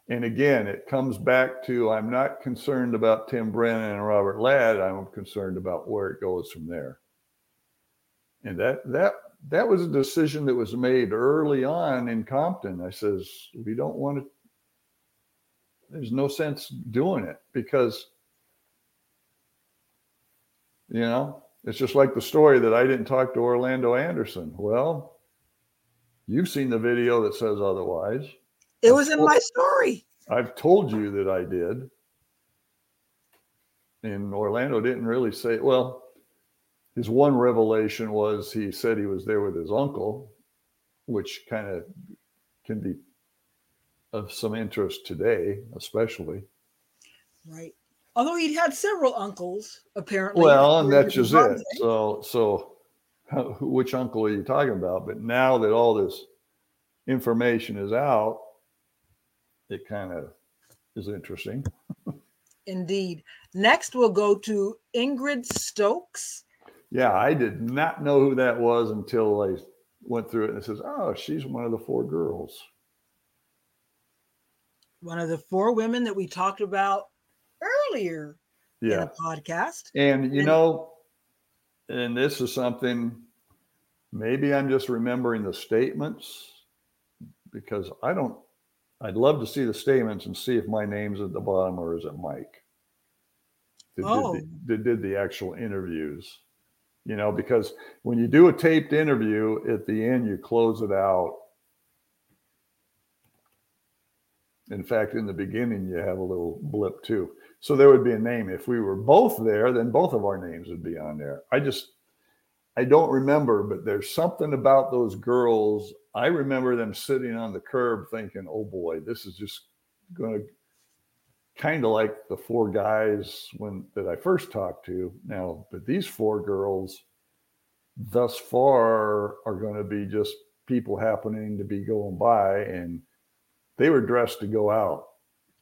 And again, it comes back to I'm not concerned about Tim Brennan and Robert Ladd. I'm concerned about where it goes from there. And that that that was a decision that was made early on in Compton. I says we don't want to. There's no sense doing it because you know it's just like the story that I didn't talk to Orlando Anderson. Well, you've seen the video that says otherwise. It was in my story. I've told you that I did. And Orlando didn't really say, well, his one revelation was he said he was there with his uncle, which kind of can be of some interest today, especially. Right. Although he'd had several uncles, apparently. Well, and that's just it. So, so which uncle are you talking about? But now that all this information is out, it kind of is interesting. [laughs] Indeed. Next, we'll go to Ingrid Stokes. Yeah, I did not know who that was until I went through it and it says, oh, she's one of the four girls. One of the four women that we talked about earlier yeah. in a podcast. And, you and, know, and this is something maybe I'm just remembering the statements because I don't I'd love to see the statements and see if my name's at the bottom or is it Mike? That, oh. did, the, oh. that did the actual interviews. You know, because when you do a taped interview, at the end you close it out. In fact, in the beginning you have a little blip too. So there would be a name. If we were both there, then both of our names would be on there. I just I don't remember, but there's something about those girls. I remember them sitting on the curb thinking, oh boy, this is just going to kind of like the four guys when that I first talked to now, but these four girls thus far are going to be just people happening to be going by and they were dressed to go out.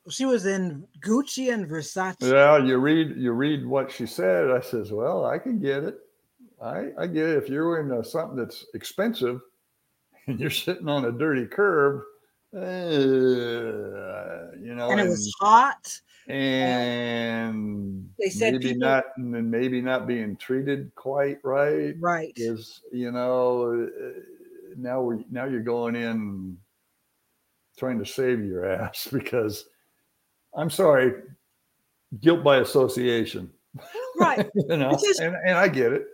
She was in Gucci and Versace. Yeah, you read you read what she said. I says, well, I can get it. I, I get it. If you're in a, something that's expensive [laughs] and you're sitting on a dirty curb, uh, you know, and it was hot, and they said maybe people, not, and maybe not being treated quite right. Right is you know uh, now we now you're going in trying to save your [laughs] ass because I'm sorry, guilt by association. Right. [laughs] you know, and, and I get it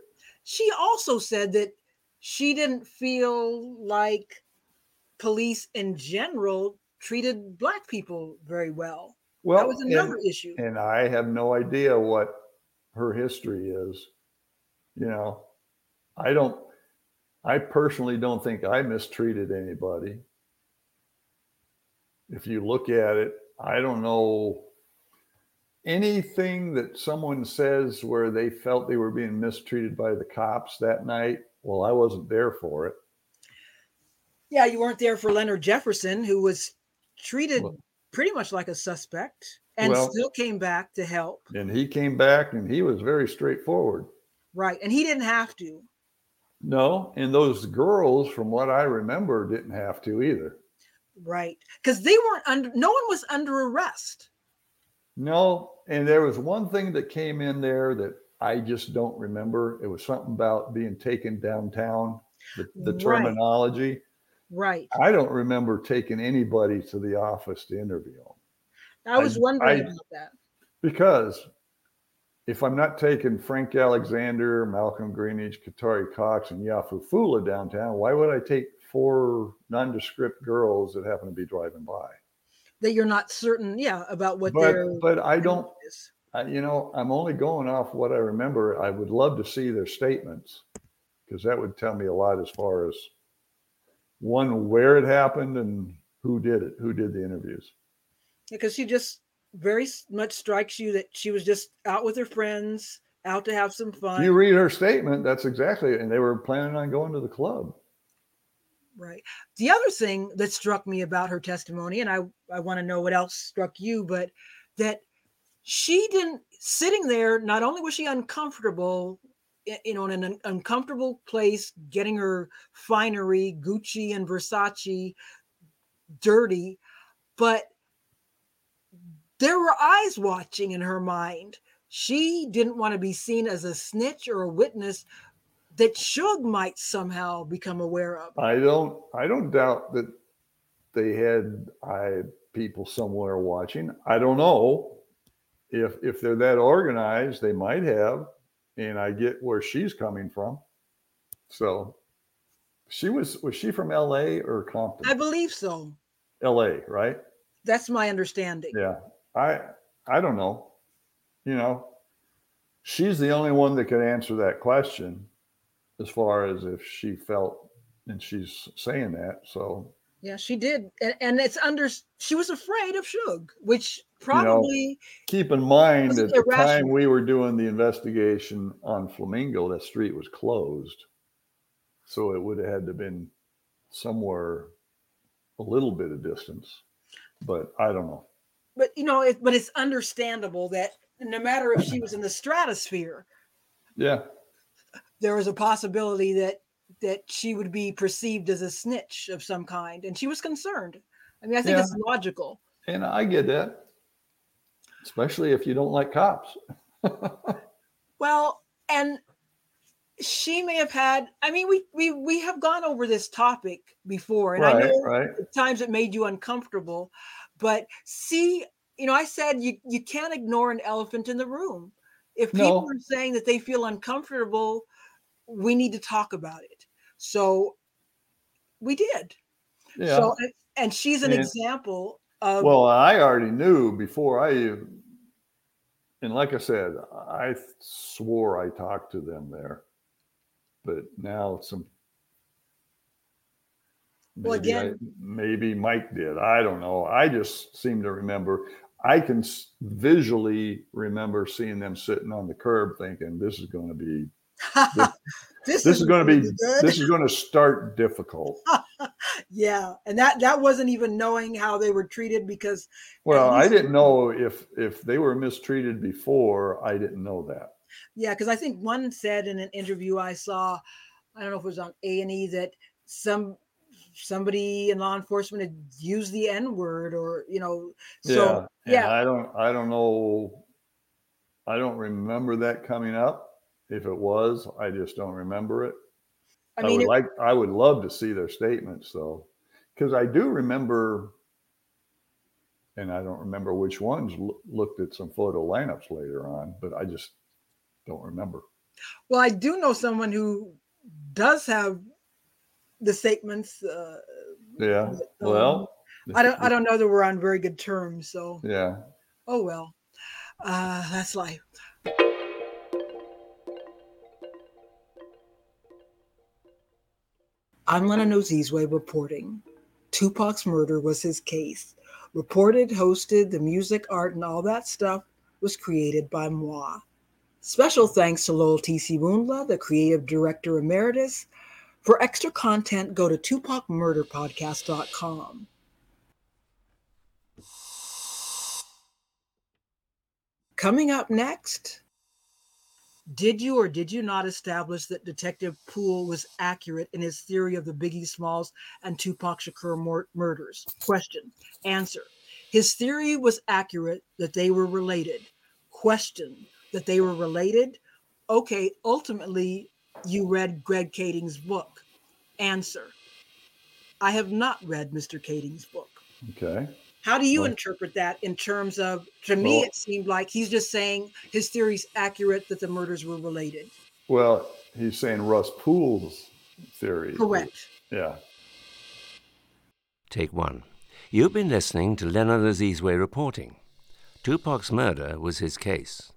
she also said that she didn't feel like police in general treated black people very well. Well, that was another and, issue. And I have no idea what her history is. You know, I don't, I personally don't think I mistreated anybody. If you look at it, I don't know anything that someone says where they felt they were being mistreated by the cops that night, well, I wasn't there for it. Yeah, you weren't there for Leonard Jefferson, who was treated well, pretty much like a suspect and well, still came back to help. And he came back and he was very straightforward. Right. And he didn't have to. No. And those girls, from what I remember, didn't have to either. Right. Because they weren't under, no one was under arrest. No, and there was one thing that came in there that I just don't remember. It was something about being taken downtown, the, the right. terminology. Right. I don't remember taking anybody to the office to interview them. I was I, wondering I, about that. Because if I'm not taking Frank Alexander, Malcolm Greenidge, Katari Cox, and Yafeu Fula downtown, why would I take four nondescript girls that happen to be driving by? that you're not certain, yeah, about what but, their. But I don't. I, you know, I'm only going off what I remember. I would love to see their statements because that would tell me a lot as far as one where it happened and who did it, who did the interviews. Because she just very much strikes you that she was just out with her friends, out to have some fun. You read her statement, that's exactly it. And they were planning on going to the club. Right. The other thing that struck me about her testimony, and I, I want to know what else struck you, but that she didn't sitting there, not only was she uncomfortable, you know, in an uncomfortable place, getting her finery, Gucci and Versace dirty, but there were eyes watching in her mind. She didn't want to be seen as a snitch or a witness that Suge might somehow become aware of. I don't I don't doubt that they had I people somewhere watching. I don't know if if they're that organized, they might have, and I get where she's coming from. So she was was she from L.A. or Compton? I believe so. L.A. Right? That's my understanding. Yeah, I I don't know. You know, she's the only one that could answer that question, as far as if she felt, and she's saying that. So yeah, she did, and, and it's under. She was afraid of Suge, which probably. You know, keep in mind at the time we were doing the investigation on Flamingo, that street was closed, so it would have had to have been somewhere a little bit of distance, but I don't know. But you know, it, but it's understandable that no matter if she was in the stratosphere, yeah, there was a possibility that that she would be perceived as a snitch of some kind, and she was concerned. I mean, I think yeah. it's logical. And I get that, especially if you don't like cops. [laughs] well, and she may have had. I mean, we we we have gone over this topic before, and right, I know right. at times it made you uncomfortable. But see, you know, I said you you can't ignore an elephant in the room. If people no. are saying that they feel uncomfortable, we need to talk about it. So we did. Yeah. So and she's an example of Well, I already knew before I and like I said, I swore I talked to them there. But now some well, again, I, maybe Mike did. I don't know. I just seem to remember. I can visually remember seeing them sitting on the curb, thinking, "This is going to be [laughs] this, this, this is, is going to be good. this is going to start difficult. [laughs] yeah, and that that wasn't even knowing how they were treated because. Well, I didn't know if if they were mistreated before. I didn't know that. Yeah, because I think one said in an interview I saw, I don't know if it was on A and E that some somebody in law enforcement had used the N word or you know. So yeah, yeah. I don't I don't know. I don't remember that coming up if it was, I just don't remember it. I, mean, I would it, like, I would love to see their statements though, because I do remember, and I don't remember which ones l- looked at some photo lineups later on, but I just don't remember. Well, I do know someone who does have the statements. Uh, yeah. um, well, I don't. I don't know that we're on very good terms. So. Yeah. Oh well, uh, that's life. I'm Lena Nozizwe reporting. Tupac's murder was his case. Reported, hosted, the music, art, and all that stuff was created by moi. Special thanks to Lowell T.C. Moonla, the creative director emeritus. For extra content, go to tupacmurderpodcast.com. Coming up next, did you or did you not establish that Detective Poole was accurate in his theory of the Biggie Smalls and Tupac Shakur mur- murders? Question. Answer. His theory was accurate that they were related. Question. That they were related? Okay, ultimately, you read Greg Kading's book. Answer. I have not read Mr. Kading's book. Okay. How do you interpret that in terms of, to me, it seemed like he's just saying his theory's accurate that the murders were related. Well, he's saying Russ Poole's theory. Correct. Yeah. Take one. You've been listening to Lena Nozizwe reporting. Tupac's murder was his case.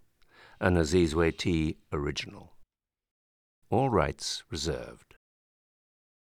An Azizwe T original. All rights reserved.